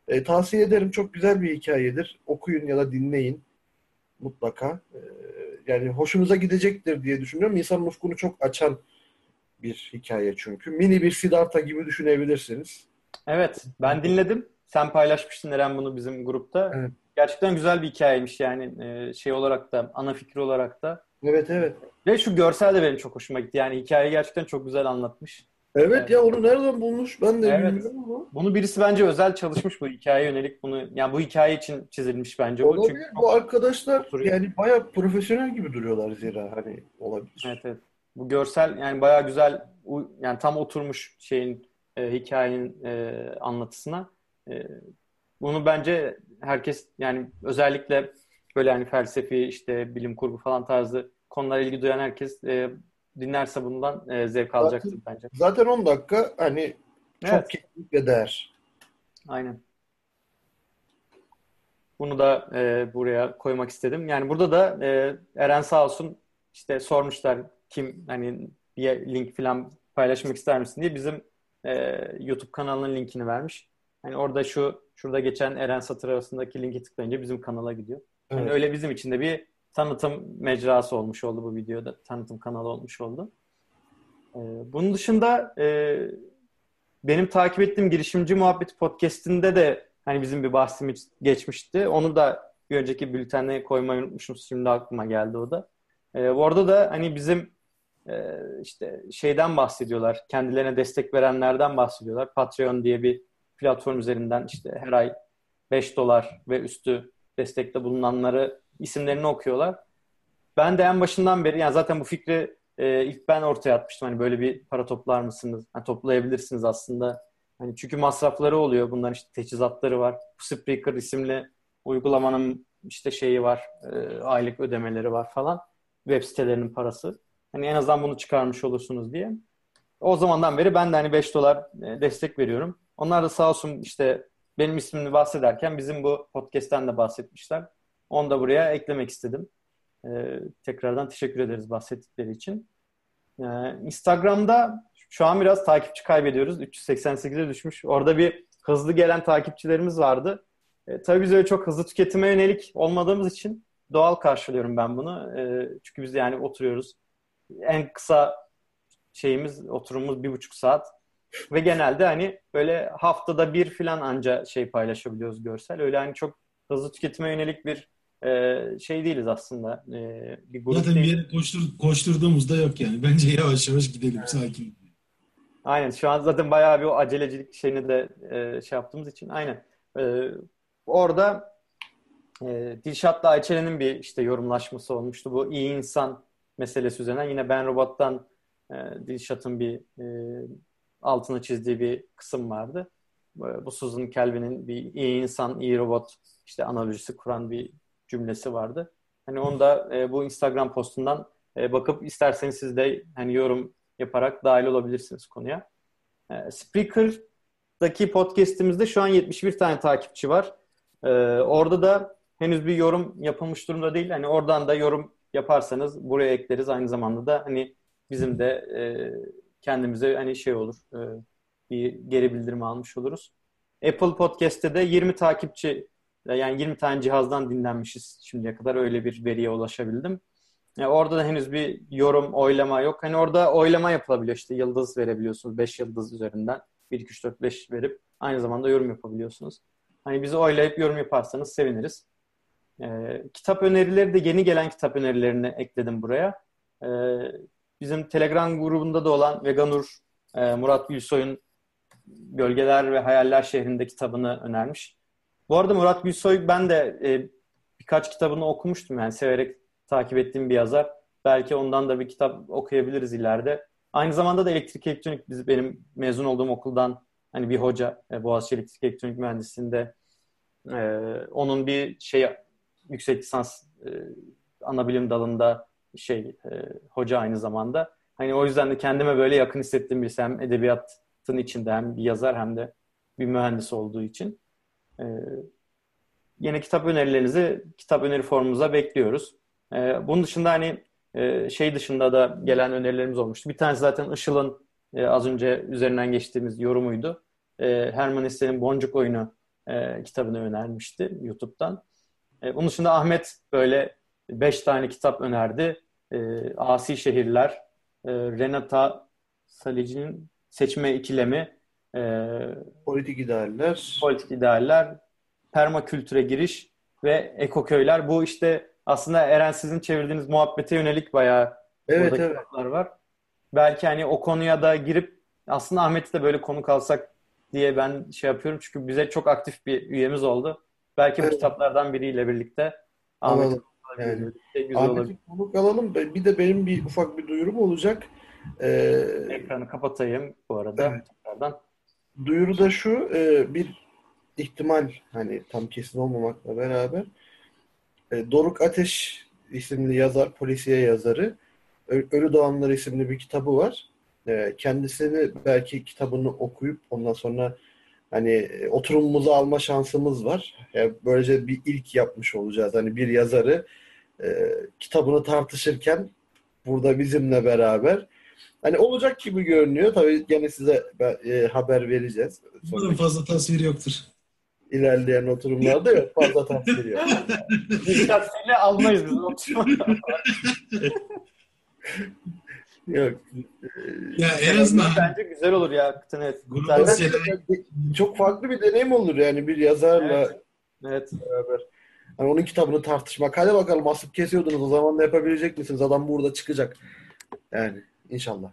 E, tavsiye ederim. Çok güzel bir hikayedir. Okuyun ya da dinleyin mutlaka. Ee, yani hoşunuza gidecektir diye düşünüyorum. İnsanın ufkunu çok açan bir hikaye çünkü. Mini bir Siddhartha gibi düşünebilirsiniz. Evet ben dinledim. Sen paylaşmıştın Eren bunu bizim grupta. Evet. Gerçekten güzel bir hikayeymiş yani e, şey olarak da ana fikri olarak da. Evet evet. Ve şu görsel de benim çok hoşuma gitti. Yani hikayeyi gerçekten çok güzel anlatmış. Evet Evet. ya onu nereden bulmuş ben de Evet. bilmiyorum ama. Bunu birisi bence özel çalışmış bu hikayeye yönelik bunu. Yani bu hikaye için çizilmiş bence bu. Olabilir. Çünkü Bu arkadaşlar Oturuyor. yani bayağı profesyonel gibi duruyorlar zira hani olabilir. Evet evet. Bu görsel yani bayağı güzel yani tam oturmuş şeyin e, hikayenin e, anlatısına. E, bunu bence herkes yani özellikle böyle hani felsefi işte bilim kurgu falan tarzı konulara ilgi duyan herkes e, dinlerse bundan e, zevk alacaktır bence. Zaten 10 dakika hani çok Evet. kesinlikle değer. Aynen. Bunu da e, buraya koymak istedim. Yani burada da e, Eren sağ olsun işte sormuşlar kim hani bir link falan paylaşmak ister misin diye bizim e, YouTube kanalının linkini vermiş. Hani orada şu şurada geçen Eren satır arasındaki linki tıklayınca bizim kanala gidiyor. Yani Evet. öyle bizim için de bir tanıtım mecrası olmuş oldu bu videoda. Tanıtım kanalı olmuş oldu. E, bunun dışında e, benim takip ettiğim girişimci muhabbeti podcast'inde de hani bizim bir bahsimiz geçmişti. Onu da bir önceki bültene koymayı unutmuşum. Şimdi aklıma geldi o da. Ee, orada da hani bizim işte şeyden bahsediyorlar. Kendilerine destek verenlerden bahsediyorlar. Patreon diye bir platform üzerinden işte her ay 5 dolar ve üstü destekte bulunanları isimlerini okuyorlar. Ben de en başından beri yani zaten bu fikri e, ilk ben ortaya atmıştım. Hani böyle bir para toplar mısınız? Hani toplayabilirsiniz aslında. Hani çünkü masrafları oluyor. Bunların işte teçhizatları var. Spreaker isimli uygulamanın işte şeyi var. e, aylık ödemeleri var falan. Web sitelerinin parası. Hani en azından bunu çıkarmış olursunuz diye. o zamandan beri ben de hani 5 dolar e, destek veriyorum. Onlar da sağ olsun işte benim ismimi bahsederken bizim bu podcast'ten de bahsetmişler. Onu da buraya eklemek istedim. Ee, tekrardan teşekkür ederiz bahsettikleri için. Ee, Instagram'da şu an biraz takipçi kaybediyoruz. 388'e düşmüş. Orada bir hızlı gelen takipçilerimiz vardı. E, tabii biz öyle çok hızlı tüketime yönelik olmadığımız için doğal karşılıyorum ben bunu. E, çünkü biz yani oturuyoruz. En kısa şeyimiz, oturumumuz bir buçuk saat. Ve genelde hani böyle haftada bir filan anca şey paylaşabiliyoruz görsel. Öyle hani çok hızlı tüketime yönelik bir e, şey değiliz aslında. E, bir grup Zaten değil. bir yere koştur, koşturduğumuzda yok yani. Bence yavaş yavaş gidelim evet. sakin. Aynen. Şu an zaten bayağı bir o acelecilik şeyini de e, şey yaptığımız için. Aynen. E, orada e, Dilşat'la Ayçelen'in bir işte yorumlaşması olmuştu. Bu iyi insan meselesi üzerinden. Yine Ben Robot'tan e, Dilşat'ın bir e, altını çizdiği bir kısım vardı. Bu Susan Kelvin'in bir iyi insan, iyi robot işte analojisi kuran bir cümlesi vardı. Hani onu da e, bu Instagram postundan e, bakıp isterseniz siz de hani yorum yaparak dahil olabilirsiniz konuya. E, Spreaker'daki podcast'imizde şu an 71 tane takipçi var. E, orada da henüz bir yorum yapılmış durumda değil. Hani oradan da yorum yaparsanız buraya ekleriz. Aynı zamanda da hani bizim de e, kendimize hani şey olur e, bir geri bildirim almış oluruz. Apple Podcast'te de 20 takipçi yani 20 tane cihazdan dinlenmişiz şimdiye kadar öyle bir veriye ulaşabildim. Yani orada da henüz bir yorum, oylama yok. Hani orada oylama yapılabiliyor işte yıldız verebiliyorsunuz 5 yıldız üzerinden 1, 2, 3, 4, 5 verip aynı zamanda yorum yapabiliyorsunuz. Hani bizi oylayıp yorum yaparsanız seviniriz. Ee, kitap önerileri de yeni gelen kitap önerilerini ekledim buraya. Ee, bizim Telegram grubunda da olan Veganur e, Murat Gülsoy'un Gölgeler ve Hayaller şehrinde kitabını önermiş. Bu arada Murat Gülsoy ben de e, birkaç kitabını okumuştum yani severek takip ettiğim bir yazar. Belki ondan da bir kitap okuyabiliriz ileride. Aynı zamanda da elektrik elektronik biz benim mezun olduğum okuldan hani bir hoca e, Boğaziçi Elektrik Elektronik Mühendisliğinde e, onun bir şey yüksek lisans e, ana dalında şey e, hoca aynı zamanda. Hani o yüzden de kendime böyle yakın hissettiğim birisi hem edebiyatın içinde hem bir yazar hem de bir mühendis olduğu için. E, yine kitap önerilerinizi kitap öneri formumuza bekliyoruz. E, bunun dışında hani e, şey dışında da gelen önerilerimiz olmuştu. Bir tanesi zaten Işıl'ın e, az önce üzerinden geçtiğimiz yorumuydu. E, Herman Hesse'nin Boncuk Oyunu e, kitabını önermişti YouTube'dan. E, bunun dışında Ahmet böyle beş tane kitap önerdi. E, Asi Şehirler, e, Renata Salici'nin Seçme İkilemi, e, Politik İdealler, Politik İdealler, Permakültüre Giriş ve Ekoköyler. Bu işte aslında Eren sizin çevirdiğiniz muhabbete yönelik bayağı evet, evet. kitaplar var. Belki hani o konuya da girip aslında Ahmet'i de böyle konu kalsak diye ben şey yapıyorum. Çünkü bize çok aktif bir üyemiz oldu. Belki evet. bu kitaplardan biriyle birlikte Ahmet'i yani, Ahmet'i konuk alalım. Bir de benim bir ufak bir duyurum olacak. Ee, Ekranı kapatayım bu arada. Evet. Tekrardan. Duyuru da şu e, bir ihtimal hani tam kesin olmamakla beraber e, Doruk Ateş isimli yazar, polisiye yazarı Ölü Doğanlar isimli bir kitabı var. E, kendisini belki kitabını okuyup ondan sonra hani e, oturumumuzu alma şansımız var. Yani böylece bir ilk yapmış olacağız. Hani bir yazarı e, kitabını tartışırken burada bizimle beraber hani olacak gibi görünüyor. Tabii gene size e, haber vereceğiz. Umarım fazla tasvir yoktur. İlerleyen oturumlarda yok. Fazla tasvir yok. Dikkatliyle almayız biz oturumda. Yok. Ya en azından bence güzel olur ya. Evet. evet çok farklı bir deneyim olur yani bir yazarla evet. evet. beraber. Hani onun kitabını tartışmak. Hadi bakalım asıp kesiyordunuz o zaman da yapabilecek misiniz? Adam burada çıkacak. Yani inşallah.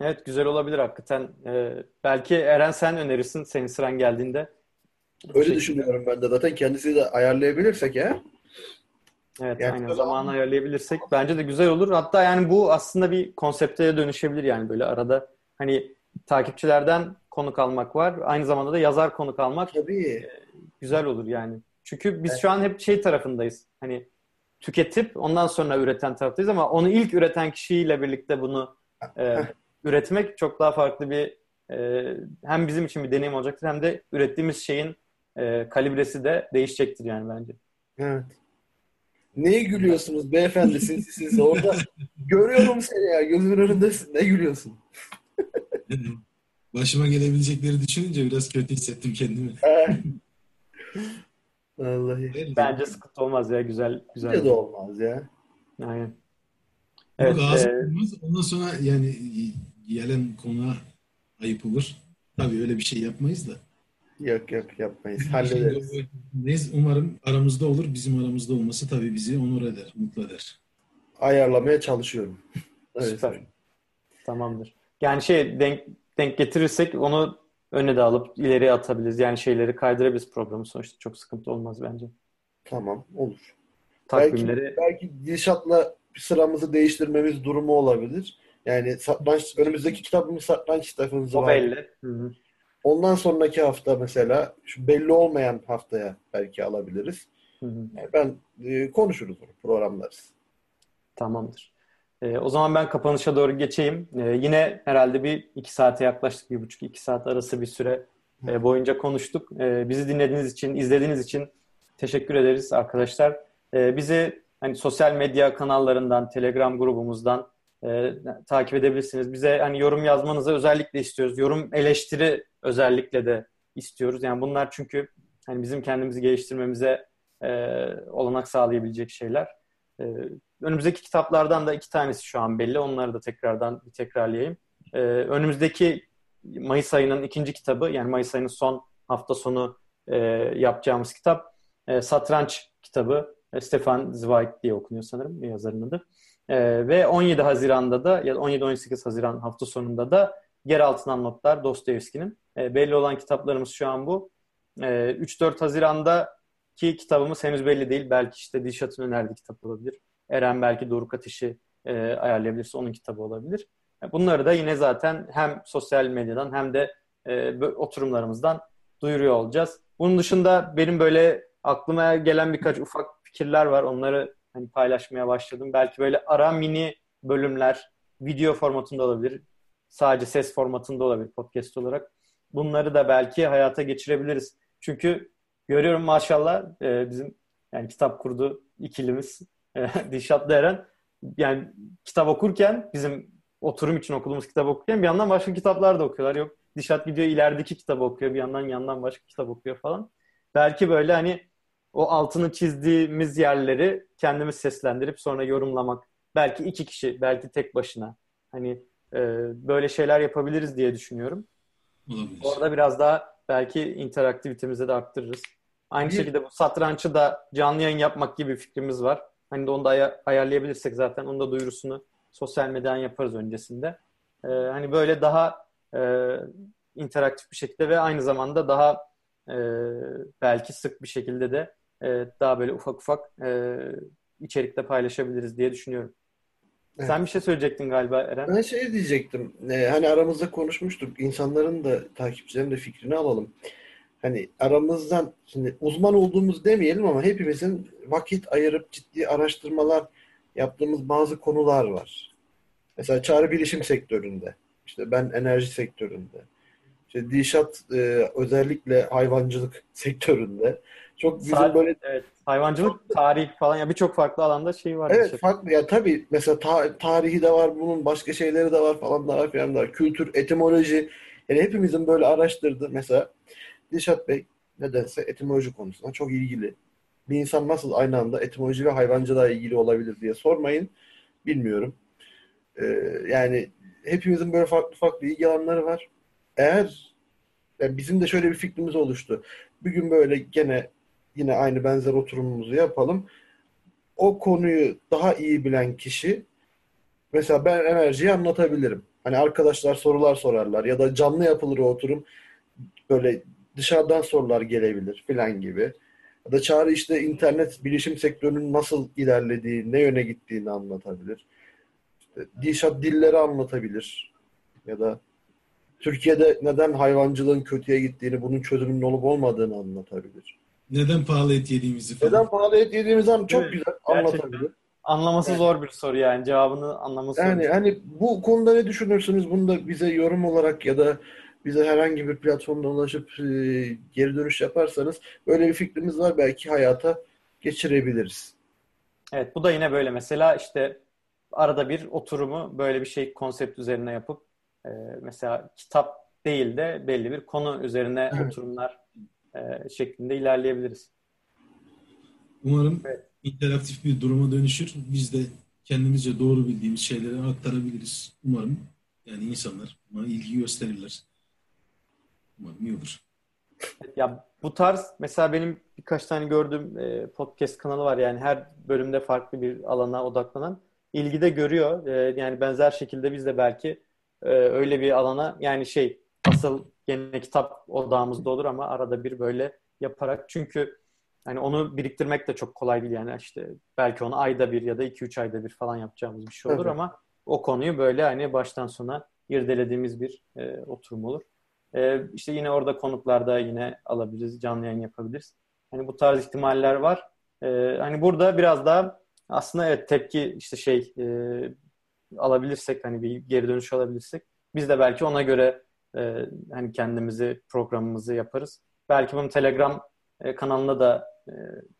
Evet güzel olabilir hakikaten. Ee, belki Eren sen önerirsin senin sıran geldiğinde. Öyle şey, düşünüyorum ben de. Zaten kendisi de ayarlayabilirsek ya. Evet yani aynen zaman ayarlayabilirsek bence de güzel olur. Hatta yani bu aslında bir konsepte dönüşebilir yani böyle arada hani takipçilerden konuk almak var. Aynı zamanda da yazar konuk almak Tabii. E, güzel olur yani. Çünkü biz evet. şu an hep şey tarafındayız. Hani tüketip ondan sonra üreten taraftayız ama onu ilk üreten kişiyle birlikte bunu e, üretmek çok daha farklı bir e, hem bizim için bir deneyim olacaktır hem de ürettiğimiz şeyin e, kalibresi de değişecektir yani bence. Evet. Neye gülüyorsunuz beyefendi siz, siz orada görüyorum seni ya gözümün önündesin ne gülüyorsun? Başıma gelebilecekleri düşününce biraz kötü hissettim kendimi. Vallahi. Bence sıkıntı olmaz ya güzel güzel. Bence de olmaz ya. Aynen. Evet, Evet, e, olmaz. Ondan sonra yani gelen konuğa ayıp olur. Tabii öyle bir şey yapmayız da. Yok yok yapmayız. Hallederiz. o- Umarım aramızda olur. Bizim aramızda olması tabii bizi onur eder, mutlu eder. Ayarlamaya çalışıyorum. Öyle Süper. Tamamdır. Yani şey denk denk getirirsek onu öne de alıp ileriye atabiliriz. Yani şeyleri kaydırabiliriz programı sonuçta. Çok sıkıntı olmaz bence. Tamam olur. Takvimleri Belki, belki Dilşat'la sıramızı değiştirmemiz durumu olabilir. Yani satranç, önümüzdeki kitabımız satranç kitabımız o var. belli. Hı hı. Ondan sonraki hafta mesela şu belli olmayan haftaya belki alabiliriz. Hı hı. Yani ben e, konuşuruz onu, programlarız. Tamamdır. Ee, o zaman ben kapanışa doğru geçeyim. Ee, yine herhalde bir iki saate yaklaştık. Bir buçuk iki saat arası bir süre e, boyunca konuştuk. Ee, bizi dinlediğiniz için, izlediğiniz için teşekkür ederiz arkadaşlar. Ee, bizi hani sosyal medya kanallarından, Telegram grubumuzdan e, takip edebilirsiniz. Bize hani yorum yazmanızı özellikle istiyoruz. Yorum eleştiri özellikle de istiyoruz. Yani bunlar çünkü hani bizim kendimizi geliştirmemize e, olanak sağlayabilecek şeyler. E, önümüzdeki kitaplardan da iki tanesi şu an belli. Onları da tekrardan bir tekrarlayayım. E, önümüzdeki Mayıs ayının ikinci kitabı yani Mayıs ayının son hafta sonu e, yapacağımız kitap e, Satranç kitabı. E, Stefan Zweig diye okunuyor sanırım yazarın adı. E, ve 17 Haziran'da da ya 17-18 Haziran hafta sonunda da Yer Altından Notlar Dostoyevski'nin. E, belli olan kitaplarımız şu an bu. E, 3-4 Haziran'daki kitabımız henüz belli değil. Belki işte Dilşat'ın önerdiği kitap olabilir. Eren belki Doruk Ateş'i e, ayarlayabilirse onun kitabı olabilir. E, bunları da yine zaten hem sosyal medyadan hem de e, oturumlarımızdan duyuruyor olacağız. Bunun dışında benim böyle aklıma gelen birkaç ufak fikirler var. Onları hani paylaşmaya başladım. Belki böyle ara mini bölümler video formatında olabilir. Sadece ses formatında olabilir podcast olarak. Bunları da belki hayata geçirebiliriz. Çünkü görüyorum maşallah e, bizim yani kitap kurdu ikilimiz e, Dilşat'la Eren yani kitap okurken bizim oturum için okuduğumuz kitap okurken bir yandan başka kitaplar da okuyorlar. Yok Dişat gidiyor ilerideki kitabı okuyor. Bir yandan yandan başka kitap okuyor falan. Belki böyle hani o altını çizdiğimiz yerleri kendimiz seslendirip sonra yorumlamak. Belki iki kişi, belki tek başına. Hani e, böyle şeyler yapabiliriz diye düşünüyorum. Olabilir. Orada biraz daha belki interaktivitemizi de arttırırız. Aynı Bir- şekilde bu satrançı da canlı yayın yapmak gibi bir fikrimiz var. Hani de onu da aya- ayarlayabilirsek zaten onun da duyurusunu sosyal medyadan yaparız öncesinde. Ee, hani böyle daha e, interaktif bir şekilde ve aynı zamanda daha e, belki sık bir şekilde de e, daha böyle ufak ufak e, içerikte paylaşabiliriz diye düşünüyorum. Evet. Sen bir şey söyleyecektin galiba Eren. Ben şey diyecektim. e, hani aramızda konuşmuştuk. İnsanların da takipçilerin de fikrini alalım. Hani aramızdan şimdi uzman olduğumuz demeyelim ama hepimizin vakit ayırıp ciddi araştırmalar yaptığımız bazı konular var. Mesela çağrı bilişim sektöründe. işte ben enerji sektöründe. İşte Dilşat e, özellikle hayvancılık sektöründe. Çok bizim Saat- böyle Evet, hayvancılık, tarih falan ya birçok farklı alanda şey var. Evet işte. farklı ya tabii mesela ta- tarihi de var bunun başka şeyleri de var falan da var filan da. Kültür, etimoloji yani hepimizin böyle araştırdığı mesela Dilşat Bey nedense etimoloji konusunda çok ilgili. Bir insan nasıl aynı anda etimoloji ve hayvancılığa ilgili olabilir diye sormayın. Bilmiyorum. Ee, yani hepimizin böyle farklı farklı ilgi alanları var. Eğer yani bizim de şöyle bir fikrimiz oluştu. Bir gün böyle gene yine aynı benzer oturumumuzu yapalım o konuyu daha iyi bilen kişi mesela ben enerjiyi anlatabilirim. Hani arkadaşlar sorular sorarlar ya da canlı yapılır o oturum böyle dışarıdan sorular gelebilir filan gibi. Ya da Çağrı işte internet bilişim sektörünün nasıl ilerlediği, ne yöne gittiğini anlatabilir. İşte Dilşat dilleri anlatabilir. Ya da Türkiye'de neden hayvancılığın kötüye gittiğini, bunun çözümünün olup olmadığını anlatabilir. Neden pahalı et yediğimizi falan. Neden pahalı et yediğimiz an çok Evet, güzel gerçekten. anlatabilir. Anlaması zor bir soru yani. Cevabını anlaması zor. Yani hani bu konuda ne düşünürsünüz? Bunu da bize yorum olarak ya da bize herhangi bir platformdan ulaşıp e, geri dönüş yaparsanız böyle bir fikrimiz var. Belki hayata geçirebiliriz. Evet bu da yine böyle mesela işte arada bir oturumu böyle bir şey konsept üzerine yapıp e, mesela kitap değil de belli bir konu üzerine Evet. oturumlar e, şeklinde ilerleyebiliriz. Umarım Evet. interaktif bir duruma dönüşür. Biz de kendimizce doğru bildiğimiz şeyleri aktarabiliriz. Umarım yani insanlar buna ilgi gösterirler. Umarım iyi olur. Ya bu tarz mesela benim birkaç tane gördüğüm e, podcast kanalı var yani her bölümde farklı bir alana odaklanan ilgi de görüyor. E, yani benzer şekilde biz de belki e, öyle bir alana yani şey asıl gene kitap odağımızda olur ama arada bir böyle yaparak çünkü hani onu biriktirmek de çok kolay değil yani işte belki onu ayda bir ya da iki üç ayda bir falan yapacağımız bir şey olur ama o konuyu böyle hani baştan sona irdelediğimiz bir e, oturum olur. Ee, işte yine orada konuklarda yine alabiliriz, canlı yayın yapabiliriz. Hani bu tarz ihtimaller var. Ee, hani burada biraz daha aslında evet tepki işte şey e, alabilirsek hani bir geri dönüş alabilirsek biz de belki ona göre e, hani kendimizi programımızı yaparız. Belki bunu Telegram e, kanalına da e,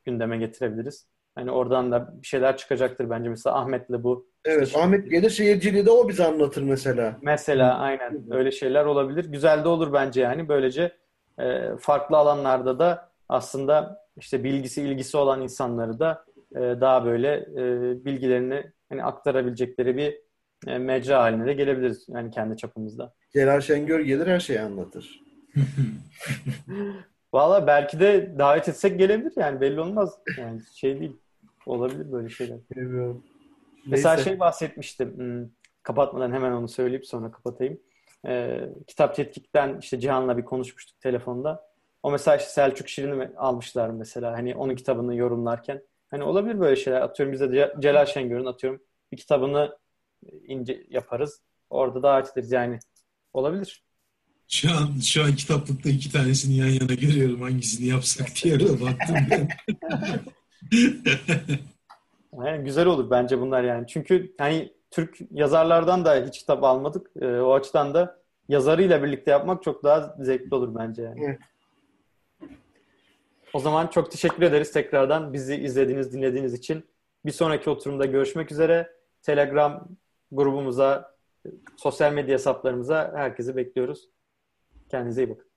gündeme getirebiliriz. Hani oradan da bir şeyler çıkacaktır bence. Mesela Ahmet'le bu Evet, İşte Ahmet gelir şehirciliği de o bize anlatır mesela. Mesela aynen öyle şeyler olabilir. Güzel de olur bence yani. Böylece e, farklı alanlarda da aslında işte bilgisi ilgisi olan insanları da e, daha böyle e, bilgilerini hani aktarabilecekleri bir mecra haline de gelebiliriz yani kendi çapımızda. Celal Şengör gelir her şeyi anlatır. Valla belki de davet etsek gelebilir yani belli olmaz. Yani şey değil. Olabilir böyle şeyler. Bilmiyorum. Mesela Neyse. şey bahsetmiştim. hmm, Kapatmadan hemen onu söyleyip sonra kapatayım. Ee, kitap tetkikten işte Cihan'la bir konuşmuştuk telefonda. O mesela işte Selçuk Şirin'i almışlar mesela. Hani onun kitabını yorumlarken. Hani olabilir böyle şeyler. Atıyorum bize Celal Şengör'ün atıyorum bir kitabını ince yaparız. Orada davet ederiz yani. Olabilir. Şu an şu an kitaplıkta iki tanesini yan yana görüyorum hangisini yapsak diye de baktım ben. Yani güzel olur bence bunlar yani. Çünkü hani Türk yazarlardan da hiç kitap almadık. Ee, o açıdan da yazarıyla birlikte yapmak çok daha zevkli olur bence yani. Evet. O zaman çok teşekkür ederiz tekrardan bizi izlediğiniz, dinlediğiniz için. Bir sonraki oturumda görüşmek üzere. Telegram grubumuza, sosyal medya hesaplarımıza herkesi bekliyoruz. Kendinize iyi bakın.